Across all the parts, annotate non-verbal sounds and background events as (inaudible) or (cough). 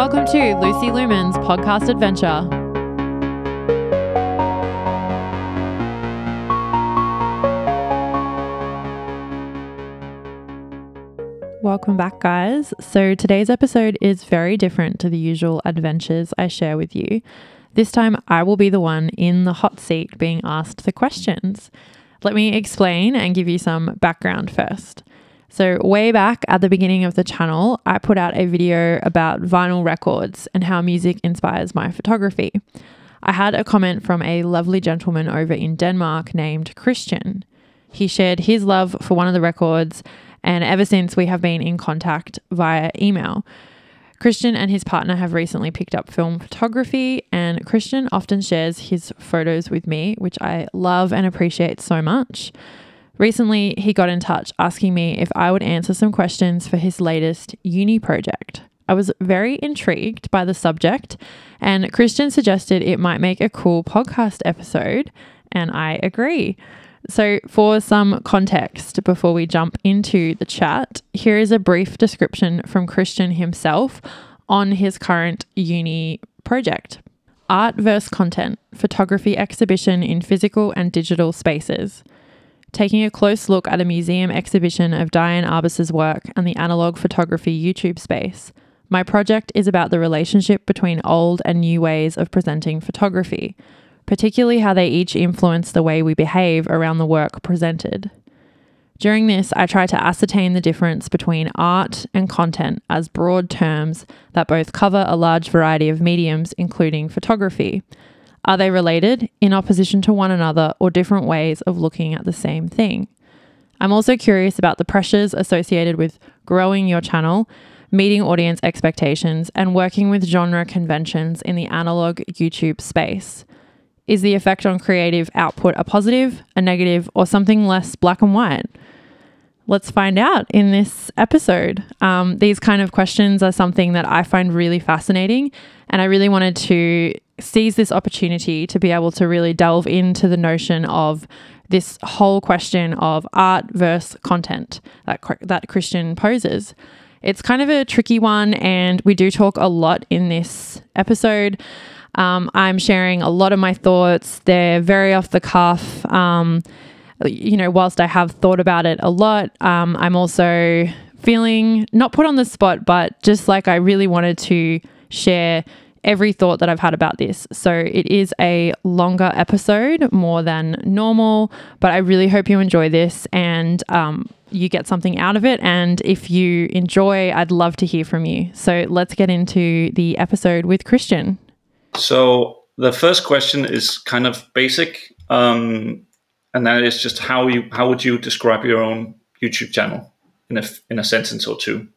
Welcome to Lucy Lumen's podcast adventure. Welcome back, guys. So, today's episode is very different to the usual adventures I share with you. This time, I will be the one in the hot seat being asked the questions. Let me explain and give you some background first. So, way back at the beginning of the channel, I put out a video about vinyl records and how music inspires my photography. I had a comment from a lovely gentleman over in Denmark named Christian. He shared his love for one of the records and ever since we have been in contact via email. Christian and his partner have recently picked up film photography, and Christian often shares his photos with me, which I love and appreciate so much. Recently, he got in touch asking me if I would answer some questions for his latest uni project. I was very intrigued by the subject, and Christian suggested it might make a cool podcast episode, and I agree. So, for some context before we jump into the chat, here is a brief description from Christian himself on his current uni project Art versus Content Photography Exhibition in Physical and Digital Spaces. Taking a close look at a museum exhibition of Diane Arbus's work and the analog photography YouTube space, my project is about the relationship between old and new ways of presenting photography particularly how they each influence the way we behave around the work presented. During this, I try to ascertain the difference between art and content as broad terms that both cover a large variety of mediums, including photography. Are they related, in opposition to one another, or different ways of looking at the same thing? I'm also curious about the pressures associated with growing your channel, meeting audience expectations, and working with genre conventions in the analog YouTube space. Is the effect on creative output a positive, a negative, or something less black and white? Let's find out in this episode. Um, these kind of questions are something that I find really fascinating, and I really wanted to seize this opportunity to be able to really delve into the notion of this whole question of art versus content that, that Christian poses. It's kind of a tricky one, and we do talk a lot in this episode. Um, I'm sharing a lot of my thoughts. They're very off the cuff. Um, you know, whilst I have thought about it a lot, um, I'm also feeling not put on the spot, but just like I really wanted to share every thought that I've had about this. So it is a longer episode, more than normal, but I really hope you enjoy this and um, you get something out of it. And if you enjoy, I'd love to hear from you. So let's get into the episode with Christian. So the first question is kind of basic, um, and that is just how you how would you describe your own YouTube channel in a in a sentence or two?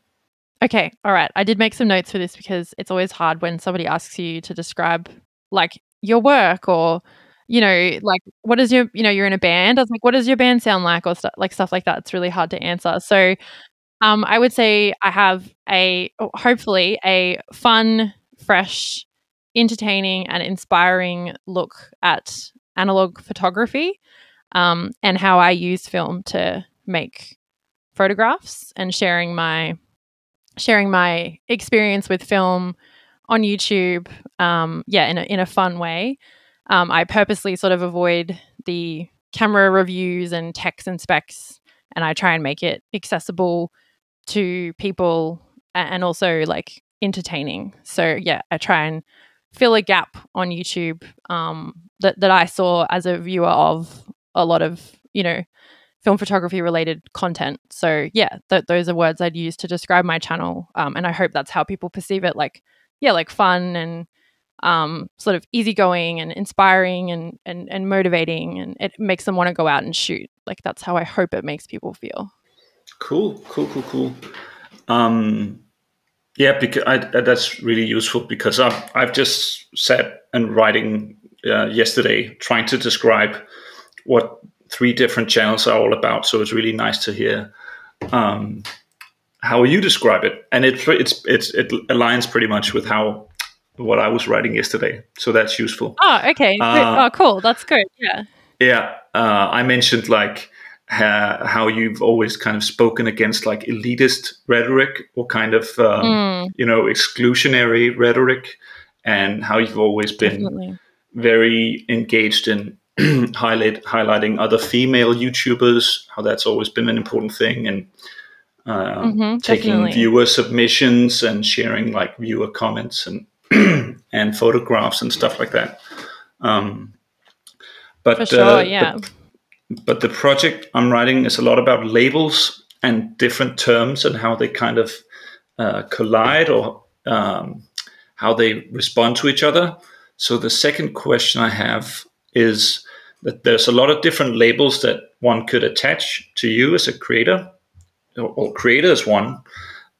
Okay, all right. I did make some notes for this because it's always hard when somebody asks you to describe like your work or you know like what is your you know you're in a band. I was like, what does your band sound like or stuff like stuff like that. It's really hard to answer. So um, I would say I have a hopefully a fun, fresh entertaining and inspiring look at analog photography um, and how I use film to make photographs and sharing my sharing my experience with film on YouTube. Um, yeah, in a in a fun way. Um, I purposely sort of avoid the camera reviews and techs and specs, and I try and make it accessible to people and also like entertaining. So yeah, I try and fill a gap on YouTube um, that that I saw as a viewer of a lot of you know film photography related content. So yeah, th- those are words I'd use to describe my channel, um, and I hope that's how people perceive it. Like yeah, like fun and um, sort of easygoing and inspiring and, and and motivating, and it makes them want to go out and shoot. Like that's how I hope it makes people feel. Cool, cool, cool, cool. Um, yeah, because I, that's really useful because I've, I've just sat and writing uh, yesterday trying to describe what three different channels are all about. So it's really nice to hear um, how you describe it, and it it's, it's it aligns pretty much with how what I was writing yesterday. So that's useful. Oh, okay. Uh, oh, cool. That's good. Yeah. Yeah. Uh, I mentioned like ha- how you've always kind of spoken against like elitist rhetoric or kind of um, Mm, you know exclusionary rhetoric, and how you've always been definitely. very engaged in (clears throat) highlight highlighting other female YouTubers. How that's always been an important thing, and uh, hmm taking definitely. viewer submissions and sharing like viewer comments and (clears throat) and photographs and stuff like that. Um, but For sure, uh, yeah. but, but the project I'm writing is a lot about labels and different terms and how they kind of uh, collide or um, how they respond to each other. So the second question I have is that there's a lot of different labels that one could attach to you as a creator or, or creator as one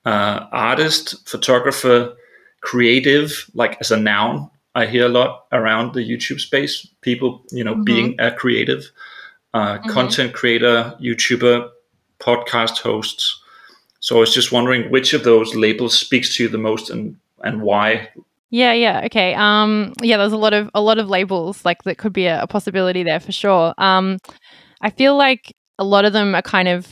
uh, artist, photographer, creative, like as a noun. I hear a lot around the YouTube space. People, you know, Mhm. being a creative, uh, Mhm. content creator, YouTuber, podcast hosts. So I was just wondering which of those labels speaks to you the most and and why. Yeah, yeah, okay. Um, yeah, there's a lot of a lot of labels like that could be a, a possibility there for sure. Um, I feel like a lot of them are kind of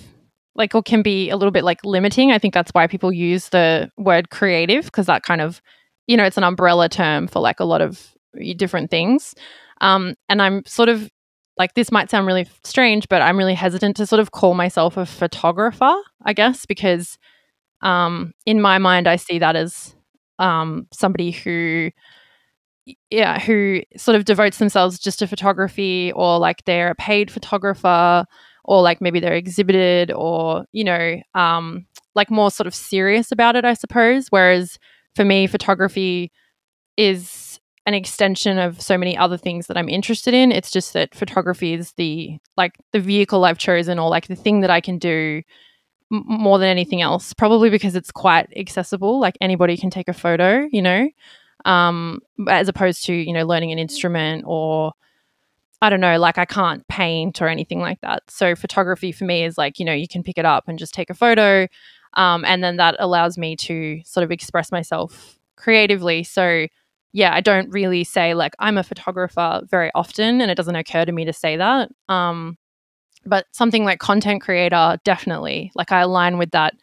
like or can be a little bit like limiting. I think that's why people use the word creative because that kind of you know it's an umbrella term for like a lot of different things. Um, and I'm sort of like this might sound really strange, but I'm really hesitant to sort of call myself a photographer. I guess because um, in my mind I see that as um, somebody who yeah who sort of devotes themselves just to photography or like they're a paid photographer or like maybe they're exhibited or you know um, like more sort of serious about it i suppose. Whereas for me photography is an extension of so many other things that i'm interested in. It's just that photography is the like the vehicle i've chosen or like the thing that i can do more than anything else probably because it's quite accessible like anybody can take a photo you know? Um as opposed to you know learning an instrument or i don't know like i can't paint or anything like that. So photography for me is like you know you can pick it up and just take a photo um, and then that allows me to sort of express myself creatively. So yeah i don't really say like i'm a photographer very often and it doesn't occur to me to say that. Um but something like content creator definitely like i align with that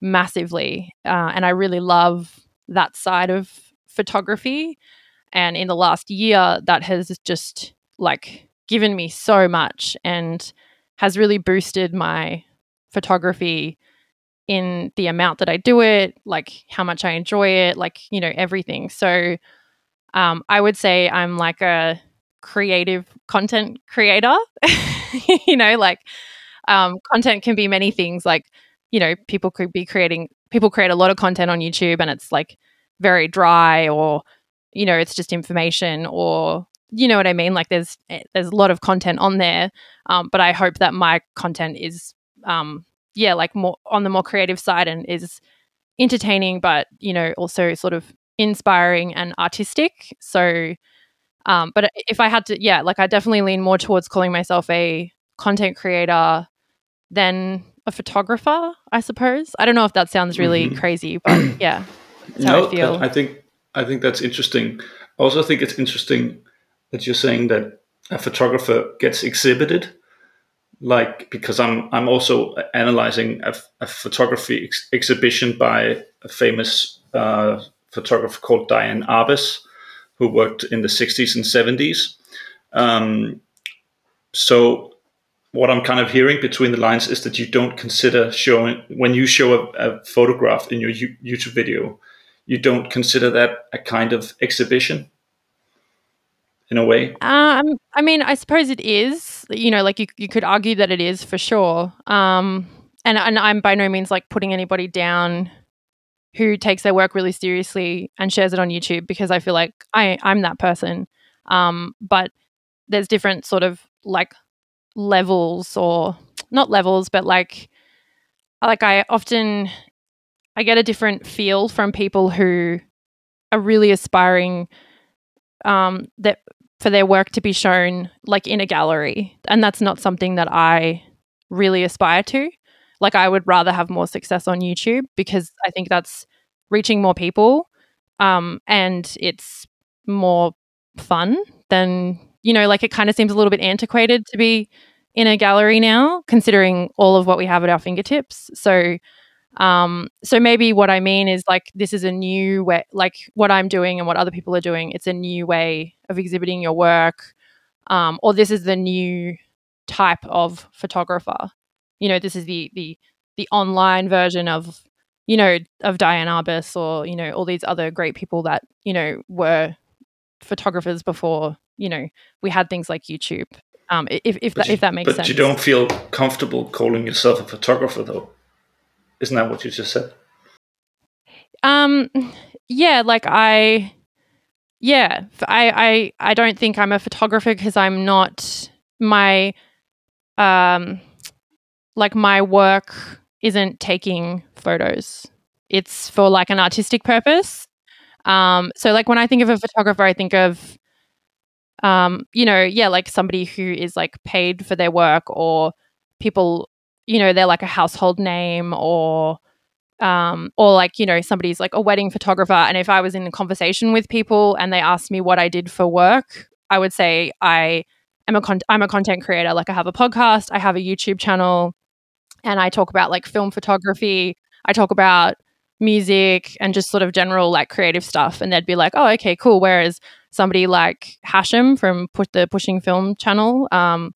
massively uh, and i really love that side of photography. And in the last year that has just like given me so much and has really boosted my photography in the amount that i do it like how much i enjoy it like you know everything. So um, i would say i'm like a creative content creator. (laughs) You know like um, content can be many things like you know people could be creating people create a lot of content on youtube and it's like very dry or you know it's just information or you know what i mean? Like there's eh, there's a lot of content on there um, but i hope that my content is um, yeah like more on the more creative side and is entertaining but you know also sort of inspiring and artistic. So um, but if i had to yeah like i definitely lean more towards calling myself a content creator than a photographer i suppose i don't know if that sounds really Mhm. crazy but (clears throat) yeah that's how I feel. I think I think that's interesting. I also think it's interesting that you're saying that a photographer gets exhibited, like because I'm I'm also analyzing a, a photography ex- exhibition by a famous uh, photographer called Diane Arbus, who worked in the 60s and 70s. Um, so what I'm kind of hearing between the lines is that you don't consider showing when you show a, a photograph in your YouTube video, you don't consider that a kind of exhibition in a way. Um, I mean, I suppose it is. You know, like you, you could argue that it is for sure. Um, and and I'm by no means like putting anybody down who takes their work really seriously and shares it on YouTube because I feel like I I'm that person. Um, but there's different sort of like levels or not levels, but like like I often I get a different feel from people who are really aspiring um, that for their work to be shown like in a gallery, and that's not something that I really aspire to. Like I would rather have more success on YouTube because I think that's reaching more people, um, and it's more fun than you know. Like it kind of seems a little bit antiquated to be in a gallery now, considering all of what we have at our fingertips. So, um, so maybe what I mean is like this is a new way, like what I'm doing and what other people are doing. It's a new way of exhibiting your work, um, or this is the new type of photographer. You know, this is the the the online version of you know of Diane Arbus or you know all these other great people that you know were photographers before you know we had things like YouTube. Um, if if that, you, if that makes but sense. But you don't feel comfortable calling yourself a photographer, though. Isn't that what you just said? Um, yeah, like I, yeah, I I I don't think I'm a photographer because I'm not my, um, like my work isn't taking photos. It's for like an artistic purpose. Um, so like when I think of a photographer, I think of, um, you know, yeah, like somebody who is like paid for their work or people, you know, they're like a household name or, um, or like, you know, somebody's like a wedding photographer. And if I was in a conversation with people and they asked me what I did for work, I would say I am a I'm a content creator. Like I have a podcast, I have a YouTube channel, and I talk about like film photography. I talk about music and just sort of general like creative stuff. And they'd be like, oh, okay, cool. Whereas somebody like Hashim from Put the Pushing Film channel um,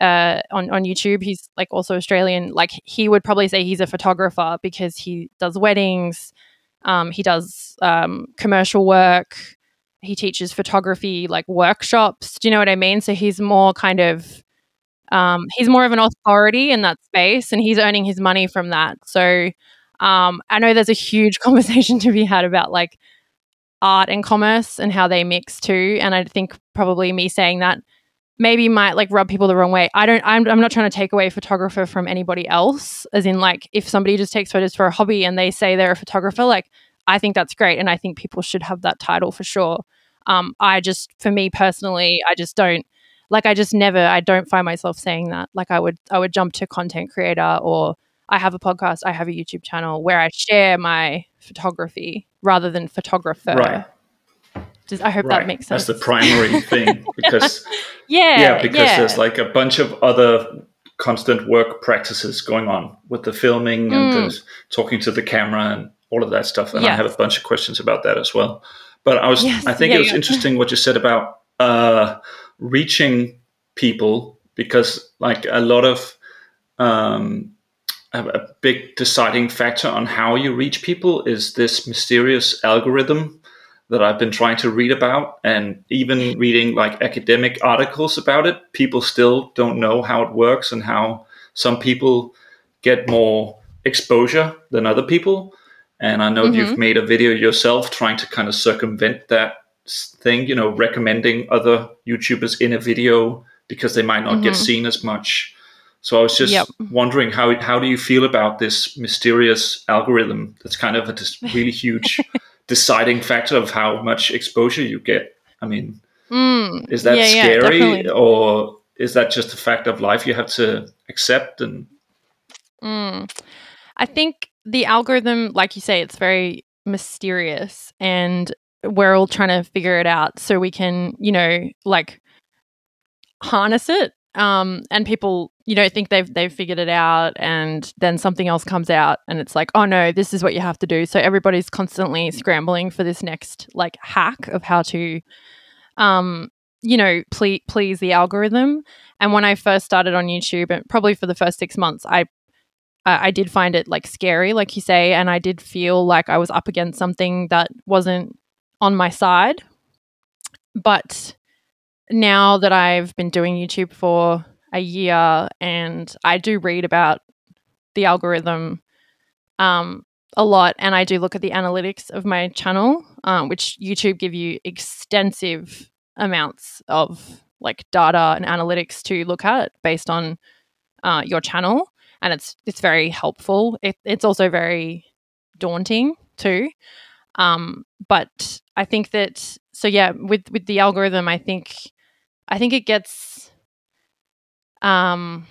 uh, on, on YouTube, he's like also Australian. Like he would probably say he's a photographer because he does weddings, um, he does um, commercial work, he teaches photography like workshops. Do you know what I mean? So he's more kind of um, he's more of an authority in that space and he's earning his money from that. So um, I know there's a huge (laughs) conversation to be had about like art and commerce and how they mix too. And I think probably me saying that maybe might like rub people the wrong way. I don't, I'm, I'm not trying to take away photographer from anybody else, as in like if somebody just takes photos for a hobby and they say they're a photographer, like I think that's great. And I think people should have that title for sure. Um, I just, for me personally, I just don't like I just never I don't find myself saying that. Like I would I would jump to content creator or I have a podcast, I have a YouTube channel where I share my photography rather than photographer. Right. Just, I hope right. that makes sense. That's the primary (laughs) thing because (laughs) yeah, yeah, because yeah. there's like a bunch of other constant work practices going on with the filming and Mm. the talking to the camera and all of that stuff. And I have a bunch of questions about that as well. But I was Yes, I think yeah, it was interesting what you said about uh, reaching people because like a lot of um, a, big deciding factor on how you reach people is this mysterious algorithm that I've been trying to read about and even reading like academic articles about it. People still don't know how it works and how some people get more exposure than other people. And I know you've made a video yourself trying to kind of circumvent that thing you know recommending other YouTubers in a video because they might not get seen as much so I was just Yep. wondering how how do you feel about this mysterious algorithm that's kind of a dis- really (laughs) huge deciding factor of how much exposure you get. I mean, Mm. is that Yeah, yeah, scary definitely. or is that just a fact of life you have to accept and Mm. I think the algorithm, like you say, it's very mysterious and we're all trying to figure it out so we can, you know, like harness it. Um, and people, you know, think they've they've figured it out and then something else comes out and it's like, oh no, this is what you have to do. So everybody's constantly scrambling for this next like hack of how to um, you know, ple- please the algorithm. And when I first started on YouTube, and probably for the first six months, I I I did find it like scary, like you say, and I did feel like I was up against something that wasn't on my side. But now that I've been doing YouTube for a year and I do read about the algorithm um, a lot, and I do look at the analytics of my channel, um, which YouTube give you extensive amounts of like data and analytics to look at based on uh, your channel, and it's it's very helpful. It, it's also very daunting too. Um, but I think that so yeah, with with the algorithm, I think I think it gets um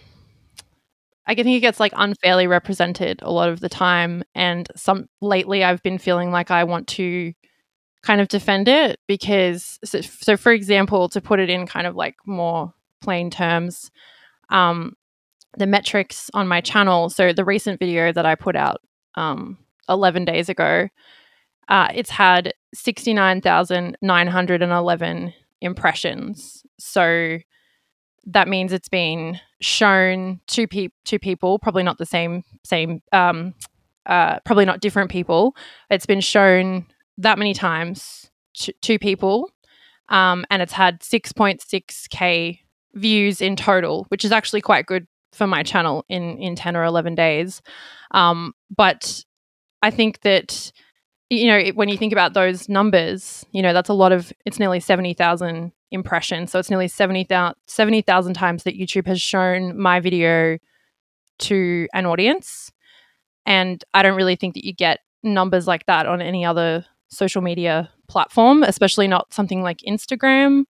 I think it gets like unfairly represented a lot of the time and some lately I've been feeling like I want to kind of defend it because so, so for example to put it in kind of like more plain terms um, the metrics on my channel. So the recent video that I put out um, 11 days ago, uh, it's had 69,911 impressions. So that means it's been shown to pe- to people, probably not the same same um, uh, probably not different people. It's been shown that many times to, to people, um, and it's had 6.6k views in total, which is actually quite good for my channel in in 10 or 11 days. Um, but I think that you know when you think about those numbers, you know that's a lot of it's nearly 70,000 impressions. So it's nearly 70,000 70, times that YouTube has shown my video to an audience. And I don't really think that you get numbers like that on any other social media platform, especially not something like Instagram.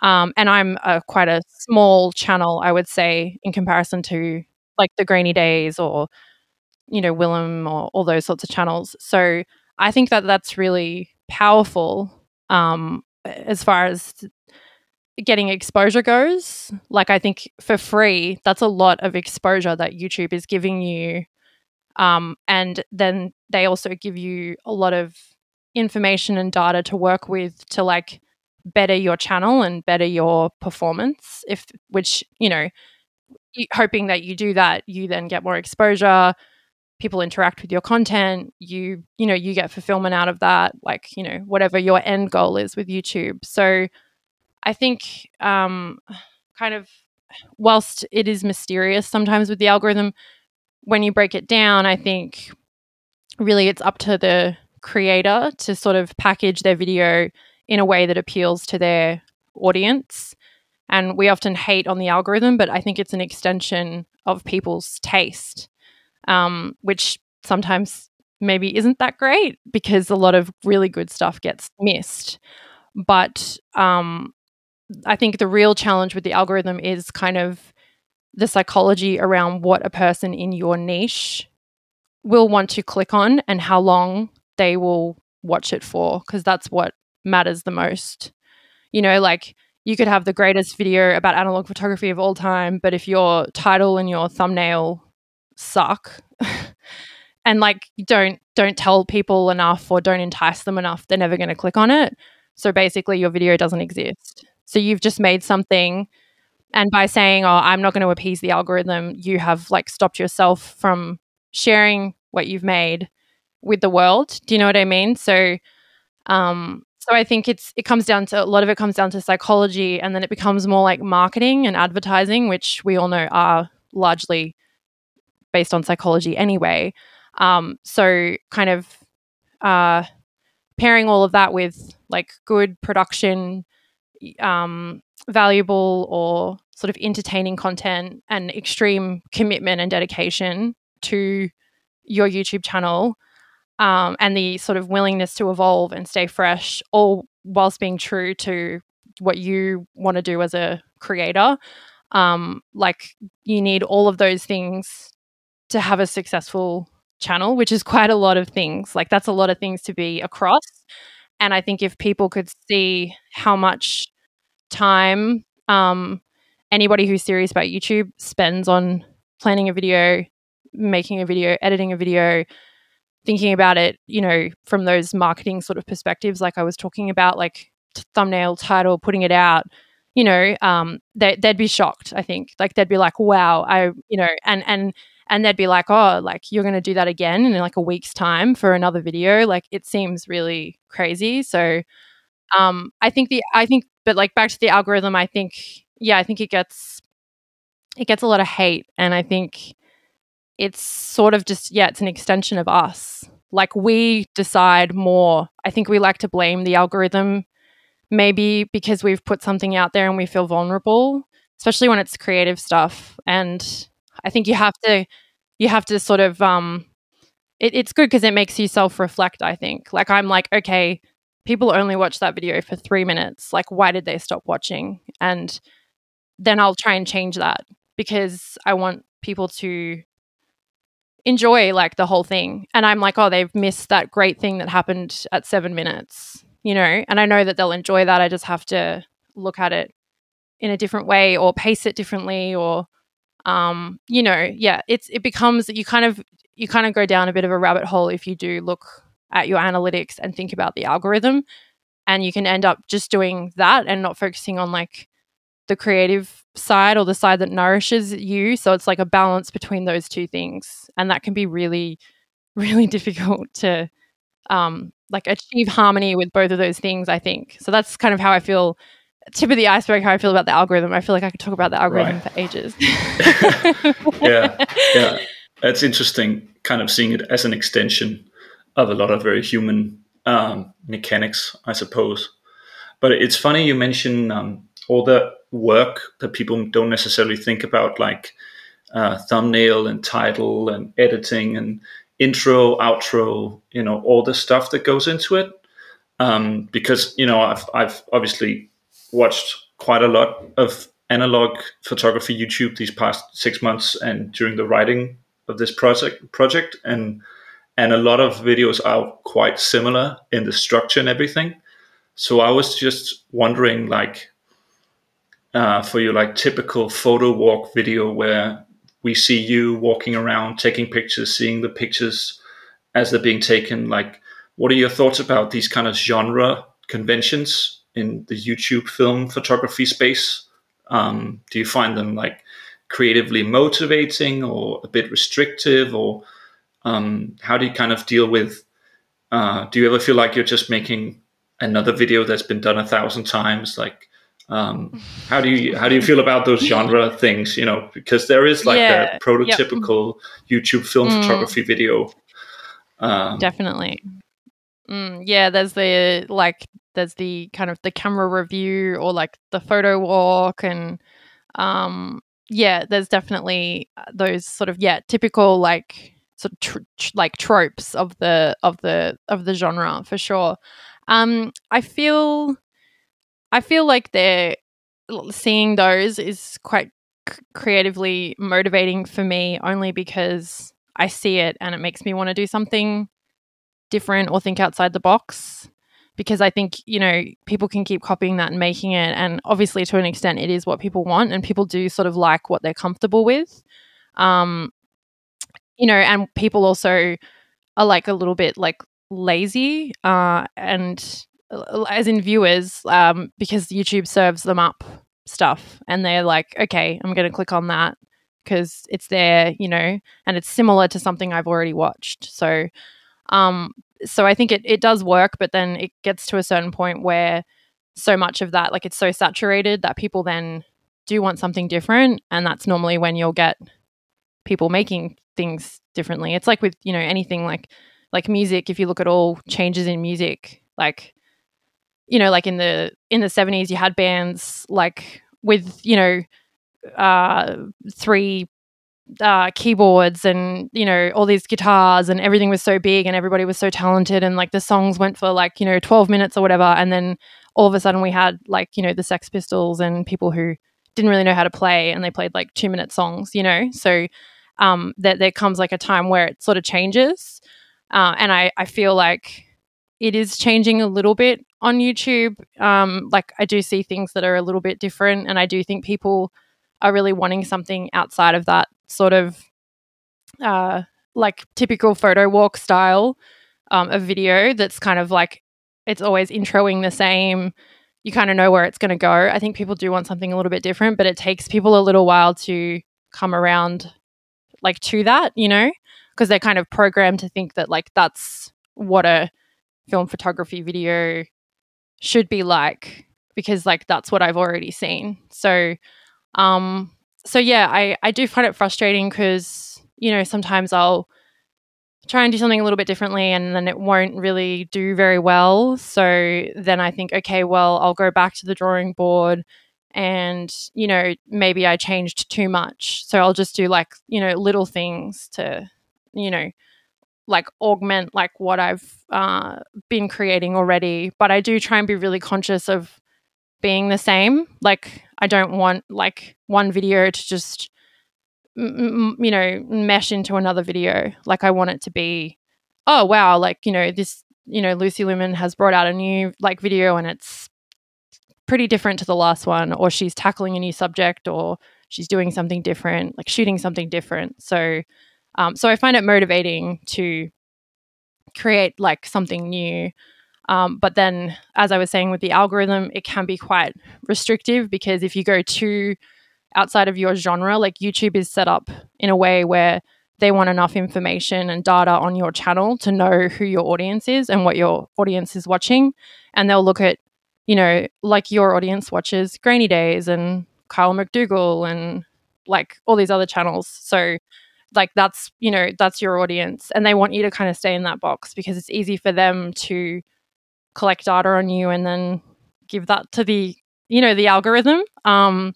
Um, and I'm a, quite a small channel, I would say, in comparison to like the Grainy Days or, you know, Willem or all those sorts of channels. So I think that that's really powerful um, as far as getting exposure goes. Like, I think for free, that's a lot of exposure that YouTube is giving you. Um, and then they also give you a lot of information and data to work with to like better your channel and better your performance if which you know hoping that you do that you then get more exposure people interact with your content you you know you get fulfillment out of that like you know whatever your end goal is with youtube so i think um kind of whilst it is mysterious sometimes with the algorithm when you break it down i think really it's up to the creator to sort of package their video in a way that appeals to their audience. And we often hate on the algorithm, but I think it's an extension of people's taste, um, which sometimes maybe isn't that great because a lot of really good stuff gets missed. But um, I think the real challenge with the algorithm is kind of the psychology around what a person in your niche will want to click on and how long they will watch it for, because that's what matters the most. You know, like you could have the greatest video about analog photography of all time, but if your title and your thumbnail suck (laughs) and like don't don't tell people enough or don't entice them enough, they're never going to click on it. So basically your video doesn't exist. So you've just made something and by saying, "Oh, I'm not going to appease the algorithm," you have like stopped yourself from sharing what you've made with the world. Do you know what I mean? So um so I think it's it comes down to a lot of it comes down to psychology, and then it becomes more like marketing and advertising, which we all know are largely based on psychology anyway. Um, so kind of uh, pairing all of that with like good production, um, valuable or sort of entertaining content, and extreme commitment and dedication to your YouTube channel um, and the sort of willingness to evolve and stay fresh, all whilst being true to what you want to do as a creator. Um, like you need all of those things to have a successful channel, which is quite a lot of things. Like that's a lot of things to be across. And I think if people could see how much time um, anybody who's serious about YouTube spends on planning a video, making a video, editing a video, thinking about it, you know, from those marketing sort of perspectives, like I was talking about, like t- thumbnail, title, putting it out, you know, um, they, they'd be shocked. I think, like they'd be like, "Wow, I," you know, and and and they'd be like, "Oh, like you're going to do that again in like a week's time for another video." Like it seems really crazy. So, um, I think the I think, but like back to the algorithm, I think, yeah, I think it gets it gets a lot of hate, and I think it's sort of just, yeah, it's an extension of us. Like we decide more. I think we like to blame the algorithm, maybe because we've put something out there and we feel vulnerable, especially when it's creative stuff. And I think you have to, you have to sort of, um, it, it's good because it makes you self reflect, I think. Like, I'm like, okay, people only watch that video for three minutes. Like, why did they stop watching? And then I'll try and change that because I want people to enjoy like the whole thing. And I'm like, oh, they've missed that great thing that happened at seven minutes, you know? And I know that they'll enjoy that. I just have to look at it in a different way or pace it differently or um, you know, yeah, it's it becomes you kind of you kind of go down a bit of a rabbit hole if you do look at your analytics and think about the algorithm, and you can end up just doing that and not focusing on like the creative side or the side that nourishes you. So it's like a balance between those two things, and that can be really, (laughs) really difficult to um, like achieve harmony with both of those things. I think so. That's kind of how I feel tip of the iceberg how I feel about the algorithm. I feel like I could talk about the algorithm right. for ages. (laughs) (laughs) yeah, yeah, that's interesting. Kind of seeing it as an extension of a lot of very human um, mechanics, I suppose. But it's funny you mention um, all the work that people don't necessarily think about, like uh, thumbnail and title and editing and intro, outro. You know, all the stuff that goes into it. Um, because you know, I've I've obviously watched quite a lot of analog photography YouTube these past six months and during the writing of this project project and and a lot of videos are quite similar in the structure and everything. So I was just wondering, like, uh, for your like typical photo walk video where we see you walking around, taking pictures, seeing the pictures as they're being taken. Like, what are your thoughts about these kind of genre conventions in the YouTube film photography space? Um, do you find them like creatively motivating or a bit restrictive, or um, how do you kind of deal with? Uh, do you ever feel like you're just making another video that's been done a thousand times? Like, um, how do you how do you feel about those (laughs) genre things? You know, because there is like yeah. a prototypical yep. YouTube film mm. photography video. Um, Definitely. Mm, yeah, there's the like there's the kind of the camera review or like the photo walk and um yeah there's definitely uh, those sort of yeah typical like sort of tr- tr- like tropes of the of the of the genre for sure. Um i feel i feel like they're seeing those is quite c- creatively motivating for me only because i see it and it makes me want to do something different or think outside the box because I think, you know, people can keep copying that and making it. And obviously, to an extent, it is what people want, and people do sort of like what they're comfortable with. Um, you know, and people also are like a little bit like lazy, uh, and uh, as in viewers, um, because YouTube serves them up stuff, and they're like, okay, I'm going to click on that because it's there, you know, and it's similar to something I've already watched. So, um, so I think it, it does work, but then it gets to a certain point where so much of that, like it's so saturated that people then do want something different. And that's normally when you'll get people making things differently. It's like with, you know, anything like like music, if you look at all changes in music, like you know, like in the in the 70s you had bands like with, you know, uh three uh, keyboards and you know all these guitars and everything was so big and everybody was so talented and like the songs went for like you know 12 minutes or whatever. And then all of a sudden we had like you know the sex pistols and people who didn't really know how to play and they played like two minute songs you know? So um that there comes like a time where it sort of changes. Uh, and I, I feel like it is changing a little bit on youtube. Um like i do see things that are a little bit different and i do think people are really wanting something outside of that sort of uh, like typical photo walk style um, of video that's kind of like it's always introing the same. You kind of know where it's going to go. I think people do want something a little bit different, but it takes people a little while to come around like to that, you know, because they're kind of programmed to think that like that's what a film photography video should be like because like that's what I've already seen. So um so yeah, I I do find it frustrating because you know sometimes I'll try and do something a little bit differently and then it won't really do very well. So then I think, okay, well, I'll go back to the drawing board and, you know, maybe I changed too much. So I'll just do like, you know, little things to, you know, like augment like what I've uh, been creating already. But I do try and be really conscious of being the same. Like I don't want like one video to just m- you know mesh into another video. Like I want it to be oh wow, like you know this you know Lucy Lumen has brought out a new like video and it's pretty different to the last one or she's tackling a new subject or she's doing something different, like shooting something different. So, um, so I find it motivating to create like something new. Um, but then, as I was saying with the algorithm, it can be quite restrictive because if you go too outside of your genre, like YouTube is set up in a way where they want enough information and data on your channel to know who your audience is and what your audience is watching. And they'll look at, you know, like your audience watches Grainy Days and Kyle McDougall and like all these other channels. So, like, that's, you know, that's your audience. And they want you to kind of stay in that box because it's easy for them to collect data on you and then give that to the, you know, the algorithm. Um,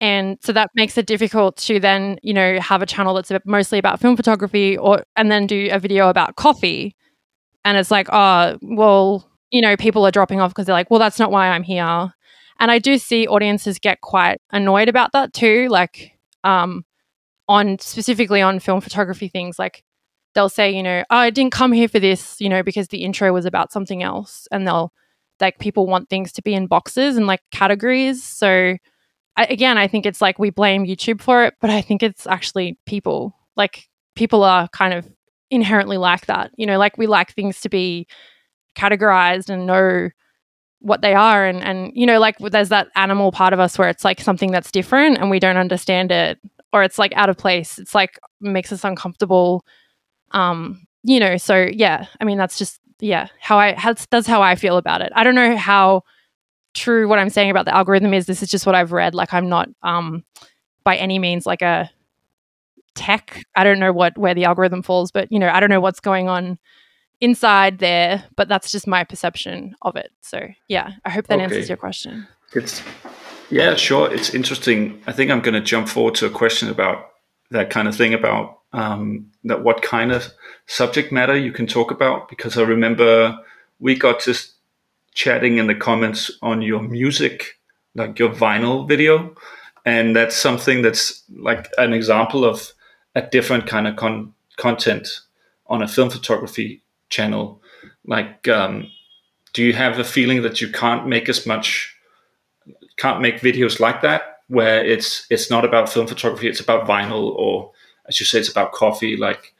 and so that makes it difficult to then you know have a channel that's mostly about film photography or and then do a video about coffee and it's like oh well you know people are dropping off because they're like well that's not why i'm here and i do see audiences get quite annoyed about that too like um on specifically on film photography things like they'll say you know oh, i didn't come here for this you know because the intro was about something else. And they'll like people want things to be in boxes and like categories. So I, again, I think it's like we blame YouTube for it, but I think it's actually people. Like people are kind of inherently like that. You know, like we like things to be categorized and know what they are. And and you know like there's that animal part of us where it's like something that's different and we don't understand it or it's like out of place. It's like makes us uncomfortable um you know so yeah i mean that's just yeah how i that's, that's how i feel about it i don't know how true what I'm saying about the algorithm is this is just what I've read. Like I'm not um, by any means like a tech. I don't know what where the algorithm falls, but you know, I don't know what's going on inside there, but that's just my perception of it. So yeah, I hope that okay. answers your question. It's yeah, sure. It's interesting. I think I'm going to jump forward to a question about that kind of thing about um, that what kind of subject matter you can talk about because I remember we got just chatting in the comments on your music, like your vinyl video. And that's something that's like an example of a different kind of con- content on a film photography channel. Like, um, do you have a feeling that you can't make as much, can't make videos like that, where it's it's not about film photography, it's about vinyl, or as you say, it's about coffee, like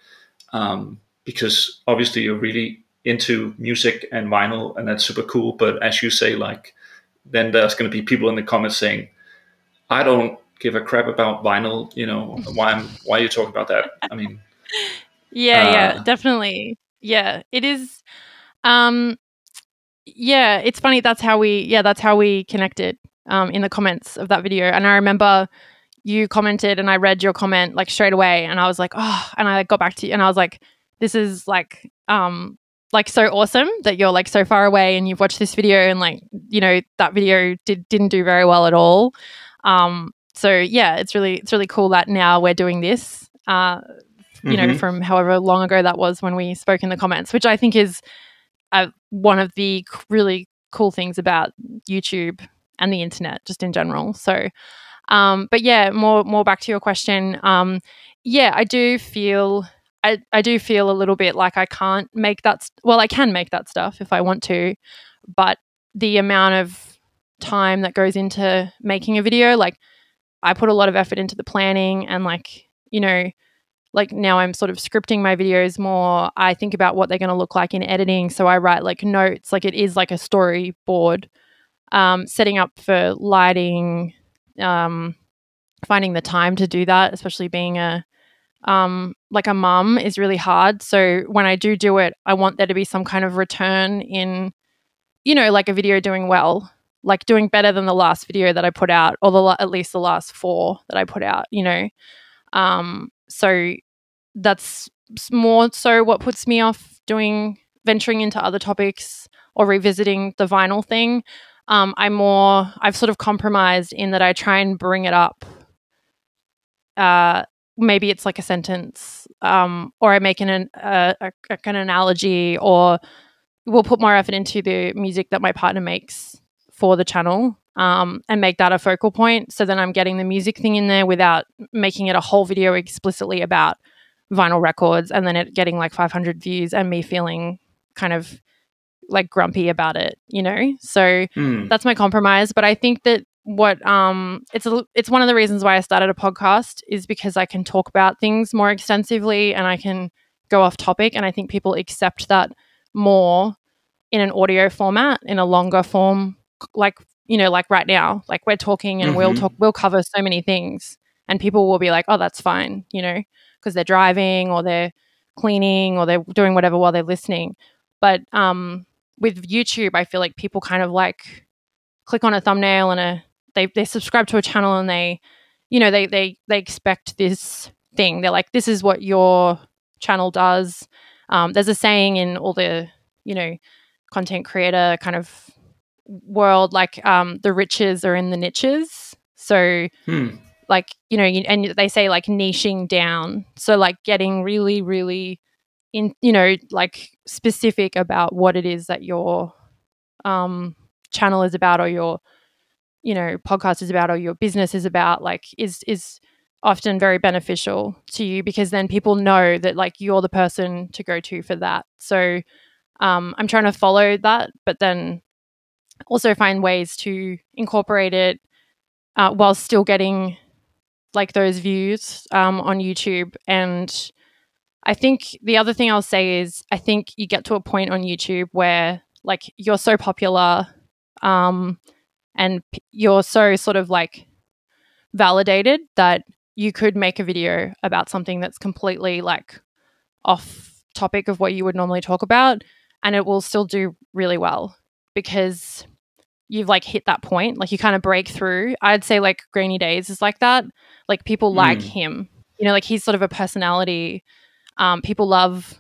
um, because obviously you're really into music and vinyl, and that's super cool. But as you say, like then there's going to be people in the comments saying, "I don't give a crap about vinyl." You know, why am why are you talking about that? I mean, yeah, uh, yeah, definitely, yeah. It is, um, yeah. It's funny. That's how we, yeah, that's how we connected um, in the comments of that video. And I remember you commented, and I read your comment like straight away, and I was like, oh, and I got back to you, and I was like, this is like um like so awesome that you're like so far away and you've watched this video and like you know that video did didn't do very well at all um so yeah it's really it's really cool that now we're doing this uh you mm-hmm. know from however long ago that was when we spoke in the comments which i think is uh, one of the really cool things about youtube and the internet just in general so um but yeah more more back to your question um yeah i do feel I, I do feel a little bit like I can't make that. St- well, I can make that stuff if I want to, but the amount of time that goes into making a video, like I put a lot of effort into the planning and like, you know, like now I'm sort of scripting my videos more. I think about what they're going to look like in editing. So I write like notes, like it is like a storyboard, um, setting up for lighting, um, finding the time to do that, especially being a um, like a mum is really hard. So when I do do it, I want there to be some kind of return in, you know, like a video doing well, like doing better than the last video that I put out, or the at least the last four that I put out. You know, um, so that's more so what puts me off doing venturing into other topics or revisiting the vinyl thing. Um, I'm more I've sort of compromised in that I try and bring it up uh, maybe it's like a sentence um, or I make an, uh, a, an analogy or we'll put more effort into the music that my partner makes for the channel um, and make that a focal point. So then I'm getting the music thing in there without making it a whole video explicitly about vinyl records and then it getting like 500 views and me feeling kind of like grumpy about it, you know? So mm. that's my compromise. But I think that what um it's a, it's one of the reasons why I started a podcast is because I can talk about things more extensively and I can go off topic and I think people accept that more in an audio format in a longer form like you know like right now like we're talking and we'll Mhm. talk we'll cover so many things and people will be like oh that's fine you know because they're driving or they're cleaning or they're doing whatever while they're listening but um with YouTube I feel like people kind of like click on a thumbnail and a they they subscribe to a channel and they you know they they they expect this thing. They're like this is what your channel does. Um, there's a saying in all the you know content creator kind of world like um, the riches are in the niches. So Hmm. like you know you, and they say like niching down. So like getting really really in you know like specific about what it is that your um channel is about or your you know podcast is about or your business is about like is is often very beneficial to you because then people know that like you're the person to go to for that so um i'm trying to follow that but then also find ways to incorporate it uh, while still getting like those views um, on YouTube. And I think the other thing I'll say is I think you get to a point on YouTube where like you're so popular um, and p- you're so sort of like validated that you could make a video about something that's completely like off topic of what you would normally talk about and it will still do really well because you've like hit that point. Like you kind of break through. I'd say like grainy days is like that. Like people like Mm. him. You know like he's sort of a personality um people love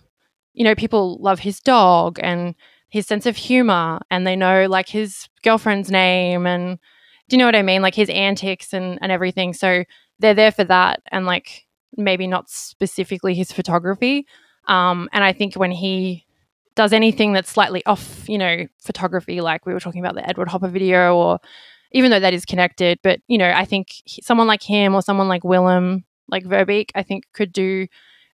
you know people love his dog and his sense of humor and they know like his girlfriend's name and do you know what i mean? Like his antics and and everything. So they're there for that and like maybe not specifically his photography. Um and i think when he does anything that's slightly off, you know, photography, like we were talking about the Edward Hopper video, or even though that is connected, but you know, I think he- someone like him or someone like Willem, like Verbeeck, I think could do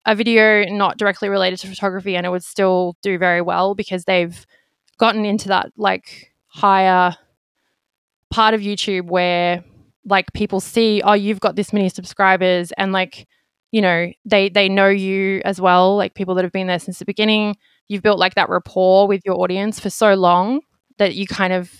a video not directly related to photography, and it would still do very well because they've gotten into that like higher part of YouTube where like people see, oh, you've got this many subscribers, and like you know they they know you as well, like people that have been there since the beginning. You've built like that rapport with your audience for so long that you kind of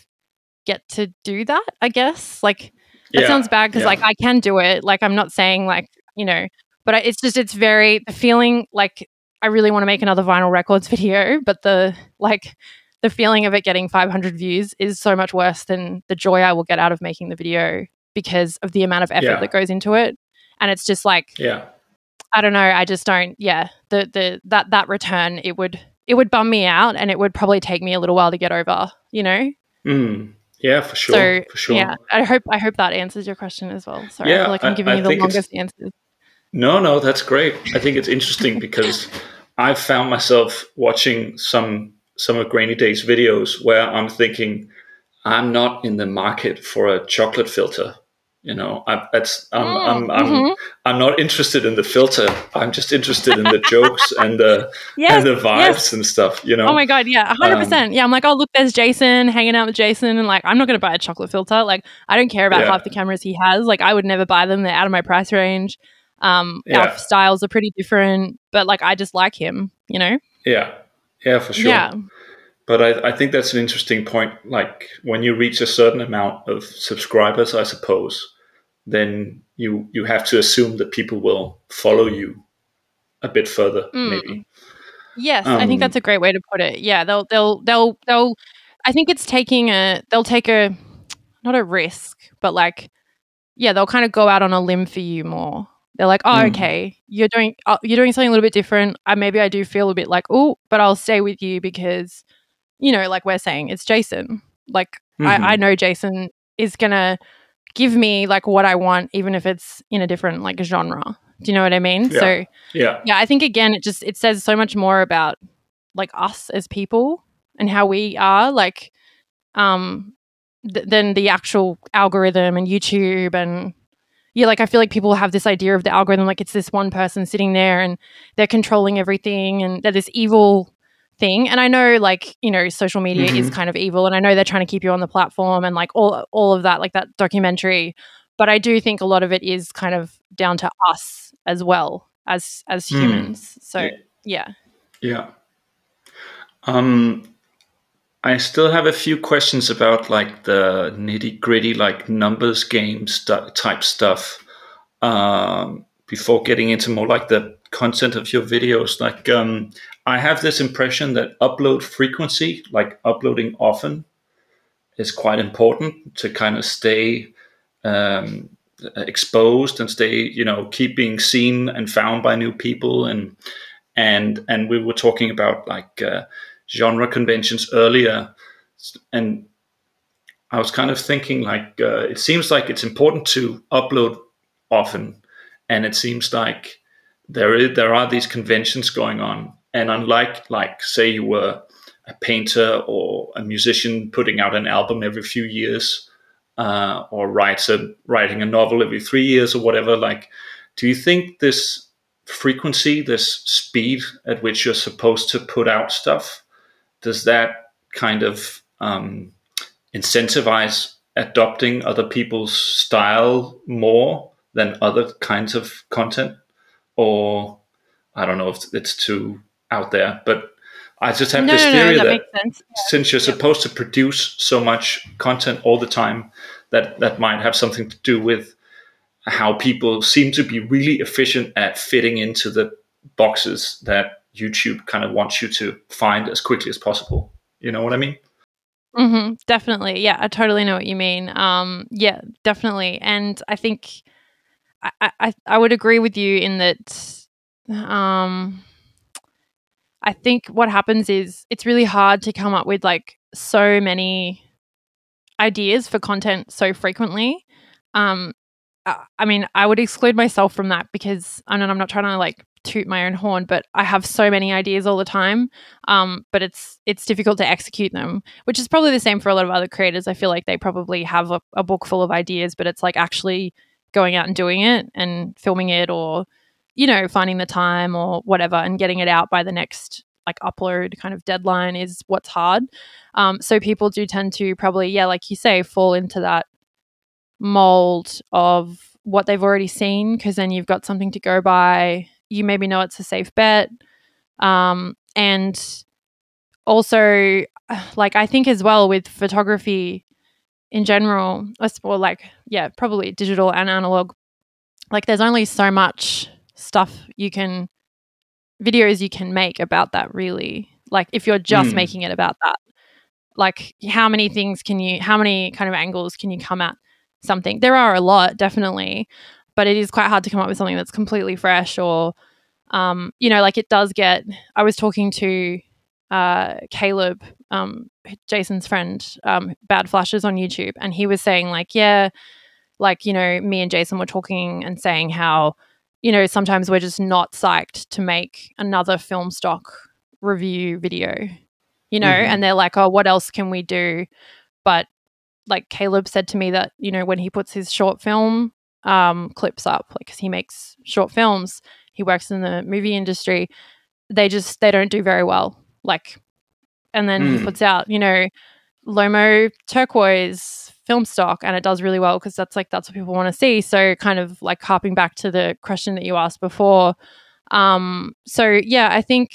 get to do that i guess. Like that Yeah, sounds bad because yeah. like i can do it. Like i'm not saying like you know but I, it's just it's very the feeling like i really want to make another vinyl records (laughs) video but the like the feeling of it getting 500 views is so much worse than the joy i will get out of making the video because of the amount of effort Yeah. that goes into it and it's just like Yeah. I don't know. I just don't. Yeah, the the that that return it would it would bum me out, and it would probably take me a little while to get over. You know. Mm. Yeah, for sure. so for sure. yeah, I hope I hope that answers your question as well. Sorry, I Yeah, feel like I'm giving I you the longest answers. No, no, that's great. I think it's interesting because I've found myself watching some some of Grainy Day's videos where I'm thinking, I'm not in the market for a chocolate filter. You know, I, that's I'm, Mm, I'm, I'm, mhm. I'm not interested in the filter. I'm just interested in the (laughs) jokes and the Yes. and the vibes yes. and stuff. You know. Oh my god, yeah, hundred Um, percent. Yeah, I'm like, oh look, there's Jason hanging out with Jason, and like, I'm not gonna buy a chocolate filter. Like, I don't care about Yeah. half the cameras he has. Like, I would never buy them. They're out of my price range. Um, Yeah. our styles are pretty different, but like, I just like him. You know? Yeah, yeah, for sure. Yeah. But I, I think that's an interesting point. Like when you reach a certain amount of subscribers, I suppose, then you you have to assume that people will follow you a bit further, Mm. maybe. Yes, I Um, think that's a great way to put it. Yeah, they'll they'll they'll they'll I think it's taking a they'll take a not a risk, but like yeah, they'll kind of go out on a limb for you more. They're like, "Oh, Mm. okay, you're doing uh, you're doing something a little bit different. I maybe I do feel a bit like, "Oh, but I'll stay with you because you know, like we're saying, it's Jason. Like Mhm. I I know Jason is going to give me like what I want even if it's in a different like genre. Do you know what I mean? Yeah. So yeah, yeah i think again it just it says so much more about like us as people and how we are like um th- than the actual algorithm and youtube and yeah like i feel like people have this idea of the algorithm like it's this one person sitting there and they're controlling everything and they're this evil thing. And I know like, you know, social media mm-hmm. is kind of evil and I know they're trying to keep you on the platform and like all all of that, like that documentary. But I do think a lot of it is kind of down to us as well as as hmm. humans. Mm. So yeah. Yeah. Um I still have a few questions about like the nitty gritty, like numbers game st- type stuff. Um, before getting into more like the content of your videos, like um, I have this impression that upload frequency, like uploading often, is quite important to kind of stay um, exposed and stay, you know, keep being seen and found by new people. And and and we were talking about like uh, genre conventions earlier, and I was kind of thinking like uh, it seems like it's important to upload often, and it seems like there is there are these conventions going on, and unlike like say you were a painter or a musician putting out an album every few years, uh, or writes a, writing a novel every three years or whatever, like, do you think this frequency, this speed at which you're supposed to put out stuff, does that kind of um, incentivize adopting other people's style more than other kinds of content? Or I don't know if it's too out there, but I just have no, this theory no, that, that since you're supposed to produce so much content all the time, that that might have something to do with how people seem to be really efficient at fitting into the boxes that YouTube kind of wants you to find as quickly as possible. You know what I mean? Mm-hmm, definitely. Yeah, I totally know what you mean. Um, yeah, definitely. And I think I, I, I would agree with you in that um, I think what happens is it's really hard to come up with like so many ideas for content so frequently. Um, I mean, I would exclude myself from that because I mean, I'm not trying to like toot my own horn, but I have so many ideas all the time. Um, but it's it's difficult to execute them, which is probably the same for a lot of other creators. I feel like they probably have a, a book full of ideas, but it's like actually going out and doing it and filming it, or you know, finding the time or whatever, and getting it out by the next like upload kind of deadline is what's hard. Um, so people do tend to probably, yeah, like you say, fall into that mold of what they've already seen because then you've got something to go by you maybe know it's a safe bet. Um, and also, (sighs) like, I think as well with photography in general, or like, yeah, probably digital and analog, like, there's only so much stuff you can, videos you can make about that, really. Like, if you're just mm. making it about that, like, how many things can you, how many kind of angles can you come at something? There are a lot, definitely but it is quite hard to come up with something that's completely fresh or um, you know like it does get i was talking to uh, caleb um, jason's friend um, bad flashes on youtube and he was saying like yeah like you know me and jason were talking and saying how you know sometimes we're just not psyched to make another film stock review video you know mm-hmm. and they're like oh what else can we do but like caleb said to me that you know when he puts his short film um, clips up, like because he makes short films, he works in the movie industry. They just they don't do very well. Like, and then mm. he hmm. puts out, you know, Lomo turquoise film stock, and it does really well because that's like that's what people want to see. So, kind of like harping back to the question that you asked before. Um, so yeah, I think,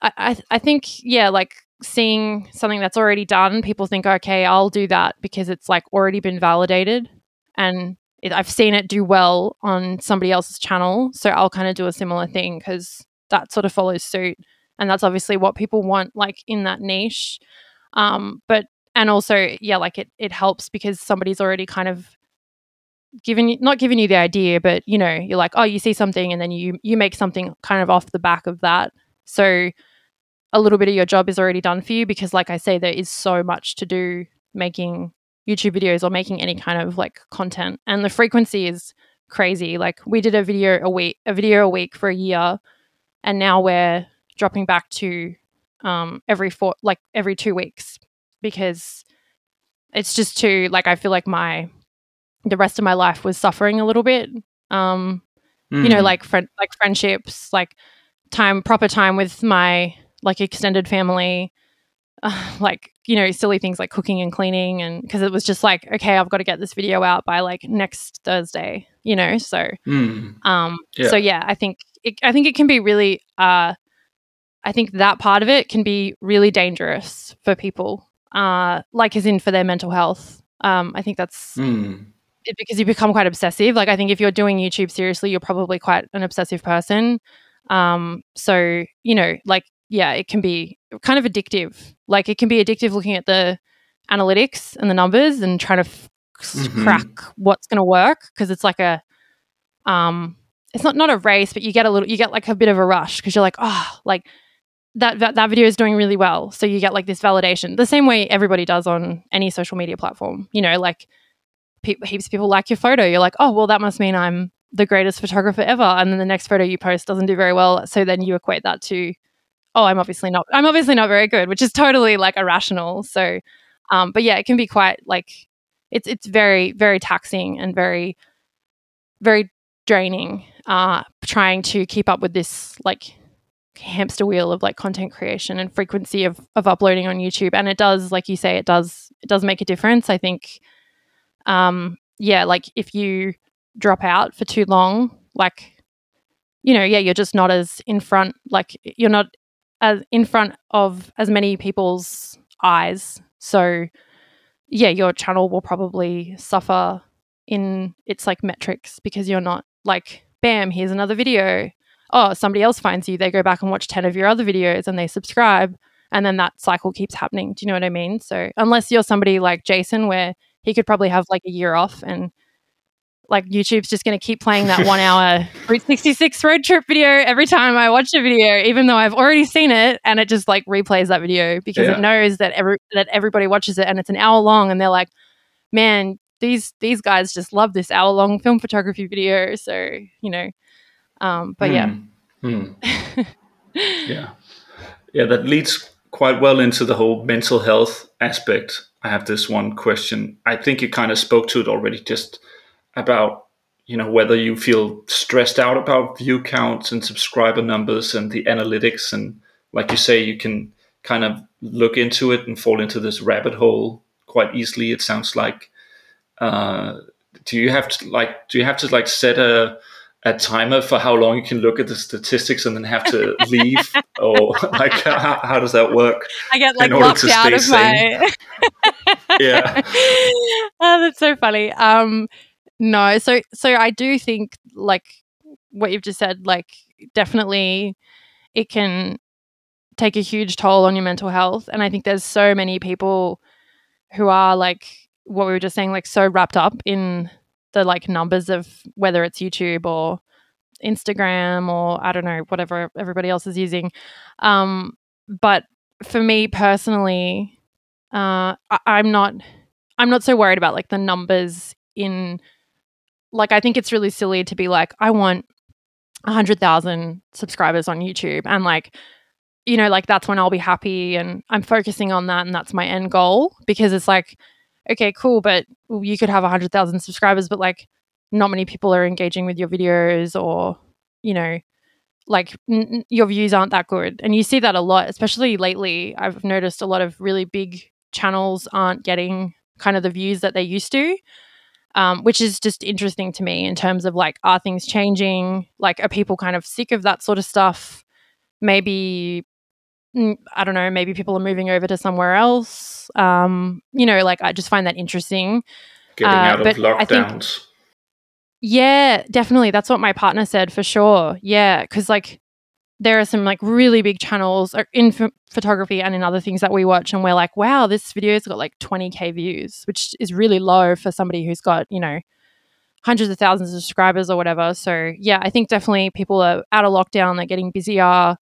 I, I, I think yeah, like seeing something that's already done, people think, okay, I'll do that because it's like already been validated and it, I've seen it do well on somebody else's channel. So I'll kind of do a similar thing because that sort of follows suit. And that's obviously what people want, like in that niche. Um, but, and also, yeah, like it, it helps because somebody's already kind of given you, not giving you the idea, but you know, you're like, oh, you see something and then you, you make something kind of off the back of that. So a little bit of your job is already done for you because, like I say, there is so much to do making YouTube videos or making any kind of like content. And the frequency is crazy. Like we did a video a week, a video a week for a year, and now we're dropping back to um, every four, like every two weeks, because it's just too like I feel like my the rest of my life was suffering a little bit. Um, mm. You know, mm. like friend like friendships, like time proper time with my like extended family, uh, (laughs) like you know silly things like cooking and cleaning, and because it was just like okay, I've got to get this video out by like next Thursday, you know. So Mm. um, Yeah. so yeah, I think it, I think it can be really. Uh, I think that part of it can be really dangerous for people, uh, like as in for their mental health. Um, I think that's Mm. it because you become quite obsessive. Like I think if you're doing YouTube seriously, you're probably quite an obsessive person. Um, so you know, like yeah, it can be kind of addictive. Like it can be addictive looking at the analytics and the numbers and trying to f- Mhm. crack what's going to work because it's like a um it's not not a race but you get a little you get like a bit of a rush because you're like oh like that, that that video is doing really well so you get like this validation the same way everybody does on any social media platform you know like pe- heaps of people like your photo you're like oh well that must mean i'm the greatest photographer ever and then the next photo you post doesn't do very well so then you equate that to oh i'm obviously not i'm obviously not very good which is totally like irrational. So um but yeah it can be quite like it's it's very very taxing and very very draining uh trying to keep up with this like hamster wheel of like content creation and frequency of of uploading on YouTube. And it does like you say it does it does make a difference. I think um yeah like if you drop out for too long like you know yeah you're just not as in front like you're not as in front of as many people's eyes so yeah, your channel will probably suffer in its like metrics because you're not like, bam, here's another video. Oh, somebody else finds you. They go back and watch 10 of your other videos and they subscribe. And then that cycle keeps happening. Do you know what I mean? So, unless you're somebody like Jason, where he could probably have like a year off and like YouTube's just going to keep playing that one hour (laughs) Route 66 road trip video every time I watch a video, even though I've already seen it, and it just like replays that video because Yeah. it knows that every that everybody watches it and it's an hour long, and they're like, man, these these guys just love this hour long film photography video. So you know, um, but yeah, Mm. Mm. (laughs) yeah yeah that leads quite well into the whole mental health aspect i have this one question i think you kind of spoke to it already just about you know whether you feel stressed out about view counts and subscriber numbers and the analytics and like you say you can kind of look into it and fall into this rabbit hole quite easily it sounds like uh, do you have to like do you have to like set a a timer for how long you can look at the statistics and then have to (laughs) leave or like how, how does that work I get like locked out of sane. my. (laughs) Yeah. oh, that's so funny. Um, no, so so I do think like what you've just said, like definitely it can take a huge toll on your mental health, and I think there's so many people who are like what we were just saying, like so wrapped up in the like numbers of whether it's YouTube or Instagram or I don't know whatever everybody else is using. Um, but for me personally, uh, I- I'm not I'm not so worried about like the numbers in like I think it's really silly to be like I want a hundred thousand subscribers on YouTube and like you know like that's when I'll be happy and I'm focusing on that and that's my end goal because it's like okay cool but you could have a hundred thousand subscribers but like not many people are engaging with your videos or you know like n- your views aren't that good. And you see that a lot especially lately i've noticed a lot of really big channels aren't getting kind of the views that they used to um, which is just interesting to me in terms of like are things changing? Like are people kind of sick of that sort of stuff? Maybe mm, i don't know maybe people are moving over to somewhere else. Um, you know like i just find that interesting. Getting Uh, out of I think- lockdowns. Yeah, definitely. That's what my partner said for sure. Yeah, because like there are some like really big channels in ph- photography and in other things that we watch, and we're like, wow, this video's got like 20k views, which is really low for somebody who's got you know hundreds of thousands of subscribers or whatever. So yeah, I think definitely people are out of lockdown. They're getting busier.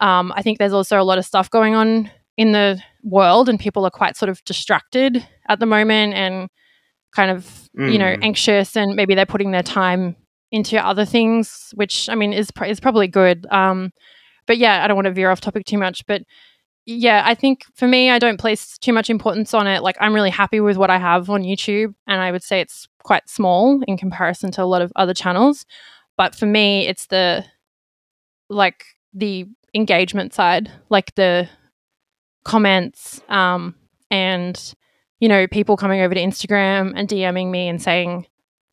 Um, I think there's also a lot of stuff going on in the world, and people are quite sort of distracted at the moment and kind of you know Mm. anxious and maybe they're putting their time into other things which i mean is pr- is probably good um but yeah i don't want to veer off topic too much but yeah i think for me i don't place too much importance on it like i'm really happy with what i have on youtube and i would say it's quite small in comparison to a lot of other channels but for me it's the like the engagement side, like the comments um, and you know people coming over to Instagram and DMing me and saying,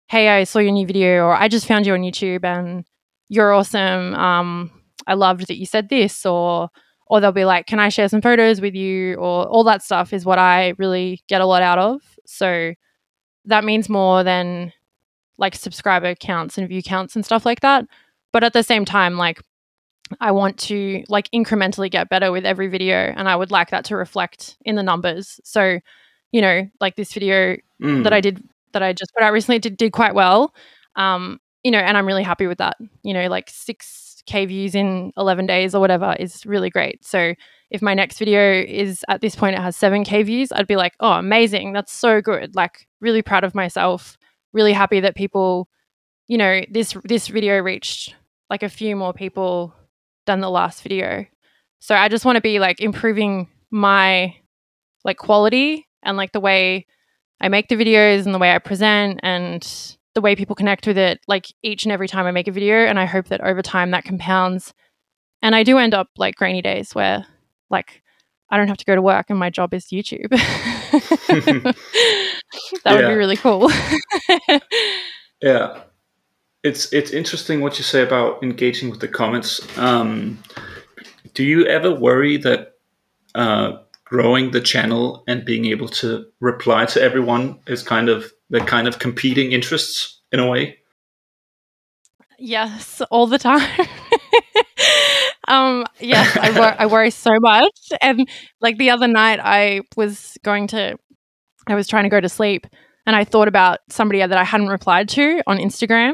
"Hey, I saw your new video," or "I just found you on YouTube and you're awesome. Um, I loved that you said this," or or they'll be like, "Can I share some photos with you?" or all that stuff is what I really get a lot out of. So that means more than like subscriber counts and view counts and stuff like that. But at the same time, like I want to like incrementally get better with every video and I would like that to reflect in the numbers. So, you know, like this video Mm. that I did that I just put out recently did, did quite well. Um, you know, and I'm really happy with that. You know, like 6k views in 11 days or whatever is really great. So, if my next video is at this point it has 7k views, I'd be like, "Oh, amazing. That's so good." Like really proud of myself. Really happy that people, you know, this this video reached like a few more people than the last video. So I just want to be like improving my like quality and like the way I make the videos and the way I present and the way people connect with it like each and every time I make a video and I hope that over time that compounds and I do end up like grainy days where like I don't have to go to work and my job is YouTube. (laughs) that would be really cool. (laughs) Yeah, it's it's interesting what you say about engaging with the comments. Um, do you ever worry that uh, growing the channel and being able to reply to everyone is kind of the kind of competing interests in a way? Yes, all the time. (laughs) um, yes, I, wor- I worry so much. And like the other night, I was going to, I was trying to go to sleep, and I thought about somebody that I hadn't replied to on Instagram.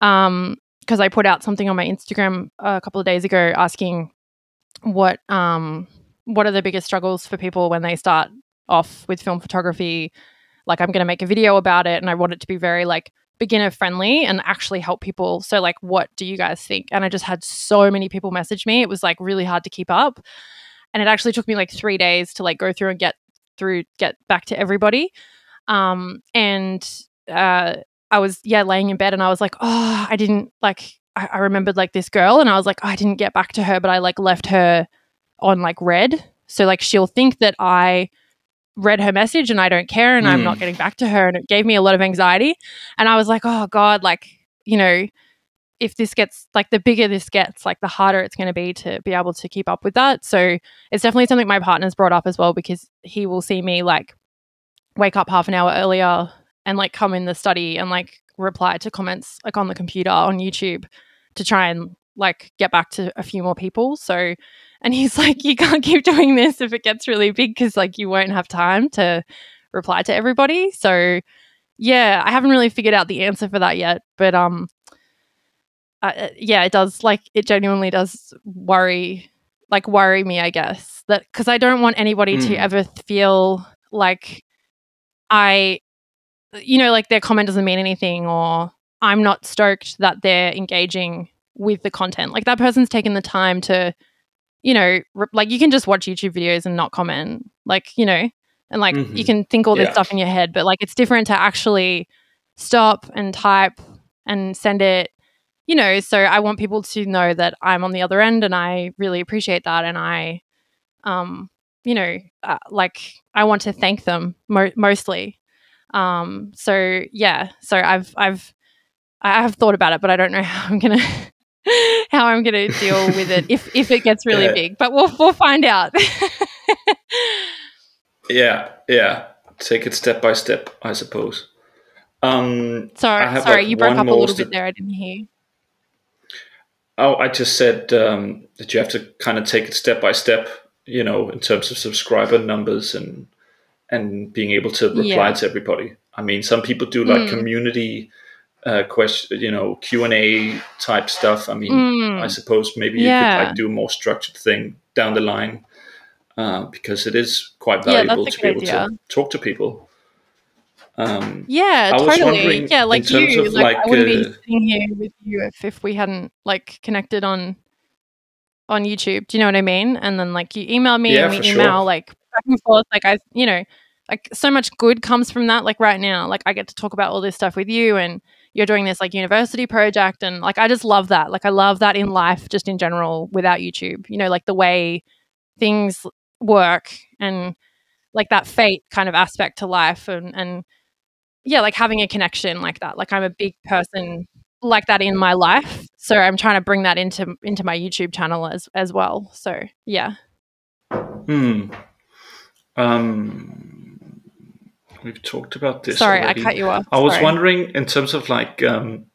Um, because I put out something on my Instagram a couple of days ago asking what um what are the biggest struggles for people when they start off with film photography. Like I'm going to make a video about it, and I want it to be very like beginner friendly and actually help people. So, like, what do you guys think? And I just had so many people message me. It was like really hard to keep up. And it actually took me like three days to like go through and get through, get back to everybody. Um, and uh, I was, yeah, laying in bed and I was like, oh, I didn't like, I, remembered like this girl and I was like, oh, I didn't get back to her, but I like left her on like read. So, like, she'll think that I, read her message and I don't care and I'm Mm. not getting back to her and it gave me a lot of anxiety and I was like oh god like you know if this gets like the bigger this gets like the harder it's going to be to be able to keep up with that so it's definitely something my partner's brought up as well because he will see me like wake up half an hour earlier and like come in the study and like reply to comments like on the computer on YouTube to try and like get back to a few more people so and he's (laughs) like, you can't keep doing this if it gets really big because like you won't have time to reply to everybody. So yeah, I haven't really figured out the answer for that yet, but um, uh, yeah, it does like it genuinely does worry, like worry me, I guess that because I don't want anybody to Mm. ever feel like I, you know, like their comment doesn't mean anything or I'm not stoked that they're engaging with the content. Like that person's taken the time to you know, re- like you can just watch YouTube videos and not comment, like, you know, and like you Mhm. can think all this Yeah. stuff in your head, but like it's different to actually stop and type and send it, you know. So I want people to know that I'm on the other end and I really appreciate that. And I, um, you know, uh, like I want to thank them mo- mostly. Um, so yeah, so I've, I've, I have thought about it, but I don't know (laughs) how I'm gonna (laughs) how I'm gonna deal with it if if it gets really Yeah. big. But we'll we'll find out. (laughs) Yeah, yeah. Take it step by step, I suppose. Um, sorry, sorry, like, you broke up a little bit there. I didn't hear. Oh, I just said um, that you have to kind of take it step by step, you know, in terms of subscriber numbers and and being able to reply Yeah. to everybody. I mean, some people do like Mm. community uh, question, you know, Q and A type stuff. I mean, Mm. I suppose maybe you could like do a more structured thing down the line uh, because it is quite valuable a to be able idea. to talk to people. Um, Yeah, I was totally. wondering, Yeah, like you, of, like, I wouldn't be uh, sitting here with you if, if we hadn't like connected on on YouTube. Do you know what I mean? And then like you email me Yeah, and we email sure. like back and forth. Like I, you know, like so much good comes from that. Like right now, like I get to talk about all this stuff with you, and you're doing this like university project and like I just love that. Like I love that in life just in general without YouTube. You know, like the way things work and like that fate kind of aspect to life and and yeah, like having a connection like that. Like I'm a big person like that in my life. So I'm trying to bring that into into my YouTube channel as as well. So yeah. Hmm. Um, we've talked about this. Sorry, already. I cut you off. I was Sorry. wondering in terms of like um,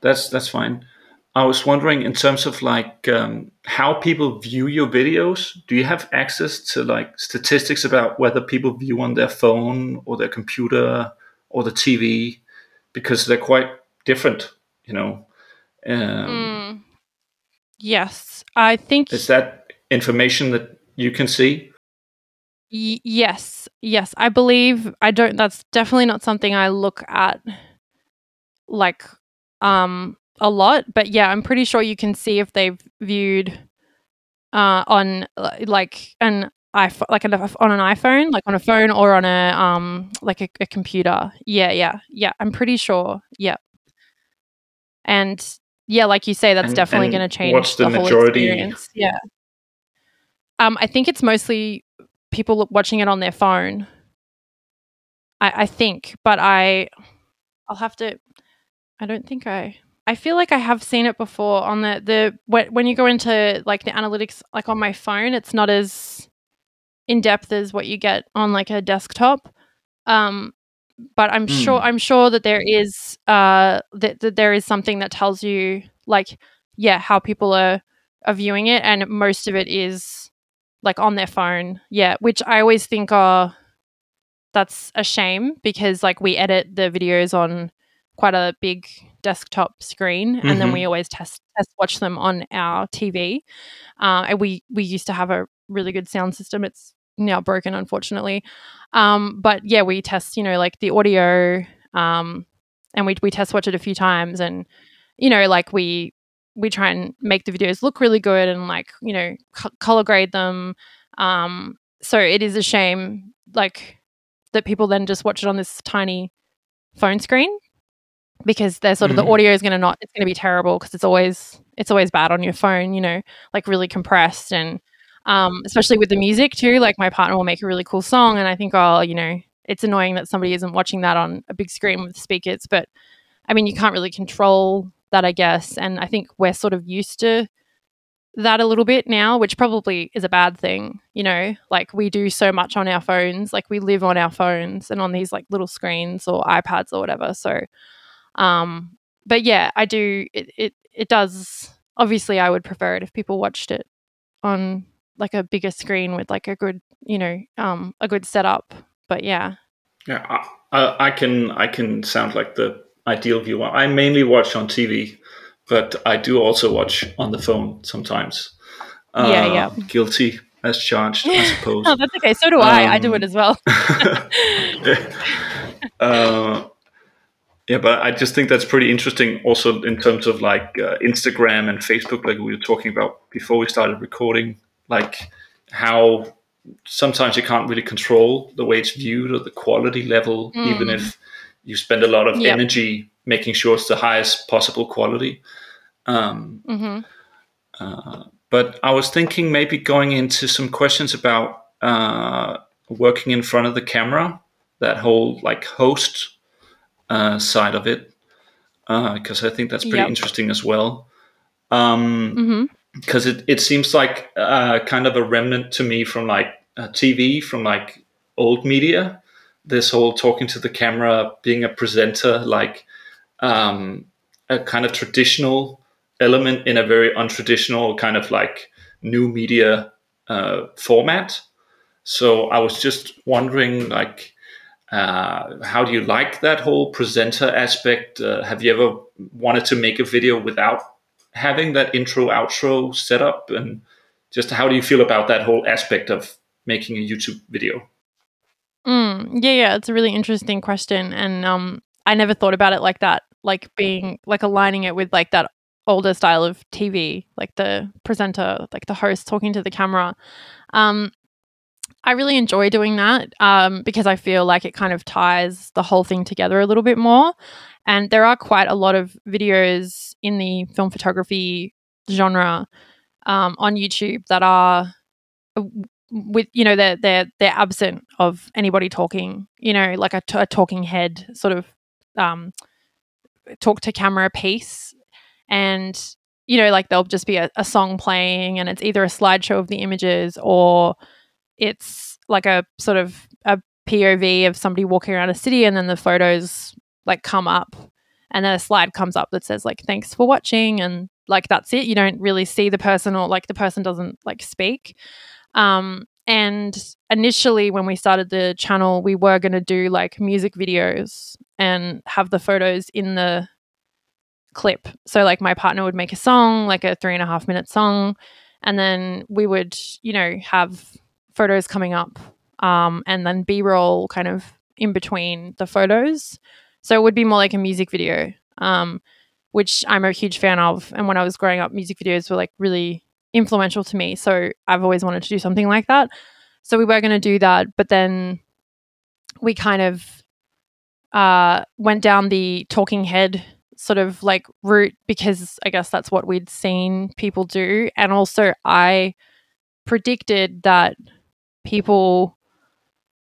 that's that's fine. I was wondering in terms of like um, how people view your videos. Do you have access to like statistics about whether people view on their phone or their computer or the TV? Because they're quite different, you know. Um, Mm. Yes, I think Is that information that you can see? Y- yes, yes. I believe I don't. That's definitely not something I look at like um a lot. But yeah, I'm pretty sure you can see if they've viewed uh on uh, like an iPhone, like an, on an iPhone, like on a phone or on a um like a, a computer. Yeah, yeah, yeah. I'm pretty sure. Yeah. And yeah, like you say, that's And- definitely going to change what's the whole majority? experience. Yeah. Um, I think it's mostly people watching it on their phone. I, I think, but I, I'll have to. I don't think I. I feel like I have seen it before on the the when when you go into like the analytics like on my phone, it's not as in depth as what you get on like a desktop. Um, but I'm sure Hmm. I'm sure that there is uh that, that there is something that tells you like yeah how people are are viewing it, and most of it is like on their phone. Yeah, which I always think are that's a shame because like we edit the videos on quite a big desktop screen and then we always test test watch them on our TV. Uh, and we we used to have a really good sound system. It's now broken, unfortunately. Um, but yeah, we test, you know, like the audio, um, and we we test watch it a few times, and you know, like we we try and make the videos look really good and like you know co- color grade them. Um, so it is a shame, like that people then just watch it on this tiny phone screen because they're sort of Mhm. the audio is going to not it's going to be terrible because it's always it's always bad on your phone you know like really compressed and um especially with the music too like my partner will make a really cool song and i think oh you know it's annoying that somebody isn't watching that on a big screen with speakers but i mean you can't really control that i guess and i think we're sort of used to that a little bit now which probably is a bad thing you know like we do so much on our phones like we live on our phones and on these like little screens or ipads or whatever so um, but yeah, I do. It, it it does. Obviously, I would prefer it if people watched it on like a bigger screen with like a good, you know, um, a good setup. But yeah, Yeah, I, I, I can I can sound like the ideal viewer. I mainly watch on TV, but I do also watch on the phone sometimes. Uh, Yeah, yeah. Guilty as charged, I (laughs) suppose. oh, that's okay. So do I. I do Um, it as well. (laughs) uh, yeah, but I just think that's pretty interesting. Also, in terms of like uh, Instagram and Facebook, like we were talking about before we started recording, like how sometimes you can't really control the way it's viewed or the quality level, even Mm. if you spend a lot of Yep. energy making sure it's the highest possible quality. Um, hmm uh, but I was thinking maybe going into some questions about uh, working in front of the camera, that whole like host uh, side of it, because I think that's pretty Yep. interesting as well. Um, hmm because it, it seems like uh, kind of a remnant to me from like uh, TV, from like old media. This whole talking to the camera, being a presenter, like um, a kind of traditional element in a very untraditional kind of like new media uh, format. So I was just wondering, like, uh, how do you like that whole presenter aspect? Uh, have you ever wanted to make a video without having that intro outro set up and just how do you feel about that whole aspect of making a youtube video Mm, yeah, yeah, it's a really interesting question, and um, I never thought about it like that, like being like aligning it with like that older style of TV, like the presenter, like the host talking to the camera. Um, I really enjoy doing that um, because I feel like it kind of ties the whole thing together a little bit more. And there are quite a lot of videos in the film photography genre um, on YouTube that are uh, with you know they're they're they're absent of anybody talking. You know, like a, t- a talking head sort of um, talk to camera piece, and you know, like there'll just be a, a song playing, and it's either a slideshow of the images or it's like a sort of a POV of somebody walking around a city, and then the photos like come up, and then a slide comes up that says like "Thanks for watching," and like that's it. You don't really see the person, or like the person doesn't like speak. Um, and initially, when we started the channel, we were going to do like music videos and have the photos in the clip. So, like, my partner would make a song, like a three and a half minute song, and then we would, you know, have photos coming up um, and then B roll kind of in between the photos. So, it would be more like a music video, um, which I'm a huge fan of. And when I was growing up, music videos were like really influential to me. So, I've always wanted to do something like that. So, we were going to do that, but then we kind of uh, went down the talking head sort of like route because I guess that's what we'd seen people do. And also, I predicted that people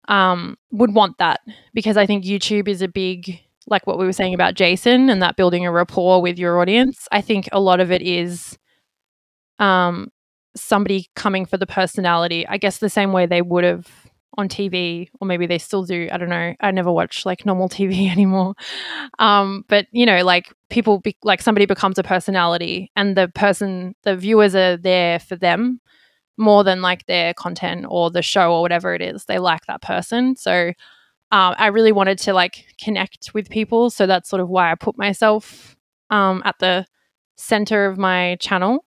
um, would want that because I think YouTube is a big, like what we were saying about Jason and that building a rapport with your audience. I think a lot of it is um, somebody coming for the personality, I guess the same way they would have on TV, or maybe they still do. I don't know. I never watch like normal TV (laughs) anymore. Um, but you know, like people, be- like somebody becomes a personality, and the person, the viewers are there for them more than like their content or the show or whatever it is. They like that person, so. Um, I really wanted to like connect with people, so that's sort of why I put myself um, at the center of my channel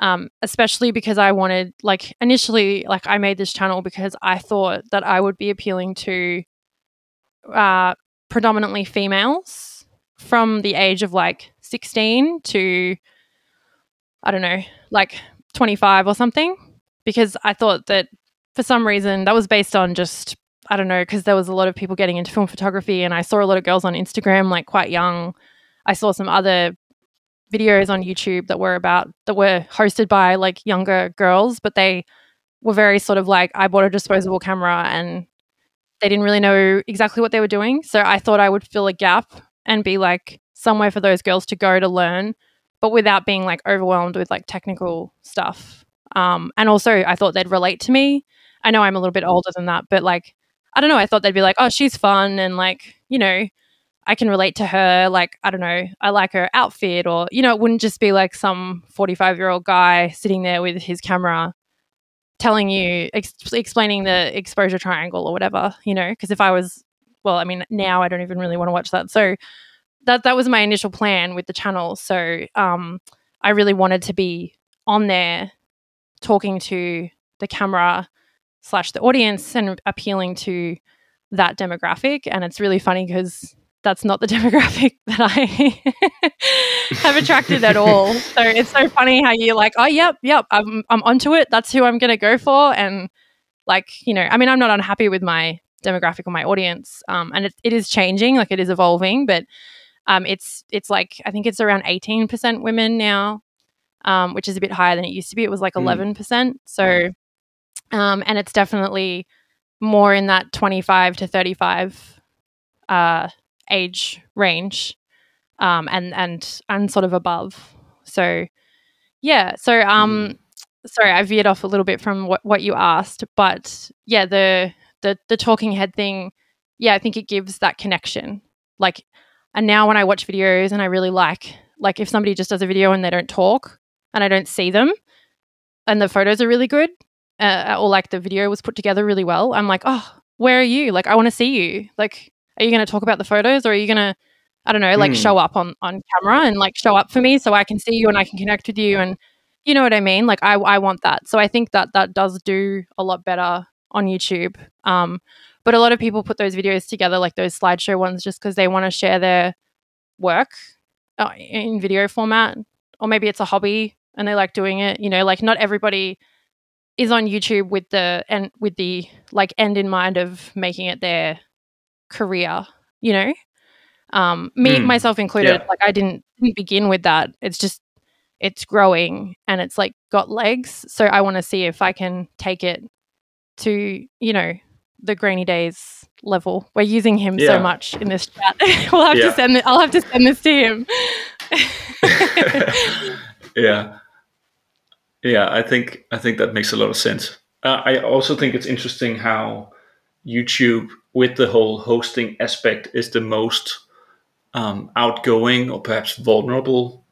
um, especially because I wanted, like, initially, like, I made this channel because I thought that I would be appealing to uh, predominantly females from the age of like 16 to, I don't know, like 25 or something. Because I thought that for some reason that was based on just, I don't know, because there was a lot of people getting into film photography and I saw a lot of girls on Instagram, like, quite young. I saw some other videos on YouTube that were about that were hosted by like younger girls, but they were very sort of like I bought a disposable camera and they didn't really know exactly what they were doing. So I thought I would fill a gap and be like somewhere for those girls to go to learn, but without being like overwhelmed with like technical stuff. Um, and also I thought they'd relate to me. I know I'm a little bit older than that, but like I don't know, I thought they'd be like, oh, she's fun and like, you know, I can relate to her. Like, I don't know, I like her outfit, or, you know, it wouldn't just be like some 45 year old guy sitting there with his camera telling you, ex- explaining the exposure triangle or whatever, you know, because if I was, well, I mean, now I don't even really want to watch that. So that, that was my initial plan with the channel. So um, I really wanted to be on there talking to the camera slash the audience and appealing to that demographic. And it's really funny because that's not the (laughs) demographic that I (laughs) have attracted at all. So it's so funny how you're like, oh, yep, yep, I'm, I'm onto it. That's who I'm going to go for. And like, you know, I mean, I'm not unhappy with my demographic or my audience. Um, and it, it is changing, like it is evolving, but um, it's, it's like, I think it's around 18% women now, um, which is a bit higher than it used to be. It was like mm. 11%. So, um, and it's definitely more in that 25 to 35 uh, age range um, and and and sort of above. So yeah, so um, mm. sorry, I veered off a little bit from what, what you asked, but yeah, the the the talking head thing, yeah, I think it gives that connection. Like, and now when I watch videos and I really like like if somebody just does a video and they don't talk and I don't see them, and the photos are really good, uh, or like the video was put together really well, I'm like, oh, where are you? Like, I want to see you. Like, are you going to talk about the photos or are you going to I don't know, like mm. show up on on camera and like show up for me so I can see you and I can connect with you and you know what I mean? Like I I want that. So I think that that does do a lot better on YouTube. Um but a lot of people put those videos together like those slideshow ones just cuz they want to share their work uh, in video format or maybe it's a hobby and they like doing it, you know, like not everybody is on YouTube with the and with the like end in mind of making it their career, you know. Um, me Mm, myself included, yeah. like I didn't, didn't begin with that. It's just it's growing and it's like got legs. So I want to see if I can take it to you know the grainy days level. We're using him Yeah. so much in this chat. (laughs) we'll have Yeah. to send it. I'll have to send this to him. (laughs) yeah, yeah. I think I think that makes a lot of sense. Uh, I also think it's interesting how YouTube, with the whole hosting aspect, is the most um, outgoing or perhaps vulnerable,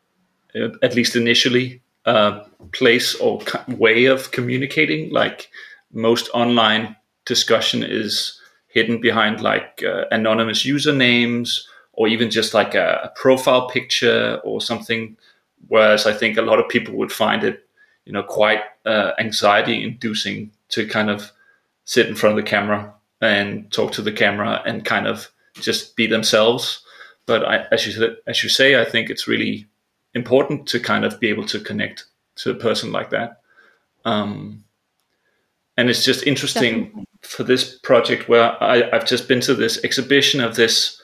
uh, at least initially, uh, place or way of communicating. Like most online discussion is hidden behind like uh, anonymous usernames or even just like a, a profile picture or something. Whereas I think a lot of people would find it, you know, quite uh, anxiety inducing to kind of sit in front of the camera and talk to the camera and kind of just be themselves. But I, as you as you say, I think it's really important to kind of be able to connect to a person like that. Um, and it's just interesting Definitely. for this project where I, I've just been to this exhibition of this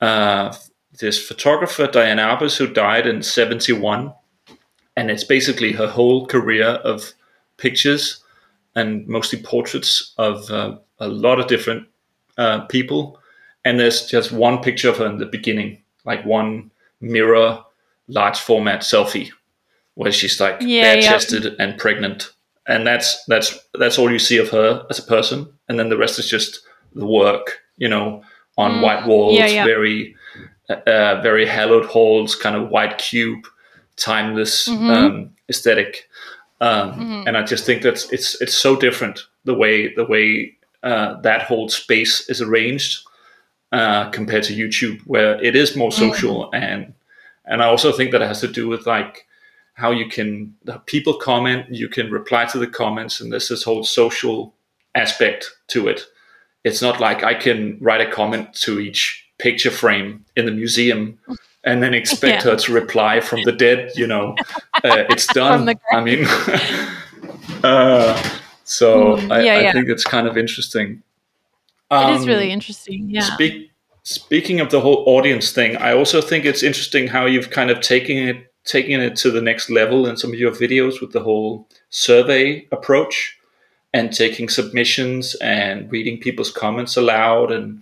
uh, this photographer Diane Arbus who died in '71, and it's basically her whole career of pictures and mostly portraits of uh, a lot of different uh, people. And there's just one picture of her in the beginning, like one mirror, large format selfie, where she's like Yeah, bare yeah. chested and pregnant, and that's that's that's all you see of her as a person, and then the rest is just the work, you know, on Mm, white walls, yeah, yeah. very uh, very hallowed halls, kind of white cube, timeless Mhm. um, aesthetic. Um, Mhm. And I just think that it's it's so different the way the way uh, that whole space is arranged uh, compared to YouTube, where it is more social and and I also think that it has to do with like how you can people comment, you can reply to the comments, and there's this whole social aspect to it. It's not like I can write a comment to each picture frame in the museum (laughs) and then expect Yeah. her to reply from the dead. You know, (laughs) uh, it's done. I mean, (laughs) uh, so Mm, I, yeah, I yeah. think it's kind of interesting. it is Um, really interesting. Yeah. Speak, speaking of the whole audience thing, I also think it's interesting how you've kind of taken it taking it to the next level in some of your videos with the whole survey approach and taking submissions and reading people's comments aloud and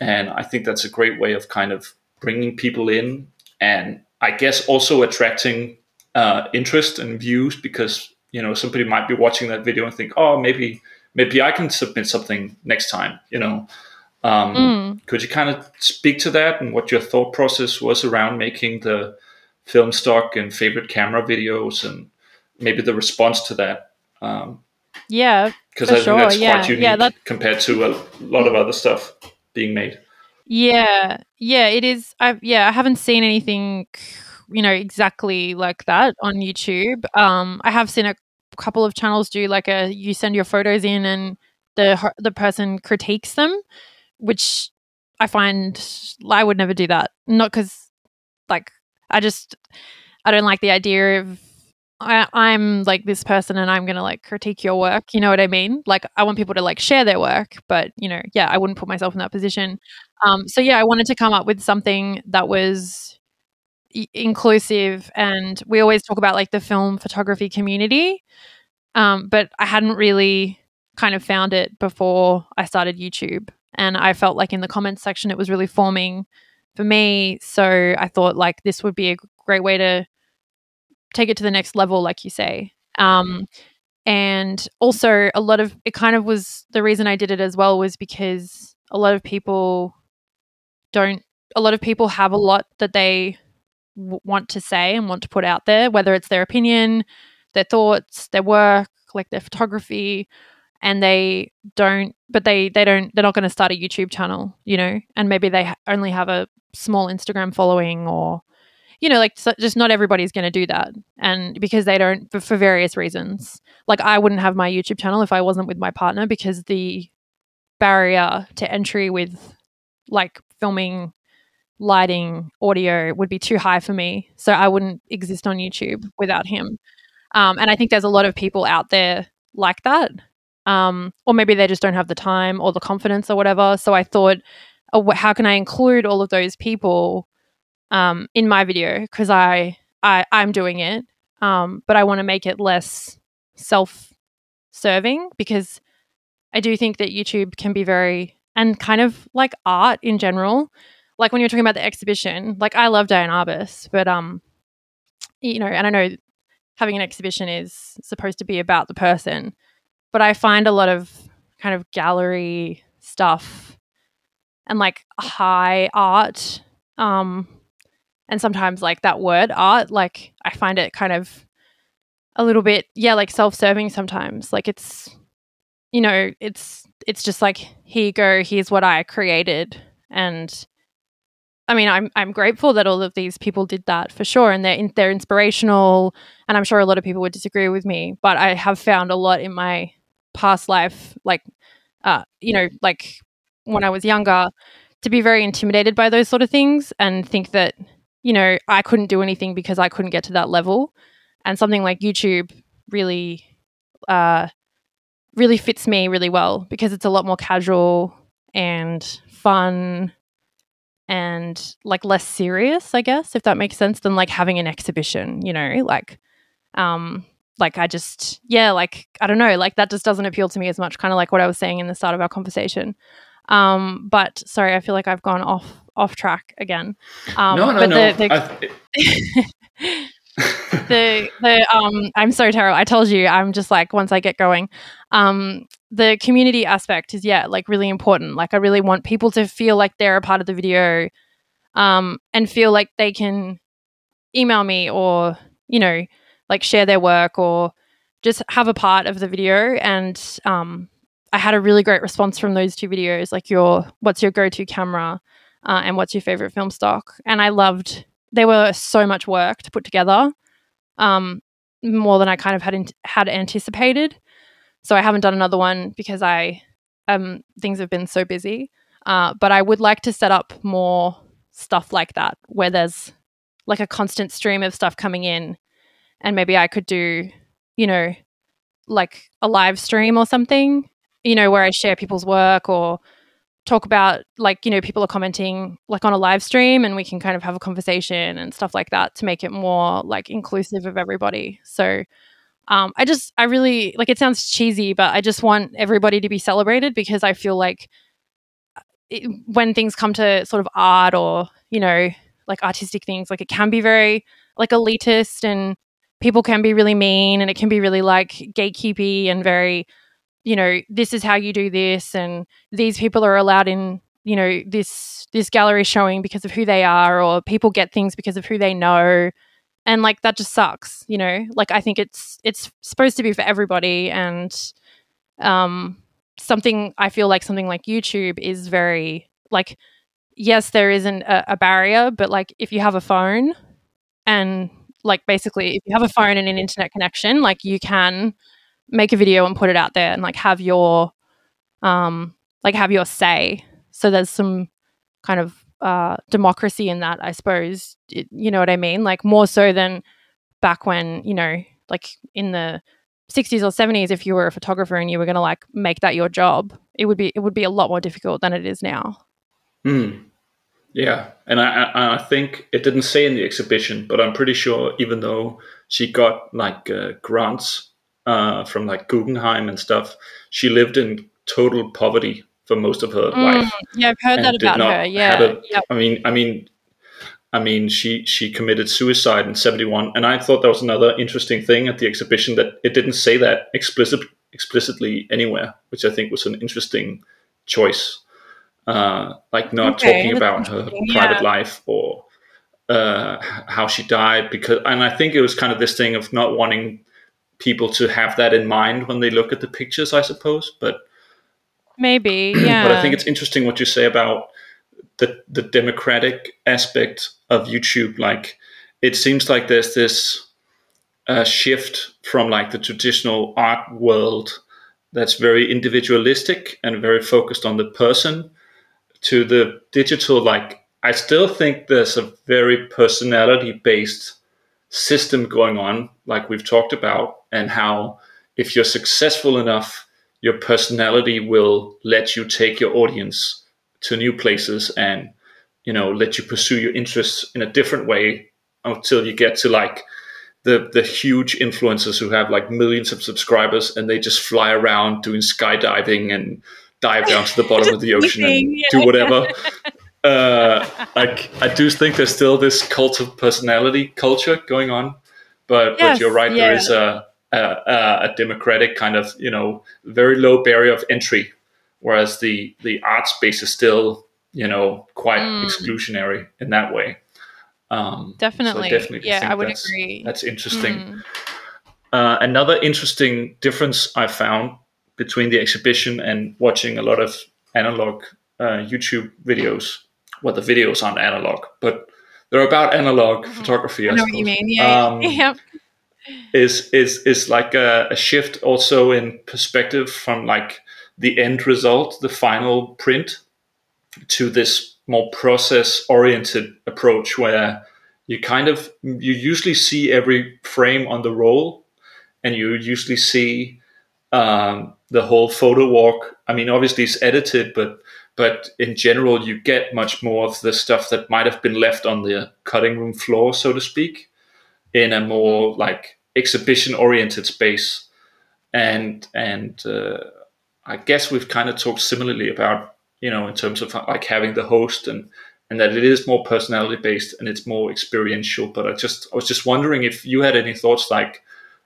and I think that's a great way of kind of bringing people in and I guess also attracting uh, interest and views because you know somebody might be watching that video and think oh maybe maybe I can submit something next time you know um, Mm. could you kind of speak to that and what your thought process was around making the film stock and favorite camera videos and maybe the response to that? Um, Yeah. because I think sure, that's yeah. quite unique Yeah, that- compared to a lot of other stuff being made. Yeah, yeah, it is. I yeah, I haven't seen anything, you know, exactly like that on YouTube. Um, I have seen a couple of channels do like a you send your photos in and the the person critiques them, which I find I would never do that. Not because like I just I don't like the idea of I, I'm like this person and I'm gonna like critique your work. You know what I mean? Like I want people to like share their work, but you know, yeah, I wouldn't put myself in that position. Um, so yeah, I wanted to come up with something that was inclusive, and we always talk about like the film photography community, um, but I hadn't really kind of found it before I started YouTube, and I felt like in the comments section it was really forming for me. So I thought like this would be a great way to take it to the next level, like you say. Um, and also a lot of it kind of was the reason I did it as well was because a lot of people don't a lot of people have a lot that they w- want to say and want to put out there whether it's their opinion their thoughts their work like their photography and they don't but they they don't they're not going to start a youtube channel you know and maybe they only have a small instagram following or you know like so just not everybody's going to do that and because they don't for, for various reasons like i wouldn't have my youtube channel if i wasn't with my partner because the barrier to entry with like filming lighting audio would be too high for me so i wouldn't exist on youtube without him um, and i think there's a lot of people out there like that. Um, or maybe they just don't have the time or the confidence or whatever. So I thought, oh, how can I include all of those people um, in my video because I, I I'm doing it, um, but I want to make it less self-serving because I do think that YouTube can be very and kind of like art in general. Like when you're talking about the exhibition, like I love Diane Arbus, but um, you know, and I know having an exhibition is supposed to be about the person, but I find a lot of kind of gallery stuff and like high art um and sometimes like that word art like i find it kind of a little bit yeah like self-serving sometimes. Like it's you know it's it's just like here you go here's what i created. And i mean i'm i'm grateful that all of these people did that for sure and they're in, they're inspirational and i'm sure a lot of people would disagree with me but i have found a lot in my past life like uh you know like when i was younger to be very intimidated by those sort of things and think that you know, I couldn't do anything because I couldn't get to that level. And something like YouTube really, uh, really fits me really well because it's a lot more casual and fun and like less serious, I guess, if that makes sense, than like having an exhibition, you know, like, um, like I just, yeah, like, I don't know, like that just doesn't appeal to me as much, kind of like what I was saying in the start of our conversation. Um, but sorry, I feel like I've gone off off track again. Um, no, no, but no. The, the, (laughs) the, the um, I'm so terrible. I told you, I'm just like once I get going, um, the community aspect is yeah, like really important. Like I really want people to feel like they're a part of the video, um, and feel like they can email me or you know, like share their work or just have a part of the video and um I had a really great response from those two videos, like your what's your go-to camera uh, and what's your favorite film stock. And I loved they were so much work to put together, um, more than I kind of had in, had anticipated. So I haven't done another one because I um, things have been so busy. Uh, but I would like to set up more stuff like that where there's like a constant stream of stuff coming in, and maybe I could do, you know, like a live stream or something you know, where I share people's work or talk about like, you know, people are commenting like on a live stream and we can kind of have a conversation and stuff like that to make it more like inclusive of everybody. So um, I just, I really like it sounds cheesy, but I just want everybody to be celebrated because I feel like uh, it, when things come to sort of art or, you know, like artistic things, like it can be very like elitist and people can be really mean and it can be really like gatekeepy and very you know this is how you do this and these people are allowed in you know this this gallery showing because of who they are or people get things because of who they know. And like that just sucks you know? Like i think it's it's supposed to be for everybody and um something i feel like something like youtube is very like yes there isn't a, a barrier but like if you have a phone and like basically if you have a phone and an internet connection like you can make a video and put it out there and like have your um like have your say. So there's some kind of uh democracy in that i suppose. It, you know what i mean? Like more so than back when you know like in the 60s or 70s if you were a photographer and you were going to like make that your job it would be it would be a lot more difficult than it is now. Mm. yeah. And I, I, think it didn't say in the exhibition but i'm pretty sure even though she got like uh, grants uh, from like Guggenheim and stuff. She lived in total poverty for most of her mm, life. Yeah, I've heard that about her. Yeah, a, yep. I mean, I mean, I mean, she she committed suicide in '71, and I thought that was another interesting thing at the exhibition that it didn't say that explicit explicitly anywhere, which I think was an interesting choice. Uh, like not okay, talking about her yeah. private life or uh, how she died, because and I think it was kind of this thing of not wanting people to have that in mind when they look at the pictures, I suppose. But maybe, (clears throat) yeah. but I think it's interesting what you say about the the democratic aspect of YouTube. Like, it seems like there's this uh, shift from like the traditional art world that's very individualistic and very focused on the person to the digital like i still think there's a very personality based system going on like we've talked about and how if you're successful enough, your personality will let you take your audience to new places and you know let you pursue your interests in a different way until you get to like the the huge influencers who have like millions of subscribers and they just fly around doing skydiving and dive down to the (laughs) bottom of the ocean and yeah. do whatever. uh, like I do think there's still this cult of personality culture going on, but Yes, but you're right. There yeah. is a, a a democratic kind of you know very low barrier of entry, whereas the the art space is still you know quite Mm. exclusionary in that way. Um, so I Definitely. definitely yeah, I would that's- agree. That's interesting. Mm. Uh, another interesting difference I found between the exhibition and watching a lot of analog uh, YouTube videos. Well, the videos aren't analog, but they're about analog Mhm. photography. I, I know what you mean. Yeah. Um, (laughs) yep. Is is is like a, a shift also in perspective from like the end result, the final print, to this more process oriented approach where you kind of you usually see every frame on the roll and you usually see um, the whole photo walk. I mean obviously it's edited but but in general you get much more of the stuff that might have been left on the cutting room floor so to speak in a more like exhibition oriented space. And and uh, i guess we've kind of talked similarly about you know in terms of like having the host and and that it is more personality based and it's more experiential. But i just i was just wondering if you had any thoughts like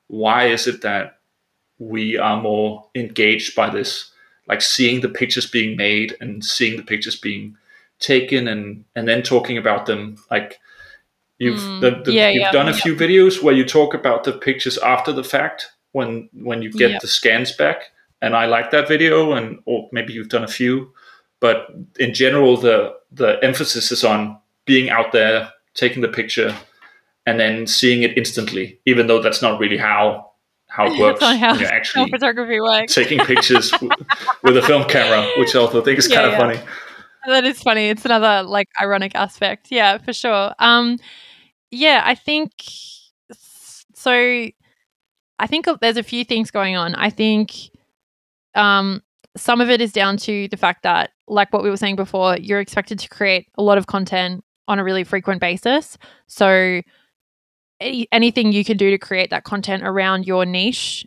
why is it that we are more engaged by this like seeing the pictures being made and seeing the pictures being taken and and then talking about them like you've Mm, the, the, yeah, you've yeah, done a yeah. few videos where you talk about the pictures after the fact when when you get the scans back and i like that video and or maybe you've done a few but in general the the emphasis is on being out there taking the picture and then seeing it instantly even though that's not really how how it (laughs) works how, you're actually photography works. taking pictures (laughs) w- with a film camera which i also think is Yeah, kind of yeah. funny That is funny. It's another like ironic aspect. Yeah, for sure. Um, yeah, I think so. I think there's a few things going on. I think um, some of it is down to the fact that, like what we were saying before, you're expected to create a lot of content on a really frequent basis. So any, anything you can do to create that content around your niche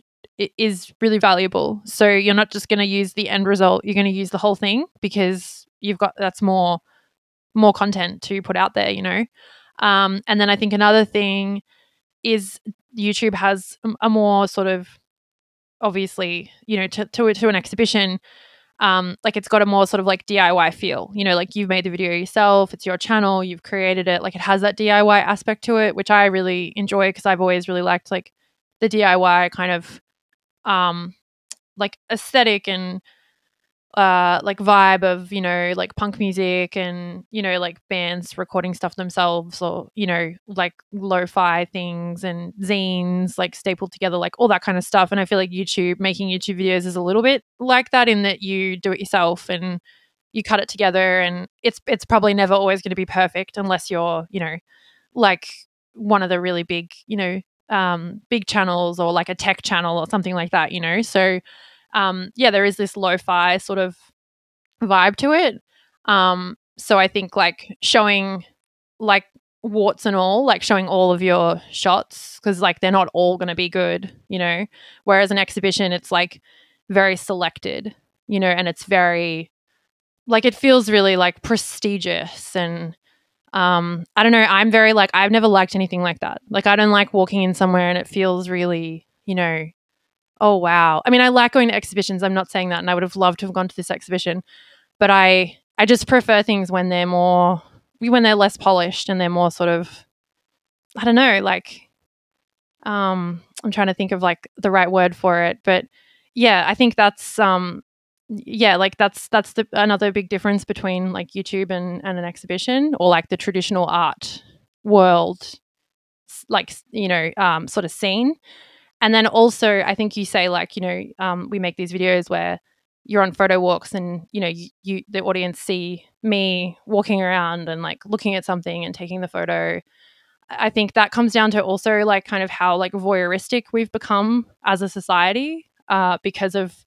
is really valuable. So you're not just going to use the end result; you're going to use the whole thing because you've got that's more more content to put out there. You know, um, and then I think another thing is YouTube has a- more sort of obviously you know to to, to an exhibition um like it's got a more sort of like DIY feel you know like you've made the video yourself it's your channel you've created it like it has that DIY aspect to it which I really enjoy because I've always really liked like the DIY kind of um like aesthetic and uh like vibe of you know like punk music and you know like bands recording stuff themselves or you know like lo-fi things and zines like stapled together like all that kind of stuff. And i feel like youtube making youtube videos is a little bit like that in that you do it yourself and you cut it together and it's it's probably never always going to be perfect unless you're you know like one of the really big you know um big channels or like a tech channel or something like that you know? So um yeah there is this lo-fi sort of vibe to it. Um so i think like showing like warts and all like showing all of your shots because like they're not all going to be good you know? Whereas an exhibition it's like very selected you know and it's very like it feels really like prestigious and um i don't know i'm very like i've never liked anything like that. Like i don't like walking in somewhere and it feels really you know oh wow. I mean i like going to exhibitions. I'm not saying that and i would have loved to have gone to this exhibition but i i just prefer things when they're more when they're less polished and they're more sort of i don't know like um i'm trying to think of like the right word for it but yeah i think that's um yeah like that's that's the another big difference between like youtube and, and an exhibition or like the traditional art world like you know um sort of scene and then also i think you say like you know um we make these videos where you're on photo walks and you know you, you the audience see me walking around and like looking at something and taking the photo. I think that comes down to also like kind of how like voyeuristic we've become as a society uh, because of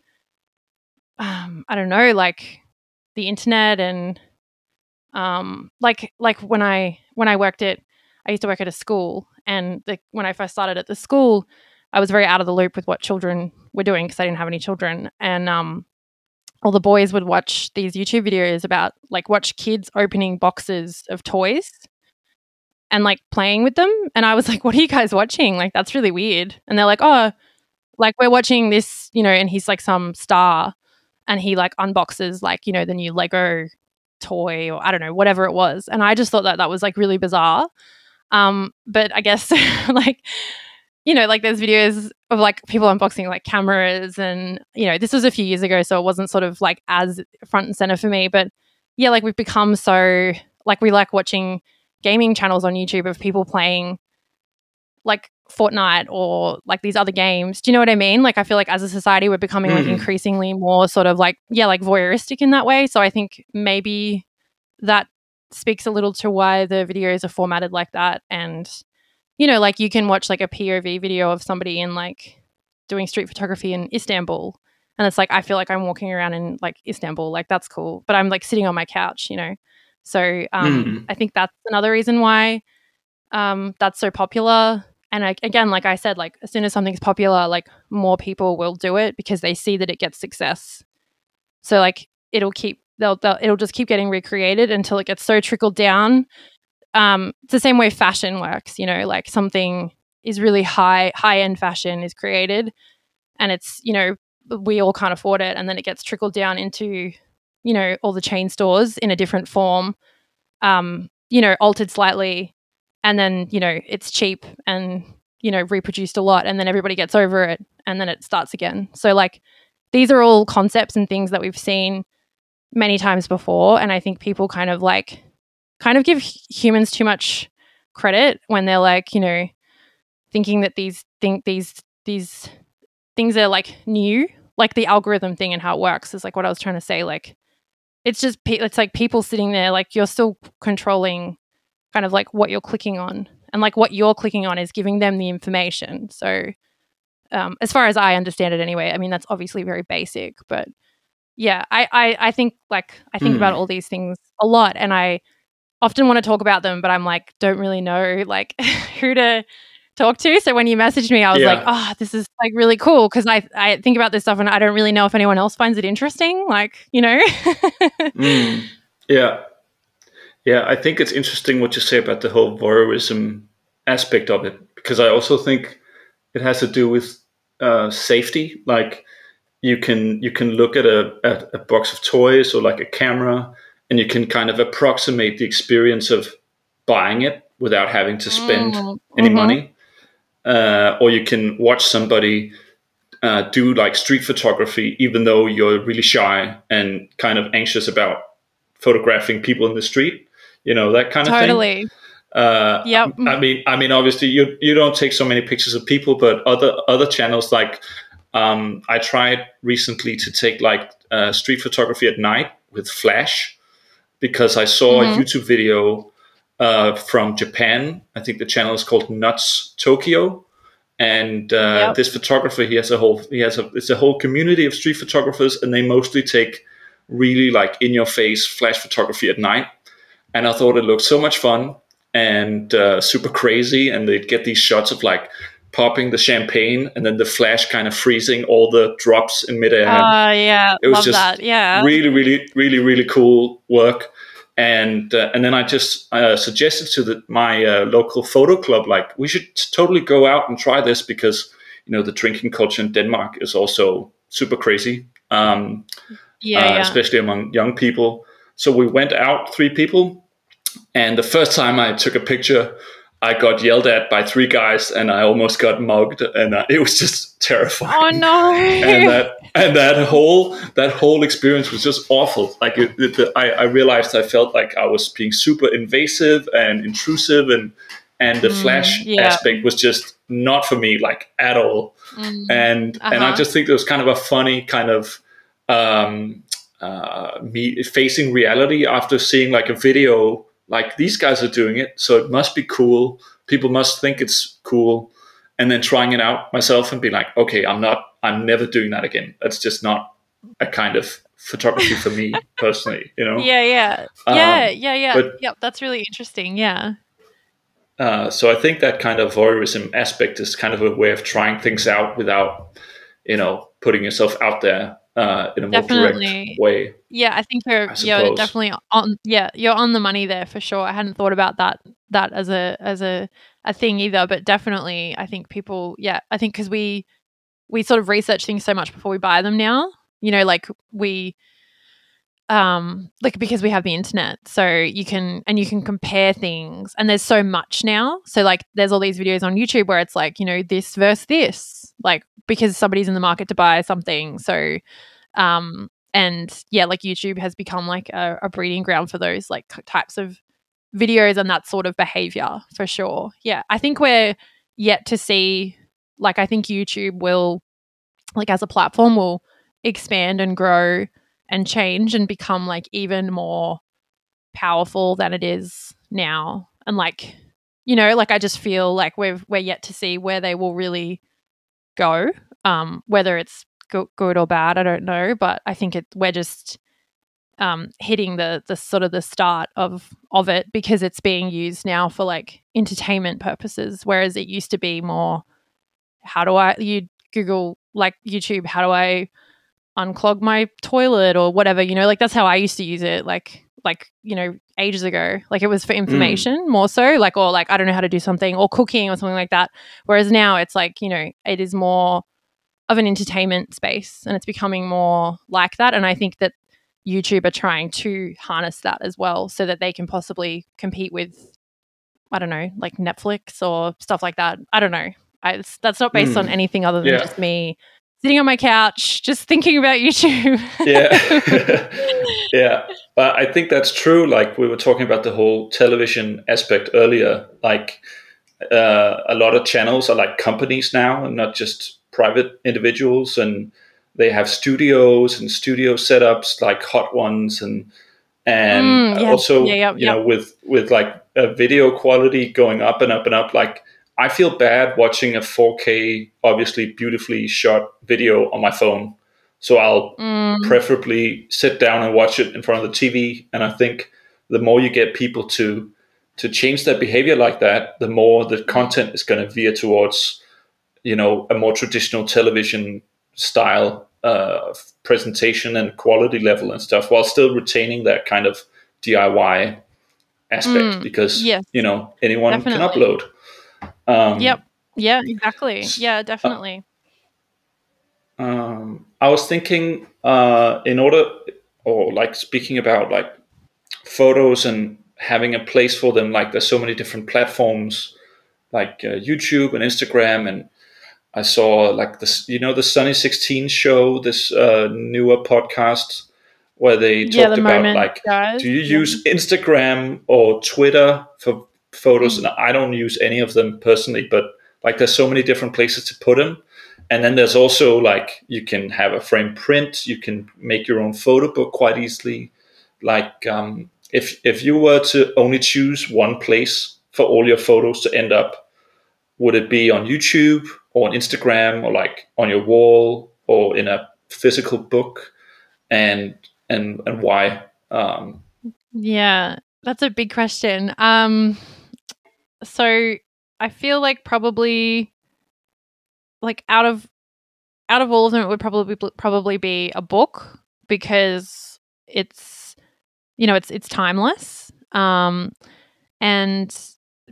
um, I don't know, like the internet and um, like like when I when I worked at I used to work at a school and the, when I first started at the school, I was very out of the loop with what children were doing because I didn't have any children and um, all the boys would watch these YouTube videos about like watch kids opening boxes of toys and like playing with them. And I was like, what are you guys watching? Like, that's really weird. And they're like, oh, like we're watching this, you know, and he's like some star and he like unboxes like, you know, the new Lego toy or I don't know, whatever it was. And I just thought that that was like really bizarre. Um, but I guess (laughs) like, you know, like there's videos of like people unboxing like cameras and, you know, this was a few years ago. So it wasn't sort of like as front and center for me. But yeah, like we've become so, like we like watching gaming channels on YouTube of people playing like Fortnite or like these other games. Do you know what I mean? Like I feel like as a society we're becoming like Mhm. increasingly more sort of like yeah, like voyeuristic in that way. So I think maybe that speaks a little to why the videos are formatted like that and you know, like you can watch like a POV video of somebody in like doing street photography in Istanbul and it's like I feel like I'm walking around in like Istanbul, like that's cool, but I'm like sitting on my couch, you know. So um, Mhm. I think that's another reason why um, that's so popular. And I, again, like I said, like as soon as something's popular, like more people will do it because they see that it gets success. So like it'll keep they'll, they'll it'll just keep getting recreated until it gets so trickled down. Um, it's the same way fashion works, you know, like something is really high high end fashion is created, and it's you know we all can't afford it, and then it gets trickled down into you know all the chain stores in a different form, um, you know, altered slightly, and then you know it's cheap and you know reproduced a lot, and then everybody gets over it, and then it starts again. So like these are all concepts and things that we've seen many times before, and I think people kind of like kind of give humans too much credit when they're like you know thinking that these think these these things are like new like the algorithm thing and how it works is like what i was trying to say like it's just pe- it's like people sitting there like you're still controlling kind of like what you're clicking on and like what you're clicking on is giving them the information so um, as far as i understand it anyway i mean that's obviously very basic but yeah i i, I think like i think Hmm. about all these things a lot and i often want to talk about them but i'm like don't really know like (laughs) who to talk to so when you messaged me i was Yeah. like oh this is like really cool because i i think about this stuff and i don't really know if anyone else finds it interesting like you know Mm. Yeah. Yeah, I think it's interesting what you say about the whole voyeurism aspect of it, because I also think it has to do with uh, safety. Like you can you can look at a at a box of toys or like a camera, and you can kind of approximate the experience of buying it without having to spend Mm, any mhm. money. Uh, or you can watch somebody uh, do like street photography, even though you're really shy and kind of anxious about photographing people in the street. You know that kind of thing. totally Uh, Yep. I mean, I mean, obviously, you you don't take so many pictures of people, but other other channels like um, I tried recently to take like uh, street photography at night with flash because I saw a Mhm. YouTube video uh, from Japan. I think the channel is called Nuts Tokyo, and uh, Yep. this photographer he has a whole he has a it's a whole community of street photographers, and they mostly take really like in your face flash photography at night. And I thought it looked so much fun and uh, super crazy, and they'd get these shots of like popping the champagne and then the flash kind of freezing all the drops in midair uh yeah it was love just that yeah really, really, really, really cool work. And uh, and then I just uh, suggested to the, my uh, local photo club, like we should totally go out and try this because you know the drinking culture in Denmark is also super crazy, um, yeah uh, yeah especially among young people. So we went out, three people, and the first time I took a picture, I got yelled at by three guys, and I almost got mugged, and uh, (laughs) it was just terrifying oh no and that and that whole that whole experience was just awful. Like it, it, the, I, I realized I felt like I was being super invasive and intrusive, and and the Mm, flash yeah. aspect was just not for me, like at all. Mm. And and I Uh-huh. just think it was kind of a funny kind of um, uh, me facing reality after seeing like a video like these guys are doing it, so it must be cool. People must think it's cool. And then trying it out myself and be like, okay, I'm not, I'm never doing that again. That's just not a kind of photography for me (laughs) personally, you know? Yeah, yeah. Um, yeah, yeah, yeah. but- yep, that's really interesting. Yeah. Uh, so I think that kind of voyeurism aspect is kind of a way of trying things out without, you know, putting yourself out there uh, in a more direct way. Yeah, I think you're I you're definitely on yeah, you're on the money there for sure. I hadn't thought about that that as a as a a thing either, but definitely I think people yeah, I think cuz we we sort of research things so much before we buy them now. You know, like we um like because we have the internet so you can and you can compare things and there's so much now so like there's all these videos on youtube where it's like you know this versus this like because somebody's in the market to buy something so um and yeah like youtube has become like a, a breeding ground for those like types of videos and that sort of behavior for sure. Yeah i think we're yet to see like i think youtube will like as a platform will expand and grow and change and become like even more powerful than it is now. And like you know like i just feel like we've we're yet to see where they will really go um whether it's go- good or bad i don't know but i think it we're just um hitting the the sort of the start of of it because it's being used now for like entertainment purposes whereas it used to be more how do i you google like youtube how do i unclog my toilet or whatever you know like that's how i used to use it like like you know ages ago. Like it was for information more so like or like i don't know how to do something or cooking or something like that whereas now it's like you know it is more of an entertainment space and it's becoming more like that. And i think that youtube are trying to harness that as well so that they can possibly compete with i don't know like netflix or stuff like that. I don't know. I, that's not based on Mm. anything other than Yeah. just me sitting on my couch just thinking about youtube. Yeah. (laughs) (laughs) Yeah. But i think that's true. Like we were talking about the whole television aspect earlier. Like uh, a lot of channels are like companies now and not just private individuals and they have studios and studio setups like hot ones and and Mm, yeah. also Yeah, yeah, you know with with like a video quality going up and up and up like i feel bad watching a 4k obviously beautifully shot video on my phone so i'll Mm, preferably sit down and watch it in front of the TV. And I think the more you get people to to change their behavior like that, the more the content is going to veer towards, you know, a more traditional television style uh, presentation and quality level and stuff, while still retaining that kind of DIY aspect Mm, because yes. you know anyone can upload. Um, Yep. Yeah, exactly. Yeah, definitely. um, I was thinking uh, in order, or like speaking about like photos and having a place for them. Like there's so many different platforms, like uh, YouTube and Instagram, and I saw like this, you know, the Sunny Sixteen show, this uh, newer podcast where they yeah, talked the about like guys. do you Yeah. use Instagram or Twitter for photos? Mm. And I don't use any of them personally, but like there's so many different places to put them. And then there's also like you can have a frame print, you can make your own photo book quite easily. Like um, if if you were to only choose one place for all your photos to end up, would it be on YouTube or on Instagram or like on your wall or in a physical book? And and and why? Um, Yeah, that's a big question. Um so I feel like probably like out of out of all of them it would probably probably be a book because it's you know, it's it's timeless. Um and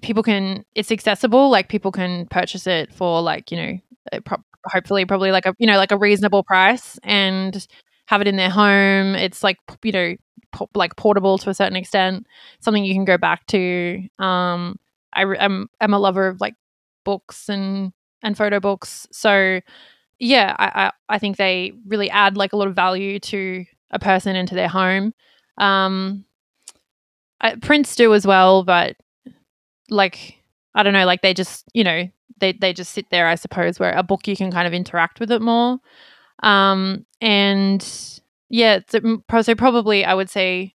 people can it's accessible like people can purchase it for like, you know, pro- hopefully probably like a you know, like a reasonable price and have it in their home. It's like, you know, po- like portable to a certain extent, something you can go back to. Um, I re- I'm I'm a lover of like books and and photo books, so yeah, I, I I think they really add like a lot of value to a person into their home. Um, I, prints do as well, but like I don't know, like they just you know they they just sit there, I suppose. Where a book you can kind of interact with it more. Um, and yeah, mm, so probably I would say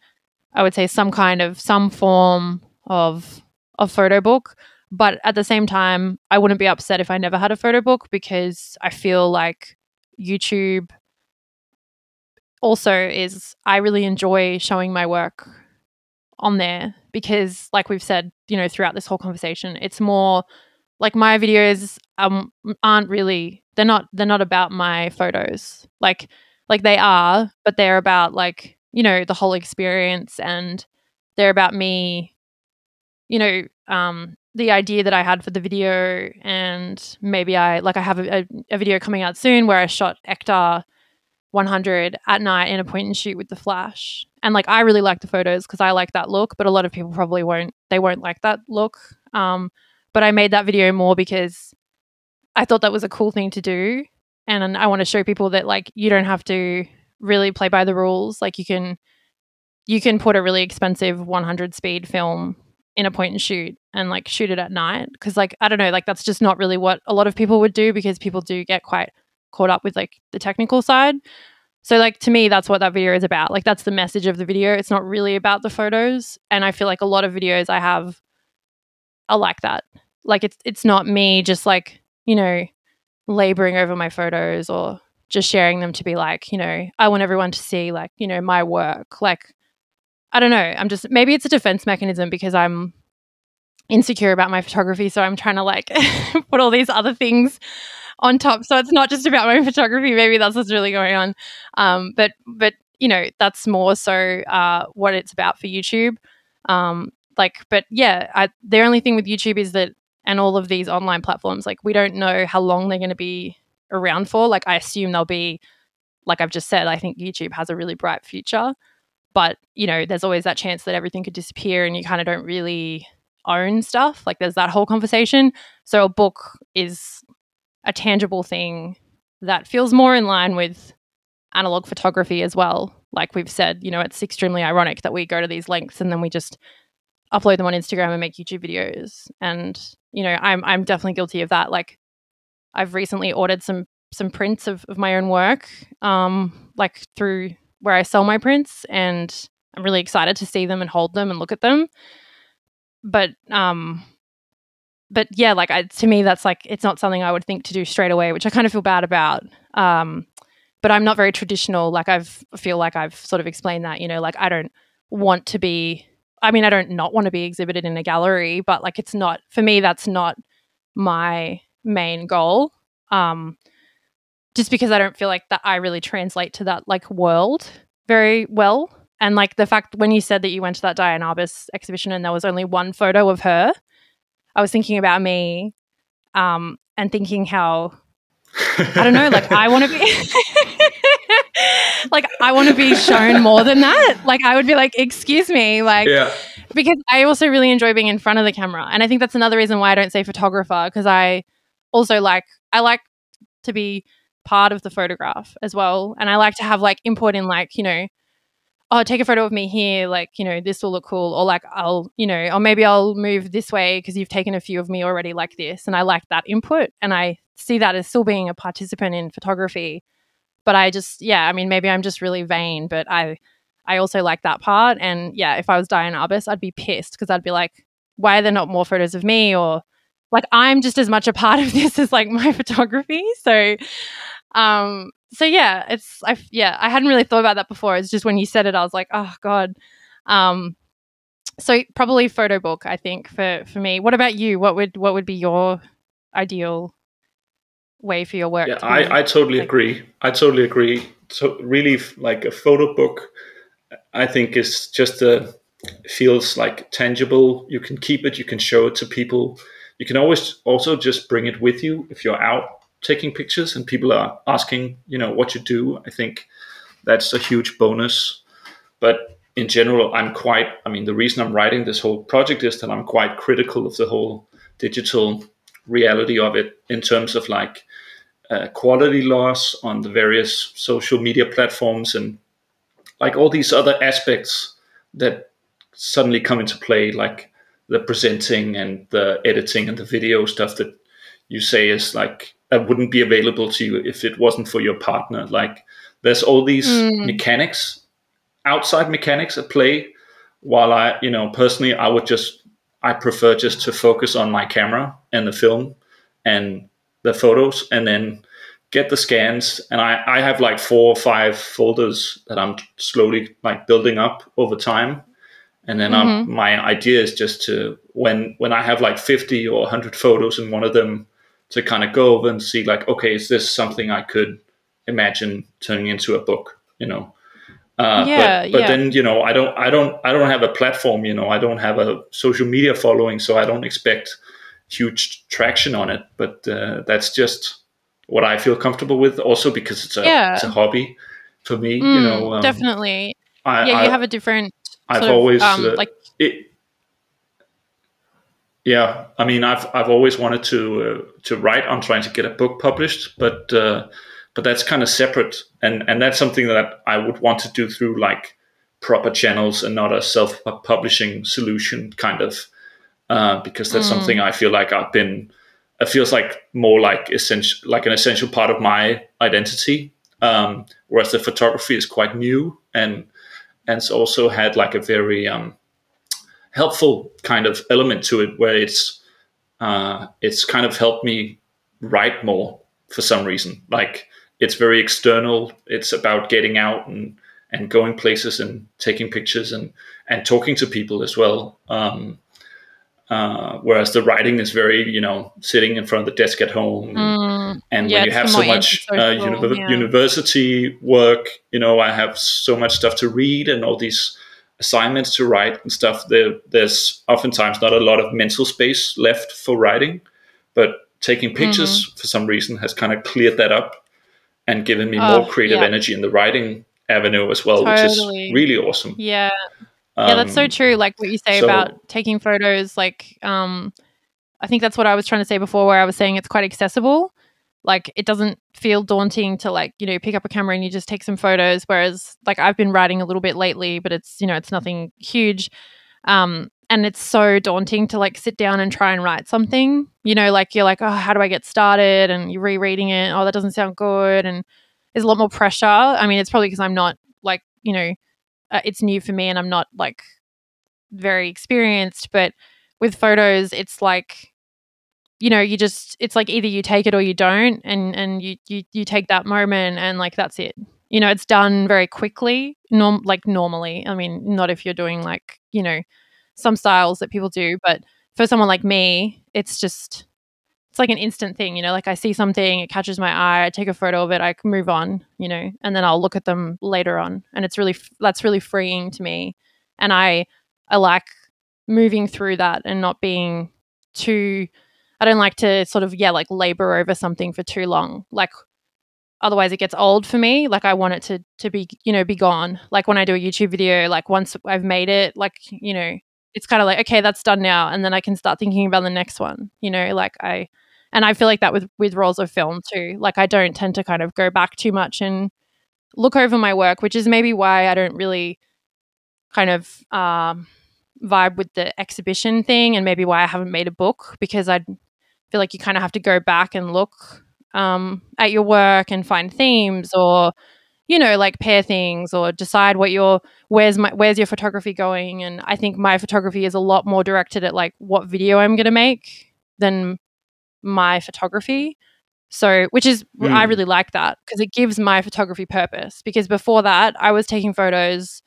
I would say some kind of some form of a photo book. But at the same time, I wouldn't be upset if I never had a photo book because I feel like YouTube also is I really enjoy showing my work on there because like we've said, you know, throughout this whole conversation, it's more like my videos um aren't really they're not they're not about my photos. Like like they are, but they're about like, you know, the whole experience and they're about me you know, um the idea that I had for the video and maybe I like I have a, a, a video coming out soon where I shot Ektar 100 at night in a point and shoot with the flash. And like I really like the photos because I like that look, but a lot of people probably won't. They won't like that look. Um, but I made that video more because I thought that was a cool thing to do, and I want to show people that like you don't have to really play by the rules. Like you can you can put a really expensive 100 speed film in a point and shoot and like shoot it at night because like I don't know like that's just not really what a lot of people would do because people do get quite caught up with like the technical side. So like to me that's what that video is about. Like that's the message of the video. It's not really about the photos and I feel like a lot of videos I have are like that. Like it's it's not me just like, you know, laboring over my photos or just sharing them to be like, you know, I want everyone to see like, you know, my work. Like I don't know. I'm just maybe it's a defense mechanism because I'm insecure about my photography, so I'm trying to like (laughs) put all these other things on top. So it's not just about my (laughs) photography. Maybe that's what's really going on. Um, but but you know that's more so uh, what it's about for YouTube. Um, like, but yeah, I, the only thing with YouTube is that and all of these online platforms, like we don't know how long they're going to be around for. Like I assume they'll be, like I've just said, I think YouTube has a really bright future. But you know, there's always that chance that everything could disappear, and you kind of don't really own stuff. Like there's that whole conversation. So a book is a tangible thing that feels more in line with analog photography as well. Like we've said, you know, it's extremely ironic that we go to these lengths and then we just upload them on Instagram and make YouTube videos. And, you know, I'm I'm definitely guilty of that. Like I've recently ordered some some prints of, of my own work, um, like through where I sell my prints and I'm really excited to see them and hold them and look at them. But um but yeah, like I, to me, that's like it's not something I would think to do straight away, which I kind of feel bad about. Um, but I'm not very traditional. Like I've feel like I've sort of explained that. You know, like I don't want to be. I mean, I don't not want to be exhibited in a gallery, but like it's not for me. That's not my main goal. Um, just because I don't feel like that I really translate to that like world very well. And like the fact when you said that you went to that Diane Arbus exhibition and there was only one photo of her, I was thinking about me um, and thinking how I don't know, like I want to be (laughs) like I want to be shown more than that. Like I would be like, excuse me, like yeah. because I also really enjoy being in front of the camera. And I think that's another reason why I don't say photographer, because I also like I like to be part of the photograph as well. And I like to have like input in like, you know, oh, take a photo of me here. Like, you know, this will look cool. Or like, I'll, you know, or maybe I'll move this way because you've taken a few of me already like this. And I like that input. And I see that as still being a participant in photography. But I just, yeah, I mean, maybe I'm just really vain, but I, I also like that part. And yeah, if I was Diane Arbus, I'd be pissed because I'd be like, why are there not more photos of me? Or like, I'm just as much a part of (laughs) this as like my (laughs) photography. So, um, so yeah, it's I yeah I hadn't really thought about that before. It's just when you said it, I was like, oh god. Um, so probably photo book. I think for for me. What about you? What would what would be your ideal way for your work? Yeah, I I totally like- agree. I totally agree. So really, like a photo book, I think is just a feels like tangible. You can keep it. You can show it to people. You can always also just bring it with you if you're out taking pictures and people are asking, you know, what you do, I think that's a huge bonus. But in general, I'm quite, I mean, the reason I'm writing this whole project is that I'm quite critical of the whole digital reality of it in terms of like uh, quality loss on the various social media platforms and like all these other aspects that suddenly come into play, like the presenting and the editing and the video stuff that you say is like that wouldn't be available to you if it wasn't for your partner. Like there's all these mm. mechanics, outside mechanics at play while I, you know, personally, I would just, I prefer just to focus on my camera and the film and the photos and then get the scans. And I, I have like four or five folders that I'm slowly like building up over time. And then mm-hmm. my idea is just to, when, when I have like 50 or 100 photos in one of them, to kind of go over and see like, okay, is this something I could imagine turning into a book, you know? Uh, yeah, but, but yeah. then you know I don't I don't I don't have a platform you know I don't have a social media following so I don't expect huge traction on it but uh, that's just what I feel comfortable with also because it's a yeah. it's a hobby for me mm, you know um, definitely I, yeah I, you have a different I've always of, um, uh, like it yeah I mean I've I've always wanted to uh, to write on trying to get a book published but uh, but that's kind of separate and and that's something that i would want to do through like proper channels and not a self-publishing solution kind of uh, because that's mm. something i feel like i've been it feels like more like essential like an essential part of my identity um, whereas the photography is quite new and and it's also had like a very um, helpful kind of element to it where it's uh, it's kind of helped me write more for some reason like it's very external. It's about getting out and and going places and taking pictures and and talking to people as well. Um, uh, whereas the writing is very, you know, sitting in front of the desk at home, mm, and yeah, when you have so much uh, uni- yeah. university work, you know, I have so much stuff to read and all these assignments to write and stuff. There, there's oftentimes not a lot of mental space left for writing, but taking pictures mm-hmm. for some reason has kind of cleared that up and given me oh, more creative yeah. energy in the writing avenue as well, totally. which is really awesome. Yeah. Um, yeah, that's so um, true. Like what you say so, about taking photos, like um I think that's what I was trying to say before where I was saying it's quite accessible. Like it doesn't feel daunting to like, you know, pick up a camera and you just take some photos. Whereas like I've been writing a little bit lately, but it's, you know, it's nothing huge. Um, and it's so daunting to like sit down and try and write something you know like you're like oh how do i get started and you're rereading it oh that doesn't sound good and there's a lot more pressure i mean it's probably because i'm not like you know uh, it's new for me and i'm not like very experienced but with photos it's like you know you just it's like either you take it or you don't and and you you, you take that moment and like that's it you know it's done very quickly norm like normally i mean not if you're doing like you know some styles that people do, but for someone like me, it's just it's like an instant thing, you know, like I see something, it catches my eye, I take a photo of it, I move on, you know, and then I'll look at them later on. And it's really that's really freeing to me. And I I like moving through that and not being too I don't like to sort of yeah, like labor over something for too long. Like otherwise it gets old for me. Like i want it to to be you know be gone. Like when i do a youtube video like once i've made it like you know it's kind of like okay that's done now and then i can start thinking about the next one you know like i and i feel like that with with rolls of film too. Like i don't tend to kind of go back too much and look over my work which is maybe why i don't really kind of um, vibe with the exhibition thing and maybe why i haven't made a book because i feel like you kind of have to go back and look um, at your work and find themes or you know, like pair things or decide what your where's my where's your photography going. And I think my photography is a lot more directed at like what video I'm gonna make than my photography. So, which is mm. I really like that because it gives my photography purpose. Because before that, I was taking photos,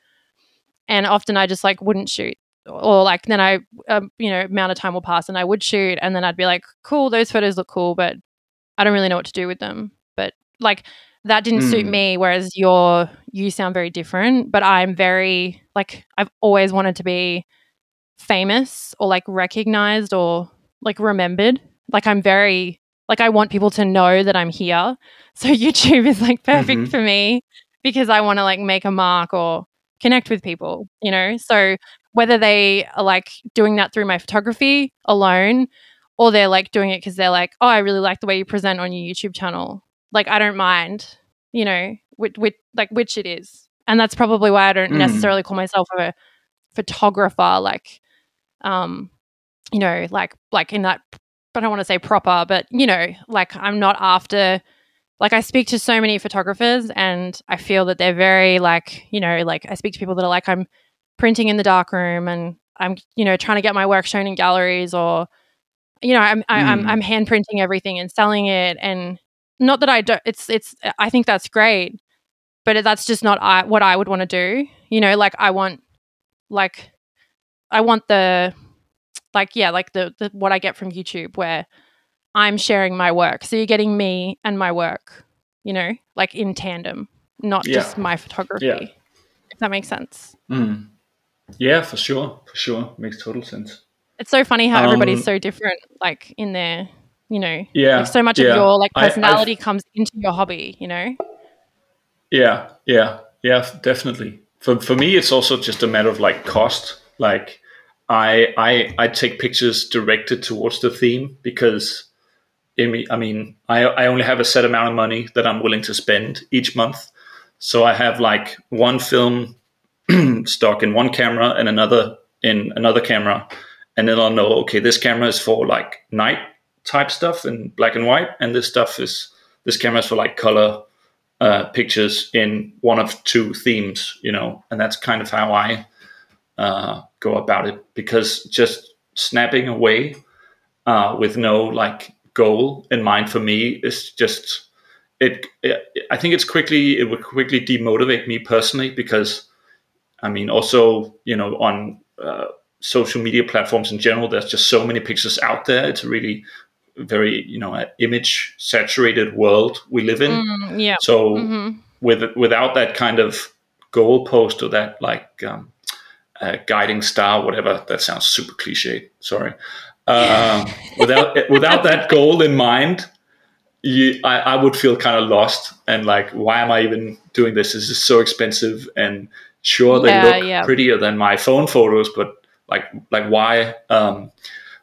and often I just like wouldn't shoot, or like then I, um, you know, amount of time will pass and I would shoot, and then I'd be like, cool, those photos look cool, but I don't really know what to do with them. But like that didn't mm. suit me whereas your you sound very different but i'm very like i've always wanted to be famous or like recognized or like remembered like i'm very like i want people to know that i'm here (laughs) so youtube is like perfect mm-hmm. for me because i want to like make a mark or connect with people you know so whether they are like doing that through my photography alone or they're like doing it because they're like oh i really like the way you present on your youtube channel like I don't mind, you know, which, which like which it is, and that's probably why I don't mm. necessarily call myself a photographer, like, um, you know, like like in that. But I don't want to say proper, but you know, like I'm not after. Like I speak to so many photographers, and I feel that they're very like, you know, like I speak to people that are like, I'm printing in the darkroom and I'm, you know, trying to get my work shown in galleries or, you know, I'm, I, I'm, Mm. I'm hand printing everything and selling it. And not that I don't, it's, it's, I think that's great, but that's just not I, what I would want to do. You know, like I want, like, I want the, like, yeah, like the, the, what I get from YouTube where I'm sharing my work. So you're getting me and my work, you know, like in tandem, not Yeah. just my photography. Yeah. If that makes sense. Mm. Yeah, for sure, for sure, makes total sense. It's so funny how everybody's Um, so different, like in their, you know, Yeah, like so much yeah. of your like I- personality comes into your hobby, you know? Yeah, yeah, yeah, definitely. For for me, it's also just a matter of like cost. Like, I I I take pictures directed towards the theme because, I mean, I mean, I I only have a set amount of money that I'm willing to spend each month. So I have like one film (clears throat) stock in one camera and another in another camera, and then I'll know okay, this camera is for like night type stuff in black and white, and this stuff is this camera is for like color uh, pictures in one of two themes, you know, and that's kind of how I uh, go about it because just snapping away uh, with no like goal in mind for me is just it, it. I think it's quickly it would quickly demotivate me personally because I mean also you know on uh, social media platforms in general there's just so many pictures out there. It's a really very you know image saturated world we live in. Mm, yeah. So hmm with without that kind of goalpost or that like um, uh, guiding star, whatever that sounds super cliche. Sorry. Uh, (laughs) without without that goal in mind, you, I, I would feel kind of lost and like, why am I even doing this? This is so expensive, and sure they Yeah, look yeah. prettier than my phone photos, but like like why? Um,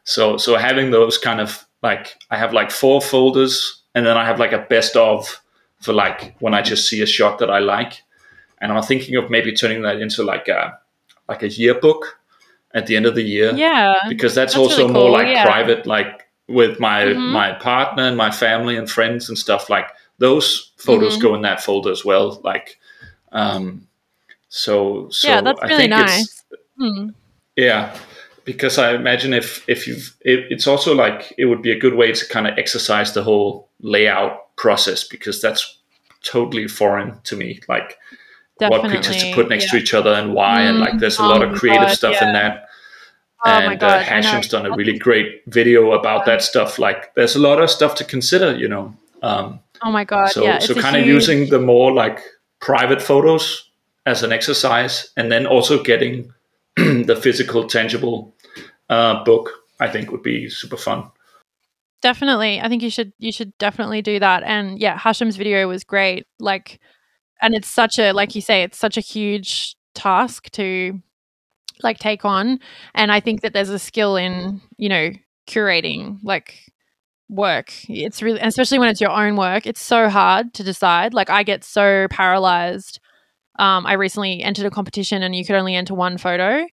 so so having those kind of like I have like four folders, and then I have like a best of for like when I just see a shot that I like, and I'm thinking of maybe turning that into like a like a yearbook at the end of the year Yeah. because that's, That's also really more like yeah. private like with my Mhm. my partner and my family and friends and stuff like those photos Mhm. go in that folder as well like um so so yeah, that's I really nice. Hmm. yeah, because I imagine if if you've, it, it's also like it would be a good way to kind of exercise the whole layout process because that's totally foreign to me. Like what pictures to put next yeah. to each other and why, and like there's a Mm, lot oh of creative God, stuff in that. Oh and uh, God, I know. Hashem's done a really great video about that stuff. Like there's a lot of stuff to consider, you know. Um, Oh my god. so yeah. so kind of huge- using the more like private photos as an exercise and then also getting (clears throat) the physical tangible uh, book i think would be super fun. Definitely. I think you should you should definitely do that. And yeah hashem's video was great. Like and it's such a like you say it's such a huge task to like take on. And i think that there's a skill in you know curating like work. It's really especially when it's your own work it's so hard to decide. Like i get so paralyzed um, i recently entered a competition and you could only enter one photo.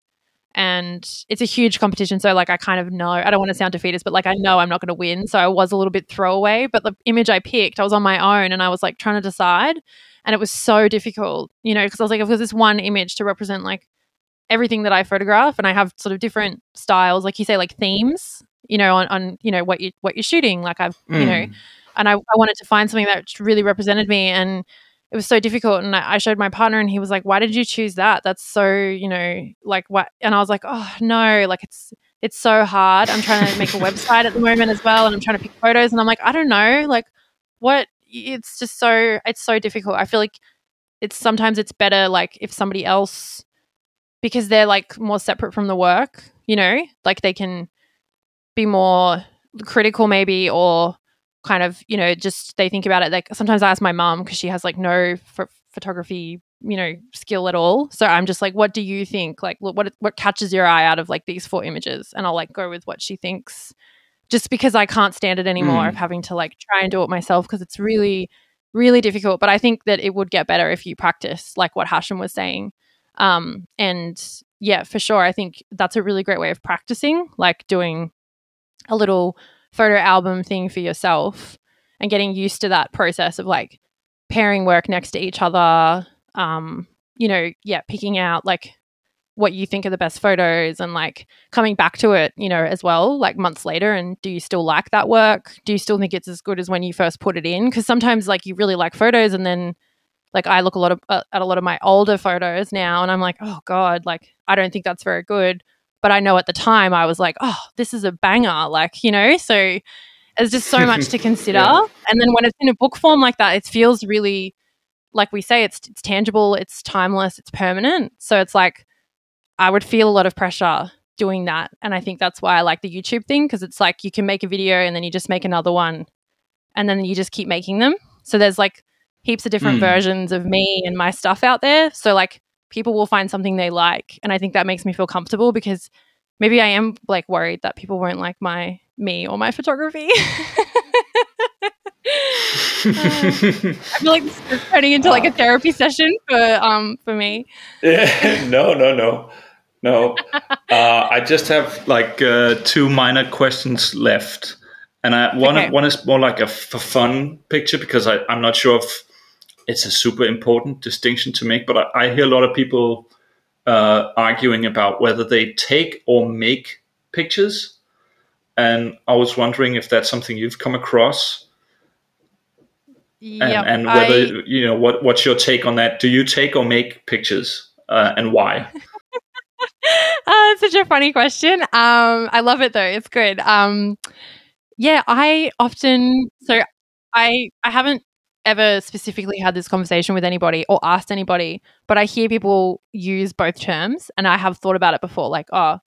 And it's a huge competition so like i kind of know i don't want to sound defeatist but like i know i'm not going to win so i was a little bit throwaway. But the image i picked i was on my own and i was like trying to decide and it was so difficult you know because i was like if there's this one image to represent like everything that i photograph and i have sort of different styles like you say like themes you know on, on you know what you what you're shooting like i've you know. Mm. and I, I wanted to find something that really represented me and it was so difficult and I, showed my partner and he was like why did you choose that? That's so you know like what and i was like oh no like it's it's so hard. I'm trying to make a (laughs) website at the moment as well and i'm trying to pick photos and i'm like i don't know like what it's just so it's so difficult. I feel like it's sometimes it's better like if somebody else because they're like more separate from the work you know? Like they can be more critical maybe or kind of you know just they think about it like sometimes i ask my mom because she has like no ph- photography you know skill at all. So i'm just like what do you think? Like what what catches your eye out of like these four images? And i'll like go with what she thinks just because i can't stand it anymore Mm. of having to like try and do it myself because it's really really difficult. But i think that it would get better if you practice like what hashim was saying. Um and yeah for sure i think that's a really great way of practicing like doing a little photo album thing for yourself and getting used to that process of like pairing work next to each other um you know yeah picking out like what you think are the best photos and like coming back to it, you know, as well, like months later. And do you still like that work? Do you still think it's as good as when you first put it in? Because sometimes like you really like photos and then like I look a lot of uh, at a lot of my older photos now and I'm like, oh god, like I don't think that's very good. But I know at the time I was like, oh, this is a banger, like you know. So there's just so much to (laughs) consider. yeah. And then when it's in a book form like that, it feels really like we say it's it's tangible, it's timeless, it's permanent. So it's like I would feel a lot of pressure doing that. And I think that's why I like the YouTube thing because it's like you can make a video and then you just make another one and then you just keep making them. So there's like heaps of different mm. versions of me and my stuff out there. So like people will find something they like. And I think that makes me feel comfortable because maybe I am like worried that people won't like my me or my photography. (laughs) uh, I feel like this is turning into like a (laughs) therapy session for um for me. Yeah, (laughs) no, no, no, no. Uh, I just have like uh, two minor questions left, and I one okay. one is more like a for fun picture because I I'm not sure if it's a super important distinction to make, but I, I hear a lot of people uh, arguing about whether they take or make pictures, and I was wondering if that's something you've come across Yep, and, and whether I, you know what what's your take on that? Do you take or make pictures, uh, and why? (laughs) uh, such a funny question. Um, I love it though; it's good. Um, yeah, I often so I I haven't ever specifically had this conversation with anybody or asked anybody, but I hear people use both terms, and I have thought about it before. Like, oh,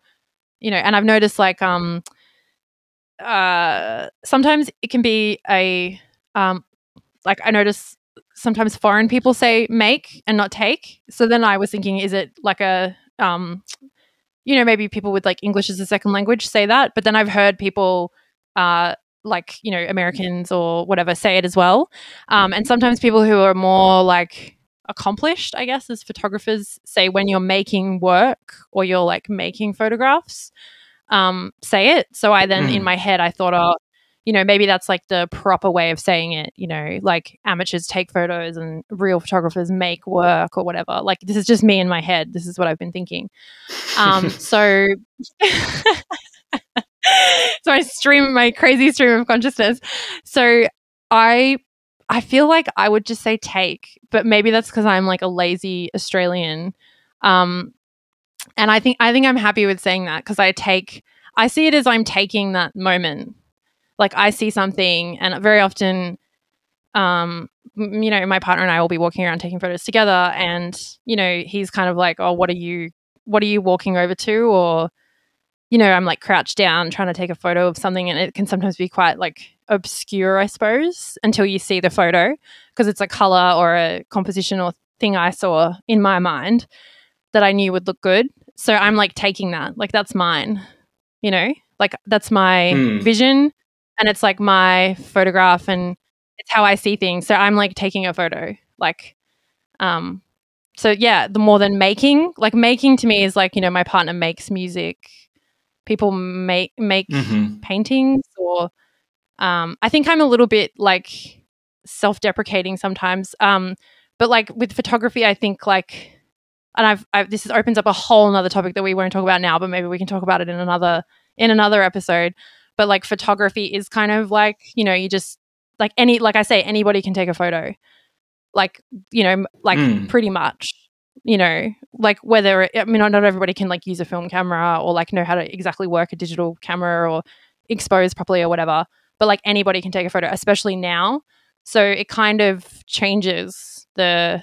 you know, and I've noticed like um, uh, sometimes it can be a um like I notice sometimes foreign people say make and not take. So then I was thinking, is it like a um, you know, maybe people with like English as a second language say that, but then I've heard people uh like you know Americans or whatever say it as well, um, and sometimes people who are more like accomplished, I guess, as photographers say when you're making work or you're like making photographs, um, say it. So I then mm. in my head I thought, oh, you know, maybe that's like the proper way of saying it, you know, like amateurs take photos and real photographers make work or whatever. Like this is just me in my head. This is what I've been thinking. Um, (laughs) so (laughs) so I stream my crazy stream of consciousness. So I I feel like I would just say take, but maybe that's because I'm like a lazy Australian. Um, and I think I think I'm happy with saying that because I take I see it as I'm taking that moment like I see something, and very often, um, you know, my partner and I will be walking around taking photos together, and you know, he's kind of like, "Oh, what are you? What are you walking over to?" Or, you know, I'm like crouched down trying to take a photo of something, and it can sometimes be quite like obscure, I suppose, until you see the photo because it's a color or a composition or thing I saw in my mind that I knew would look good. So I'm like taking that, like that's mine, you know, like that's my mm. vision and it's like my photograph and it's how I see things. So I'm like taking a photo. Like um so yeah, the more than making, like making to me is like, you know, my partner makes music. People make make mm-hmm. paintings or um I think I'm a little bit like self-deprecating sometimes. Um but like with photography I think like and I've, I've this is, opens up a whole another topic that we won't talk about now, but maybe we can talk about it in another in another episode but like photography is kind of like you know you just like any like i say anybody can take a photo like you know like mm. pretty much you know like whether i mean not everybody can like use a film camera or like know how to exactly work a digital camera or expose properly or whatever but like anybody can take a photo especially now so it kind of changes the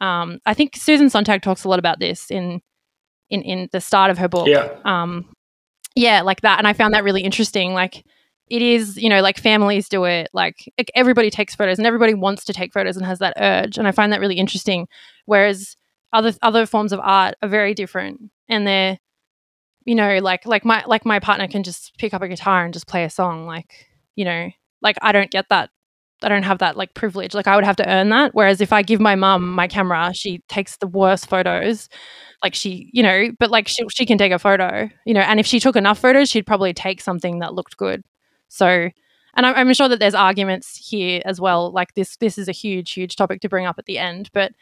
um i think susan sontag talks a lot about this in in in the start of her book yeah um yeah, like that. And I found that really interesting. Like, it is, you know, like families do it, like, like everybody takes photos and everybody wants to take photos and has that urge. And I find that really interesting. Whereas other other forms of art are very different and they're, you know, like like my like my partner can just pick up a guitar and just play a song. Like, you know, like I don't get that I don't have that like privilege. Like I would have to earn that. Whereas if I give my mum my camera, she takes the worst photos like she you know but like she, she can take a photo you know and if she took enough photos she'd probably take something that looked good so and I'm, I'm sure that there's arguments here as well like this this is a huge huge topic to bring up at the end but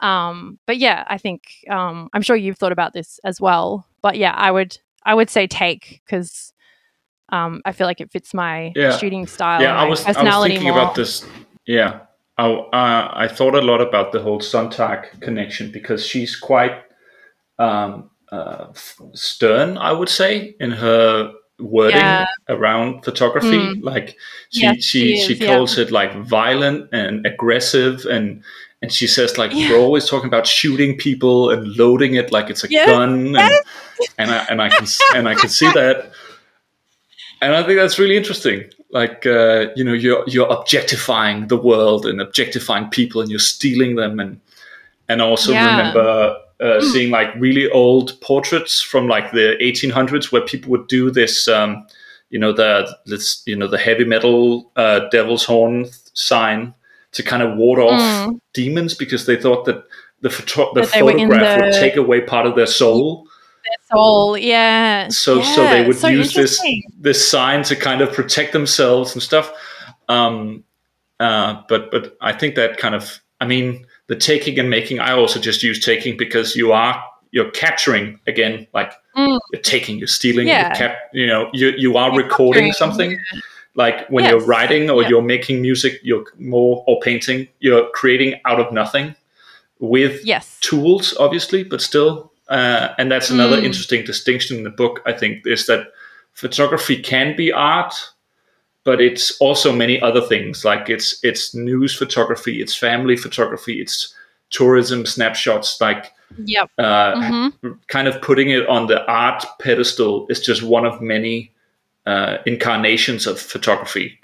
Um, but yeah, I think um, I'm sure you've thought about this as well. But yeah, I would I would say take because um, I feel like it fits my Yeah. shooting style. yeah, I was I was thinking more. about this. Yeah, I uh, I thought a lot about the whole Sontag connection because she's quite um, uh, f- stern, I would say, in her wording Yeah. around photography. Mm. Like she Yes, she she she is, yeah. calls it like violent and aggressive and. And she says, like, Yeah. we're always talking about shooting people and loading it like it's a Yes, gun, and, and I and I can and I can see (laughs) that, and I think that's really interesting. Like uh, you know, you're you're objectifying the world and objectifying people, and you're stealing them, and and also Yeah. remember uh, Mm. seeing like really old portraits from like the 1800s where people would do this. Um, you know the this you know the heavy metal uh, devil's horn sign to kind of ward off Mm. demons because they thought that the photo- the That they were in photograph would take away part of their soul. Their soul. Yeah. So so they would so use this this sign to kind of protect themselves and stuff. Um, uh, but but I think that kind of I mean the taking and making. I also just use taking because you are you're capturing again like Mm. you're taking you're stealing Yeah. you're cap, you know you you are You're recording something like when you're writing or Yeah. you're making music you're more or painting you're creating out of nothing with Yes. tools, obviously, but still. Uh, and that's another Mm. interesting distinction in the book, I think, is that photography can be art, but it's also many other things. Like it's it's news photography, it's family photography, it's tourism snapshots. Like Yep. uh, hmm kind of putting it on the art pedestal is just one of many uh, incarnations of photography.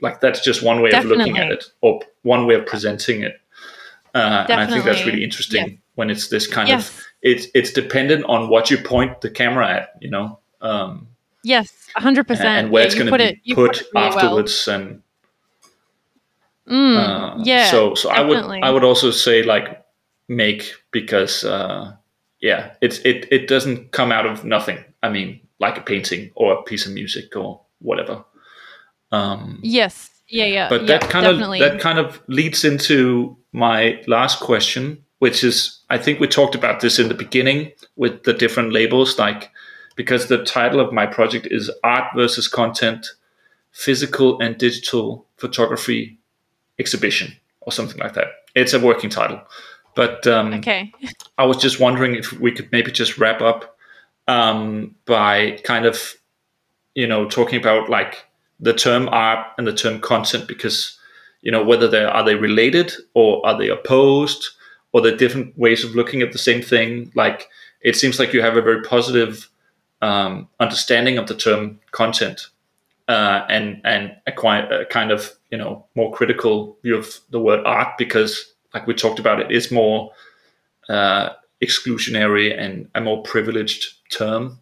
Like that's just one way of looking at it, or one way of presenting it. Uh, and I think that's really interesting Yes. when it's this kind Yes. of it's it's dependent on what you point the camera at, you know, um, Yes. hundred percent. and where it's you going put to it, be you put, it really well. afterwards. And Mm, uh, yeah. so so I would. I would also say like make because uh, yeah, it's it it doesn't come out of nothing. I mean, like a painting or a piece of music or whatever. Um, Yes. Yeah. Yeah. but yeah, that kind definitely. of that kind of leads into my last question, which is I think we talked about this in the beginning with the different labels, like because the title of my project is art versus content, physical and digital photography exhibition or something like that. It's a working title, but um, okay. (laughs) I was just wondering if we could maybe just wrap up um, by kind of, you know, talking about like the term art and the term content because, you know, whether they are they related or are they opposed or they're different ways of looking at the same thing. Like it seems like you have a very positive um, understanding of the term content uh, and and a, quite, a kind of you know more critical view of the word art because like we talked about it is more uh, exclusionary and a more privileged term.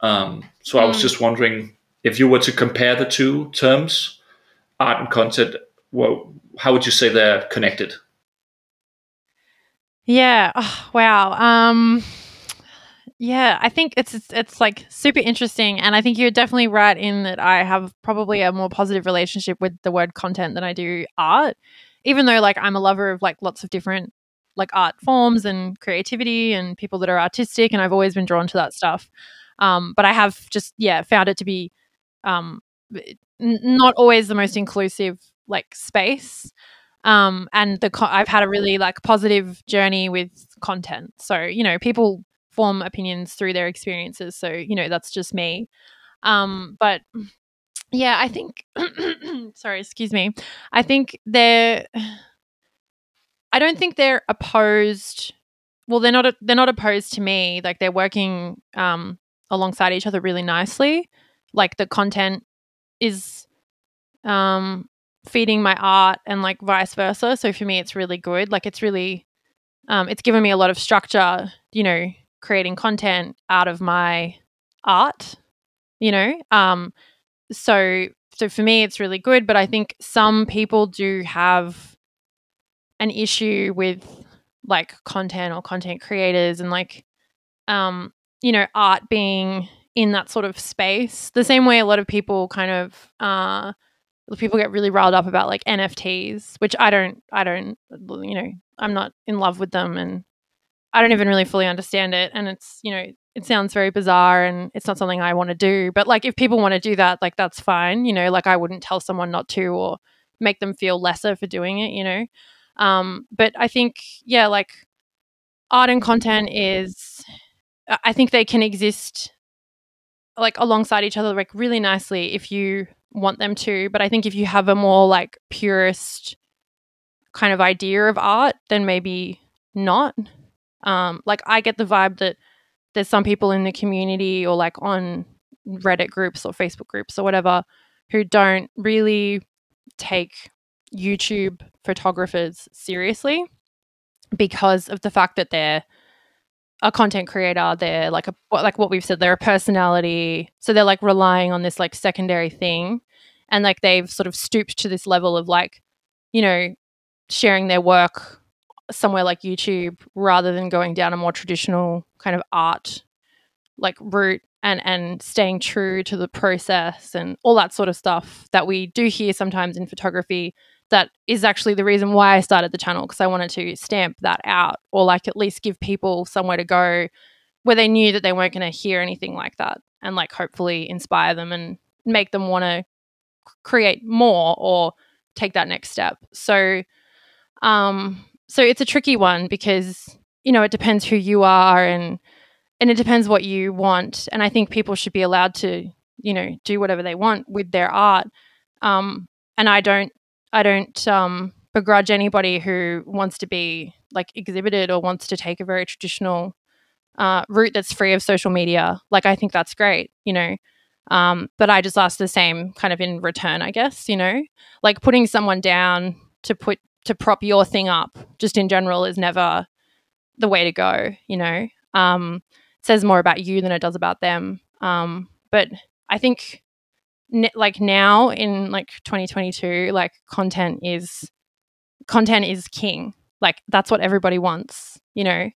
Um, so I was Mm. just wondering if you were to compare the two terms, art and content, well, how would you say they're connected? Yeah. Oh, wow. Um yeah, I think it's, it's it's like super interesting and I think you're definitely right in that I have probably a more positive relationship with the word content than I do art. Even though like I'm a lover of like lots of different like art forms and creativity and people that are artistic and I've always been drawn to that stuff. Um but I have just yeah, found it to be um n- not always the most inclusive like space. Um and the co- i've had a really like positive journey with content. So you know people form opinions through their experiences so you know that's just me. Um but yeah i think (clears throat) sorry excuse me. I think they're i don't think they're opposed well they're not they're not opposed to me like they're working um alongside each other really nicely like the content is um feeding my art and like vice versa. So for me, it's really good. Like it's really, um, it's given me a lot of structure, you know, creating content out of my art, you know. Um, so so for me, it's really good. But I think some people do have an issue with like content or content creators and like, um, you know, art being in that sort of space. The same way a lot of people kind of uh people get really riled up about like NFTs, which I don't, I don't, you know, I'm not in love with them and I don't even really fully understand it. And it's, you know, it sounds very bizarre and it's not something I want to do. But like if people want to do that, like that's fine. You know, like I wouldn't tell someone not to or make them feel lesser for doing it, you know. Um, but I think, yeah, like art and content is I think they can exist like alongside each other like really nicely if you want them to. But I think if you have a more like purist kind of idea of art, then maybe not. Um, like I get the vibe that there's some people in the community or like on Reddit groups or Facebook groups or whatever who don't really take YouTube photographers seriously because of the fact that they're a content creator they're like a like what we've said they're a personality so they're like relying on this like secondary thing and like they've sort of stooped to this level of like you know sharing their work somewhere like YouTube rather than going down a more traditional kind of art like route and and staying true to the process and all that sort of stuff that we do hear sometimes in photography that is actually the reason why I started the channel because I wanted to stamp that out or like at least give people somewhere to go where they knew that they weren't going to hear anything like that and like hopefully inspire them and make them want to create more or take that next step. So um so it's a tricky one because you know it depends who you are and and it depends what you want and I think people should be allowed to you know do whatever they want with their art um and I don't I don't um, begrudge anybody who wants to be like exhibited or wants to take a very traditional uh, route that's free of social media. Like, I think that's great, you know. Um, but I just ask the same kind of in return, I guess, you know, like putting someone down to put to prop your thing up just in general is never the way to go, you know. Um, it says more about you than it does about them. Um, but I think like now in like 2022 like content is content is king. Like that's what everybody wants you know?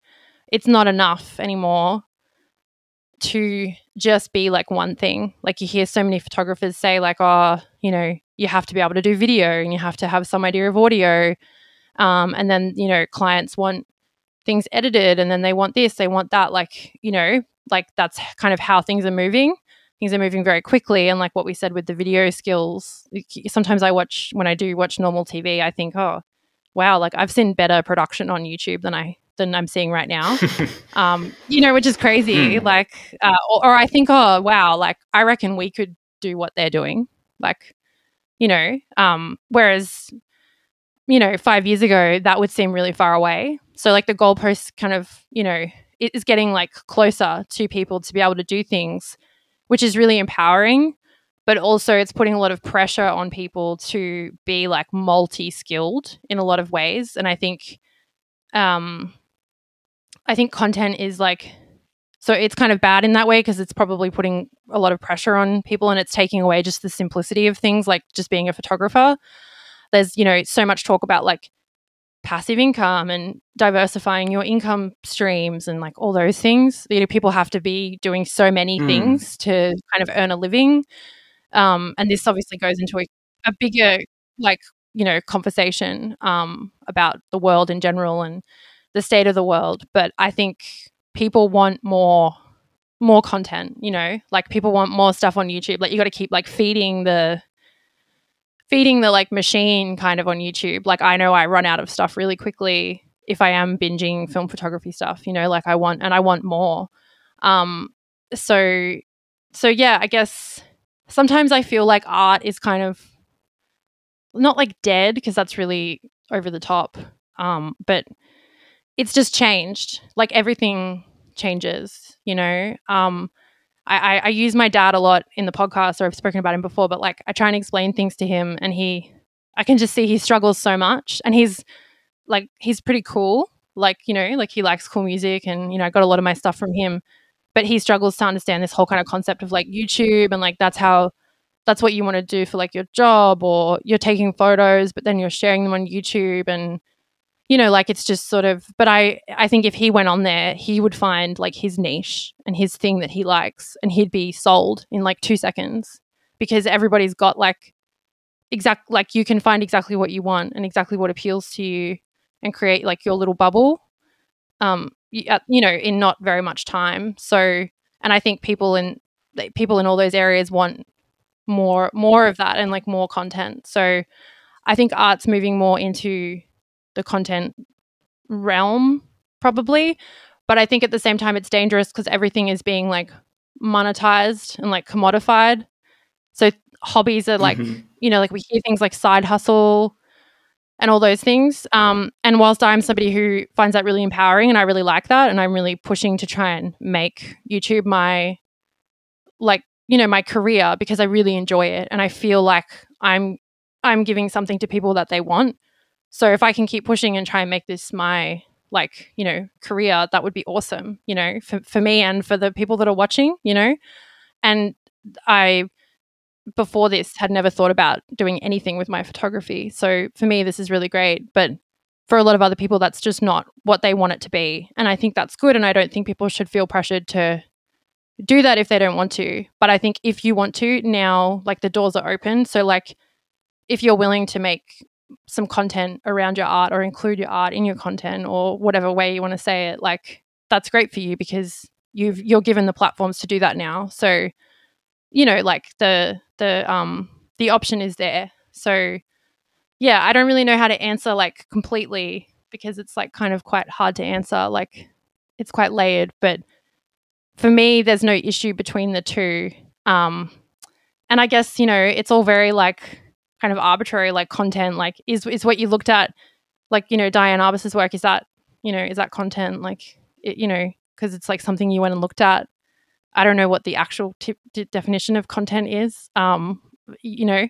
It's not enough anymore to just be like one thing. Like you hear so many photographers say like oh you know you have to be able to do video and you have to have some idea of audio. Um, and then you know clients want things edited and then they want this they want that like you know like that's kind of how things are moving things are moving very quickly. And like what we said with the video skills sometimes i watch when i do watch normal tv i think oh wow like i've seen better production on youtube than i than i'm seeing right now. (laughs) Um you know which is crazy mm. like uh, or, or i think oh wow like i reckon we could do what they're doing like you know um whereas you know 5 years ago that would seem really far away. So like the goalposts kind of you know it is getting like closer to people to be able to do things which is really empowering. But also, it's putting a lot of pressure on people to be like multi skilled in a lot of ways. And I think, um, I think content is like, so it's kind of bad in that way because it's probably putting a lot of pressure on people and it's taking away just the simplicity of things like just being a photographer. There's, you know, so much talk about like passive income and diversifying your income streams and like all those things. You know, people have to be doing so many mm. things to kind of earn a living. Um, and this obviously goes into a, a bigger, like, you know, conversation um, about the world in general and the state of the world. But I think people want more more content you know like people want more stuff on youtube like you got to keep like feeding the feeding the like machine kind of on YouTube. Like I know I run out of stuff really quickly if I am binging film photography stuff, you know, like I want and I want more. Um so so yeah, I guess sometimes I feel like art is kind of not like dead because that's really over the top. Um but it's just changed. Like everything changes, you know. Um I, I, use my dad a lot in the podcast, or I've spoken about him before, but like I try and explain things to him, and he, I can just see he struggles so much, and he's like he's pretty cool, like you know, like he likes cool music, and you know, I got a lot of my stuff from him, but he struggles to understand this whole kind of concept of like YouTube, and like that's how that's what you want to do for like your job, or you're taking photos, but then you're sharing them on YouTube, and you know like it's just sort of but i i think if he went on there he would find like his niche and his thing that he likes and he'd be sold in like 2 seconds because everybody's got like exact like you can find exactly what you want and exactly what appeals to you and create like your little bubble um you, uh, you know in not very much time. So and i think people in people in all those areas want more more of that and like more content. So i think art's moving more into the content realm probably. But i think at the same time it's dangerous because everything is being like monetized and like commodified. So hobbies are like mm-hmm. you know like we hear things like side hustle and all those things. Um, and whilst i'm somebody who finds that really empowering and i really like that and i'm really pushing to try and make youtube my like you know my career because i really enjoy it and i feel like i'm i'm giving something to people that they want so if i can keep pushing and try and make this my like you know career that would be awesome you know for, for me and for the people that are watching you know and i before this had never thought about doing anything with my photography. So for me, this is really great. But for a lot of other people, that's just not what they want it to be. And I think that's good. And I don't think people should feel pressured to do that if they don't want to. But I think if you want to, now like the doors are open. So, like, if you're willing to make some content around your art or include your art in your content or whatever way you want to say it, like, that's great for you because you've you're given the platforms to do that now. So, you know, like the the um the option is there. So yeah, I don't really know how to answer like completely because it's like kind of quite hard to answer. Like it's quite layered, but for me, there's no issue between the two. Um, and I guess you know it's all very like kind of arbitrary, like content. Like is is what you looked at, like you know Diane Arbus's work. Is that you know is that content? Like it, you know because it's like something you went and looked at. I don't know what the actual t- d- definition of content is. Um, you know,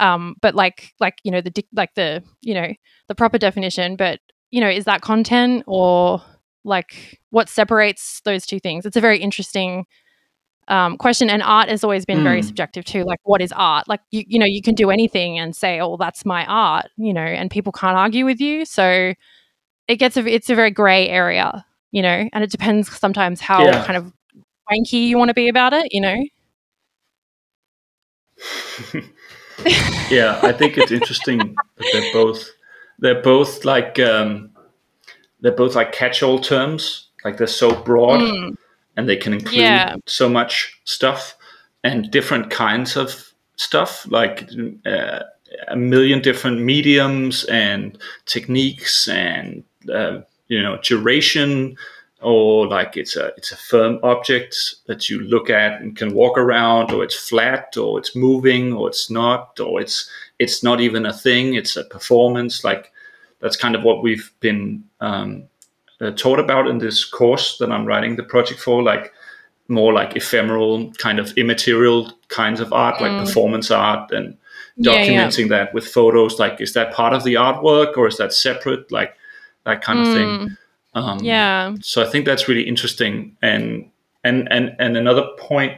um, but like like you know the di- like the you know the proper definition. But you know, is that content or like what separates those two things? It's a very interesting um, question, and art has always been mm. very hmm. subjective too. Like, what is art? Like, you you know, you can do anything and say, "Oh, that's my art," you know, and people can't argue with you. So it gets a it's a very gray area, you know, and it depends sometimes how yeah. kind of wanky you want to be about it, you know? (laughs) yeah, I think it's interesting that they're both they're both like um, they're both like catch-all terms. Like they're so broad mm. And they can include yeah. so much stuff and different kinds of stuff, like uh, a million different mediums and techniques and uh, you know duration or like it's a it's a firm object that you look at and can walk around or it's flat or it's moving or it's not or it's it's not even a thing it's a performance like that's kind of what we've been um, uh, taught about in this course that i'm writing the project for like more like ephemeral kind of immaterial kinds of art like mm. performance art and documenting yeah, yeah. that with photos like is that part of the artwork or is that separate like that kind mm. of thing. Um, yeah. So I think that's really interesting, and and and and another point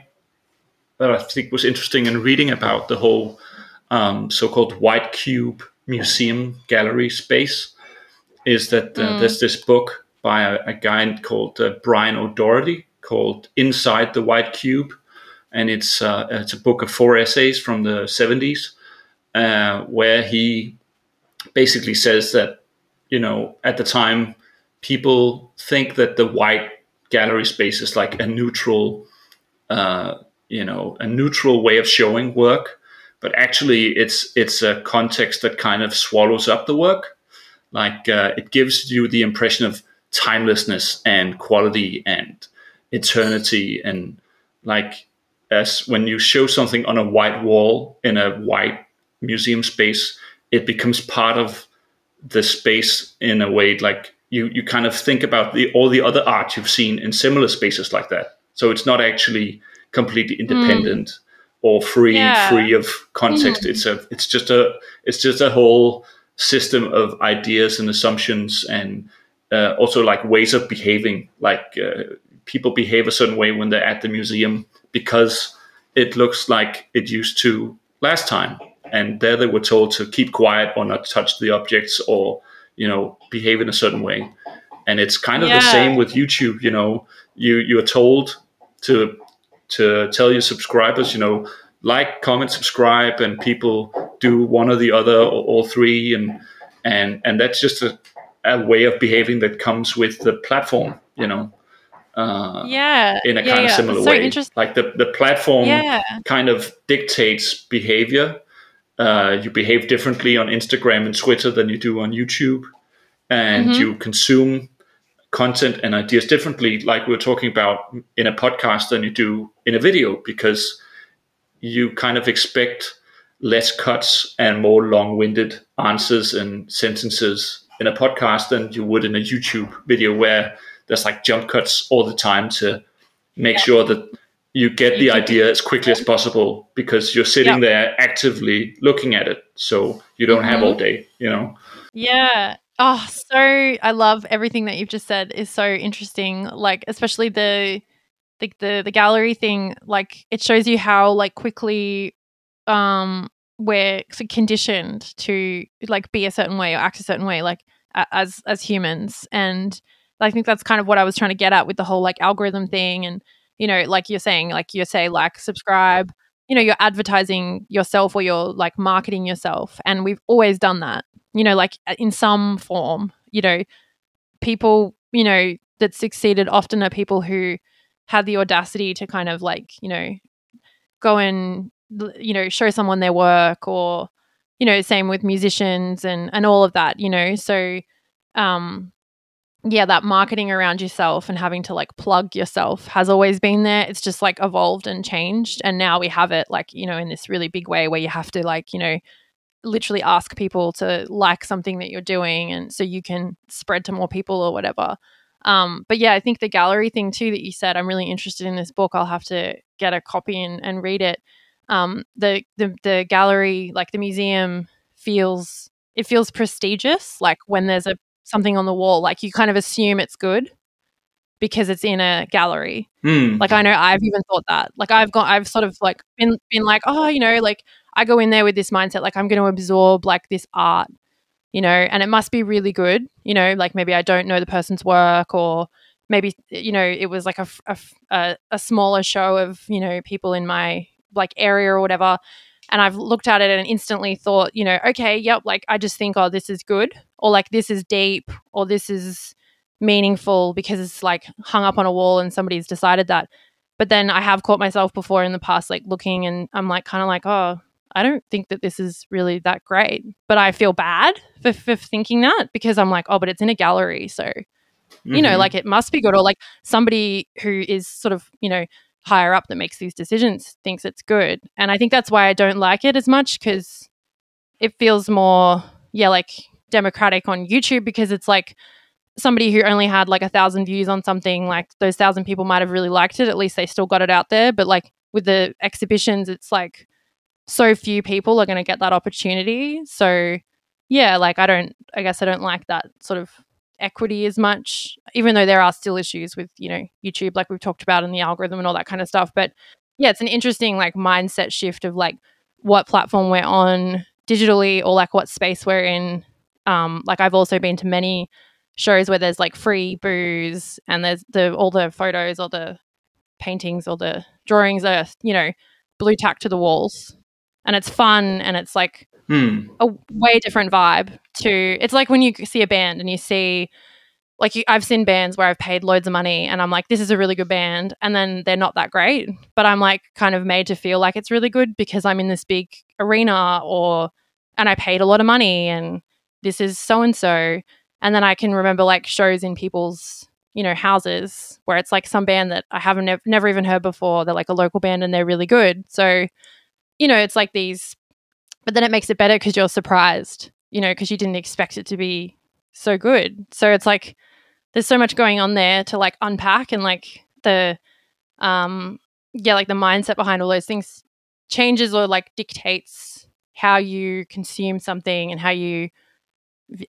that I think was interesting in reading about the whole um, so-called white cube museum gallery space is that uh, mm. there's this book by a, a guy called uh, Brian O'Doherty called Inside the White Cube, and it's uh, it's a book of four essays from the 70s uh, where he basically says that you know at the time people think that the white gallery space is like a neutral, uh, you know, a neutral way of showing work, but actually it's it's a context that kind of swallows up the work. Like uh, it gives you the impression of timelessness and quality and eternity and like as when you show something on a white wall in a white museum space, it becomes part of the space in a way like you you kind of think about the all the other art you've seen in similar spaces like that. So it's not actually completely hmm. independent mm. or free yeah. free of context. Mm. It's a it's just a it's just a whole system of ideas and assumptions and uh, also like ways of behaving. Like uh, people behave a certain way when they're at the museum because it looks like it used to last time. And there they were told to keep quiet or not touch the objects or you know behave in a certain way and it's kind of yeah. the same with youtube you know you you're told to to tell your subscribers you know like, comment, subscribe, and people do one or the other or all three, and and and that's just a, a way of behaving that comes with the platform, you know. Uh, yeah, in a yeah, kind yeah. of similar so way. Like the the platform Yeah, kind of dictates behavior. Uh, you behave differently on Instagram and Twitter than you do on YouTube, and Mhm. you consume content and ideas differently, like we were talking about in a podcast than you do in a video, because you kind of expect less cuts and more long-winded answers and sentences in a podcast than you would in a YouTube video, where there's like jump cuts all the time to make Yeah. sure that you get the idea as quickly as possible because you're sitting there actively looking at it so you don't have all day you know Yeah. Oh, so I love everything that you've just said is so interesting. Like especially the the the, the gallery thing, like it shows you how like quickly um we're conditioned to like be a certain way or act a certain way like as as humans. And I think that's kind of what I was trying to get at with the whole like algorithm thing and you know like you're saying like you say like subscribe you know you're advertising yourself or you're like marketing yourself. And we've always done that you know like uh, in some form you know. People you know that succeeded often are people who had the audacity to kind of like you know go and you know show someone their work or you know same with musicians and and all of that you know? So um yeah that marketing around yourself and having to like plug yourself has always been there. It's just like evolved and changed and now we have it like you know in this really big way where you have to like you know literally ask people to like something that you're doing and so you can spread to more people or whatever. Um, but yeah i think the gallery thing too that you said i'm really interested in this book. I'll have to get a copy and, and read it um, the, the the gallery like the museum feels it feels prestigious like when there's a something on the wall like you kind of assume it's good because it's in a gallery Hmm. like I know I've even thought that. Like I've got I've sort of like been been like, oh, you know, like I go in there with this mindset, like I'm going to absorb like this art, you know, and it must be really good, you know, like maybe I don't know the person's work or maybe you know it was like a a, a smaller show of you know people in my like area or whatever and I've looked at it and instantly thought, you know, okay, yep, like I just think, oh, this is good, or like this is deep, or this is meaningful because it's like hung up on a wall and somebody's decided that. But then I have caught myself before in the past, like looking and I'm like, kind of like, oh, I don't think that this is really that great. But I feel bad for, for thinking that because I'm like, oh, but it's in a gallery. So, you know, Mhm. like it must be good. Or like somebody who is sort of, you know, higher up that makes these decisions thinks it's good. And I think that's why I don't like it as much because it feels more, yeah, like democratic on YouTube because it's like somebody who only had like a thousand views on something, like those thousand people might have really liked it. At least they still got it out there. But like with the exhibitions, it's like so few people are going to get that opportunity. So yeah, like I don't, I guess I don't like that sort of equity as much, even though there are still issues with, you know, YouTube, like we've talked about and the algorithm and all that kind of stuff. But yeah, it's an interesting like mindset shift of like what platform we're on digitally or like what space we're in. Um, like I've also been to many shows where there's like free booze and there's the all the photos or the paintings or the drawings are, you know, blue tack to the walls. And it's fun and it's like Hmm. a way different vibe to it's like when you see a band and you see like you, I've seen bands where I've paid loads of money and I'm like this is a really good band and then they're not that great but I'm like kind of made to feel like it's really good because I'm in this big arena or and I paid a lot of money and this is so and so and then I can remember like shows in people's you know houses where it's like some band that I haven't nev- never even heard before they're like a local band and they're really good so you know it's like these but then it makes it better because you're surprised, you know, because you didn't expect it to be so good. So it's like there's so much going on there to like unpack and like the um yeah, like the mindset behind all those things changes or like dictates how you consume something and how you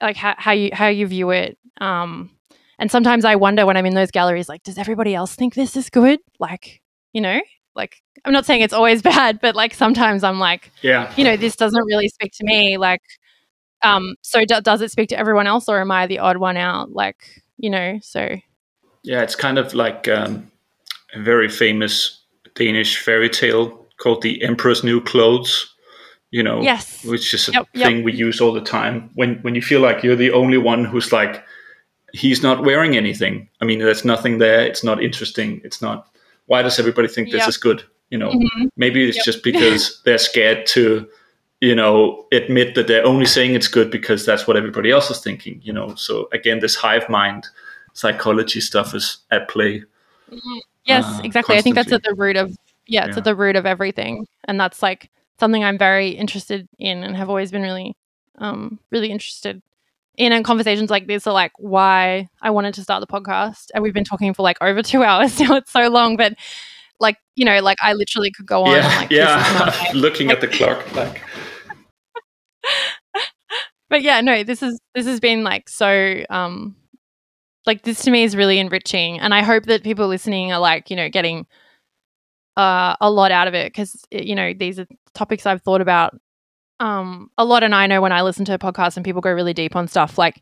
like how, how you how you view it. Um and sometimes I wonder when I'm in those galleries, like, does everybody else think this is good? Like, you know, like I'm not saying it's always (laughs) bad, but like sometimes I'm like, Yeah. you know, this doesn't really speak to me. Like, um, so do, does it speak to everyone else, or am I the odd one out? Like, you know, so Yeah, it's kind of like um, a very famous Danish fairy tale called the Emperor's New Clothes. You know, Yes. which is a Yep, yep. thing we use all the time. When when you feel like you're the only one who's like, he's not wearing anything. I mean, there's nothing there. It's not interesting. It's not. Why does everybody think this Yep. is good? You know, Mhm. maybe it's Yep. just because (laughs) they're scared to, you know, admit that they're only saying it's good because that's what everybody else is thinking. You know, so again, this hive mind psychology stuff is at play. Yes, uh, exactly. I think that's at the root of yeah, it's Yeah. at the root of everything, and that's like something I'm very interested in and have always been really, um, really interested in. And conversations like this are like why I wanted to start the podcast, and we've been talking for like over two (laughs) hours now. It's so long, but like you know, like I literally could go on. and, yeah, like, yeah. (laughs) Looking at the clock, (laughs) like but yeah, no, this is this has been like so um like this to me is really enriching and I hope that people listening are like, you know, getting uh a lot out of it because you know, these are topics I've thought about um a lot and I know when I listen to podcasts and people go really deep on stuff like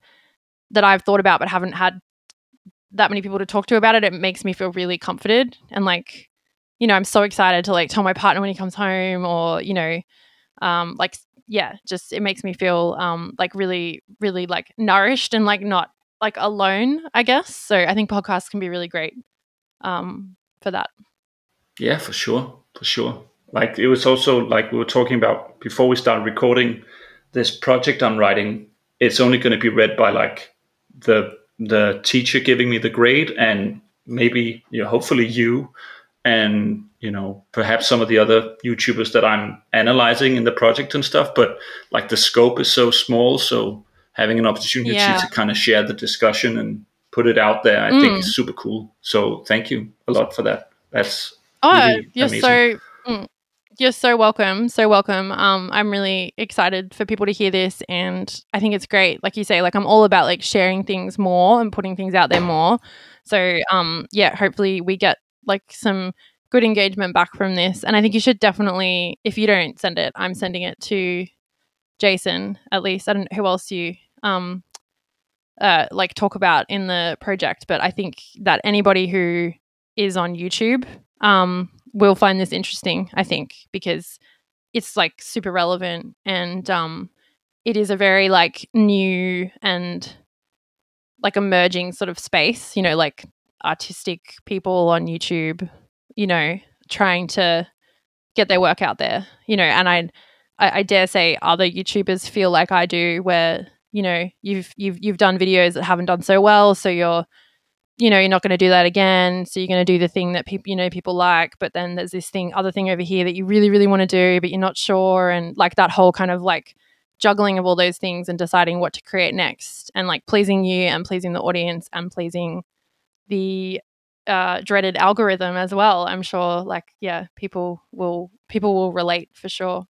that I've thought about but haven't had that many people to talk to about it, it makes me feel really comforted and like you know, I'm so excited to like tell my partner when he comes home or, you know, um like yeah, just it makes me feel um like really really like nourished and like not like alone, I guess. So I think podcasts can be really great um for that. Yeah, for sure, for sure. Like it was also like we were talking about before we started recording this project I'm writing. It's only going to be read by like the the teacher giving me the grade, and maybe you know, hopefully you, and you know perhaps some of the other YouTubers that I'm analyzing in the project and stuff. But like the scope is so small, so having an opportunity Yeah. to kind of share the discussion and put it out there, I think Mm. is super cool. So thank you a lot for that. That's Oh, really you're amazing. so mm, you're so welcome, so welcome. Um, I'm really excited for people to hear this, and I think it's great. Like you say, like I'm all about like sharing things more and putting things out there more. So, um, yeah, hopefully we get like some good engagement back from this, and I think you should definitely, if you don't send it, I'm sending it to Jason at least. I don't know who else you um uh like talk about in the project, but I think that anybody who is on YouTube um will find this interesting, I think, because it's like super relevant and um it is a very like new and like emerging sort of space, you know, like artistic people on YouTube, you know, trying to get their work out there, you know, and I I, I dare say other YouTubers feel like I do where, you know, you've you've you've done videos that haven't done so well, so you're you know, you're not going to do that again. So you're going to do the thing that people, you know, people like, but then there's this thing, other thing over here that you really, really want to do, but you're not sure. And like that whole kind of like juggling of all those things and deciding what to create next and like pleasing you and pleasing the audience and pleasing the uh, dreaded algorithm as well. I'm sure like, yeah, people will, people will relate for sure.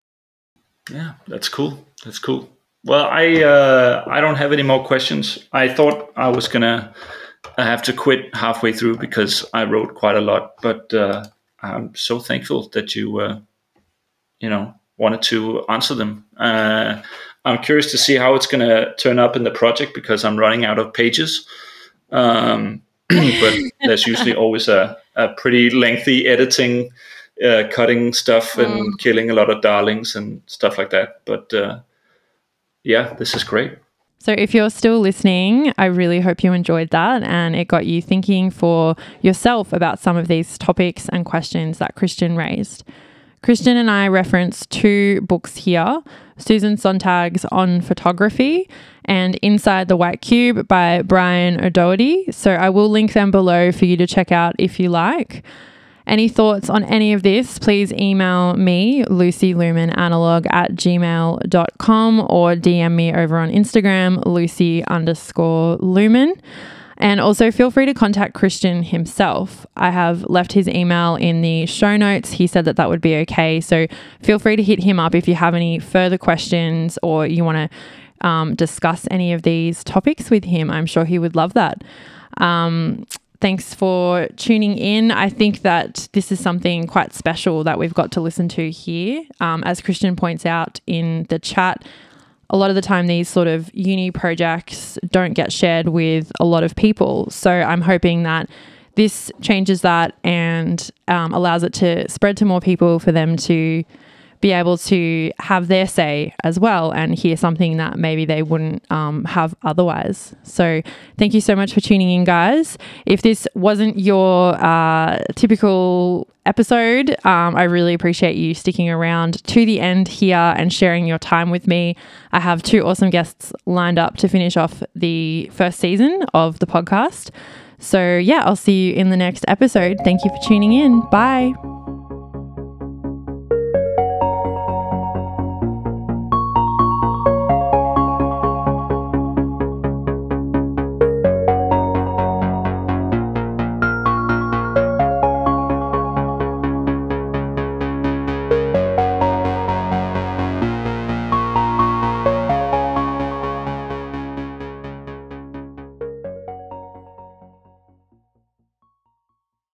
Yeah, that's cool. That's cool. Well, I uh, I don't have any more questions. I thought I was gonna have to quit halfway through because I wrote quite a lot, but uh, I'm so thankful that you uh, you know wanted to answer them. Uh, I'm curious to see how it's gonna turn up in the project because I'm running out of pages. Um, (clears throat) but there's usually (laughs) always a, a pretty lengthy editing uh, cutting stuff and Mm. killing a lot of darlings and stuff like that. But uh, yeah, this is great. So, if you're still listening, I really hope you enjoyed that and it got you thinking for yourself about some of these topics and questions that Christian raised. Christian and I reference two books here Susan Sontag's On Photography and Inside the White Cube by Brian O'Doherty. So, I will link them below for you to check out if you like. Any thoughts on any of this, please email me, lucylumenanalog at gmail.com or DM me over on Instagram, lucy underscore lumen. And also feel free to contact Christian himself. I have left his email in the show notes. He said that that would be okay. So feel free to hit him up if you have any further questions or you want to um, discuss any of these topics with him. I'm sure he would love that. Um, thanks for tuning in. I think that this is something quite special that we've got to listen to here. Um, as Christian points out in the chat, a lot of the time these sort of uni projects don't get shared with a lot of people. So I'm hoping that this changes that and um, allows it to spread to more people for them to be able to have their say as well and hear something that maybe they wouldn't um, have otherwise. So, thank you so much for tuning in, guys. If this wasn't your uh, typical episode, um, I really appreciate you sticking around to the end here and sharing your time with me. I have two awesome guests lined up to finish off the first season of the podcast. So, yeah, I'll see you in the next episode. Thank you for tuning in. Bye.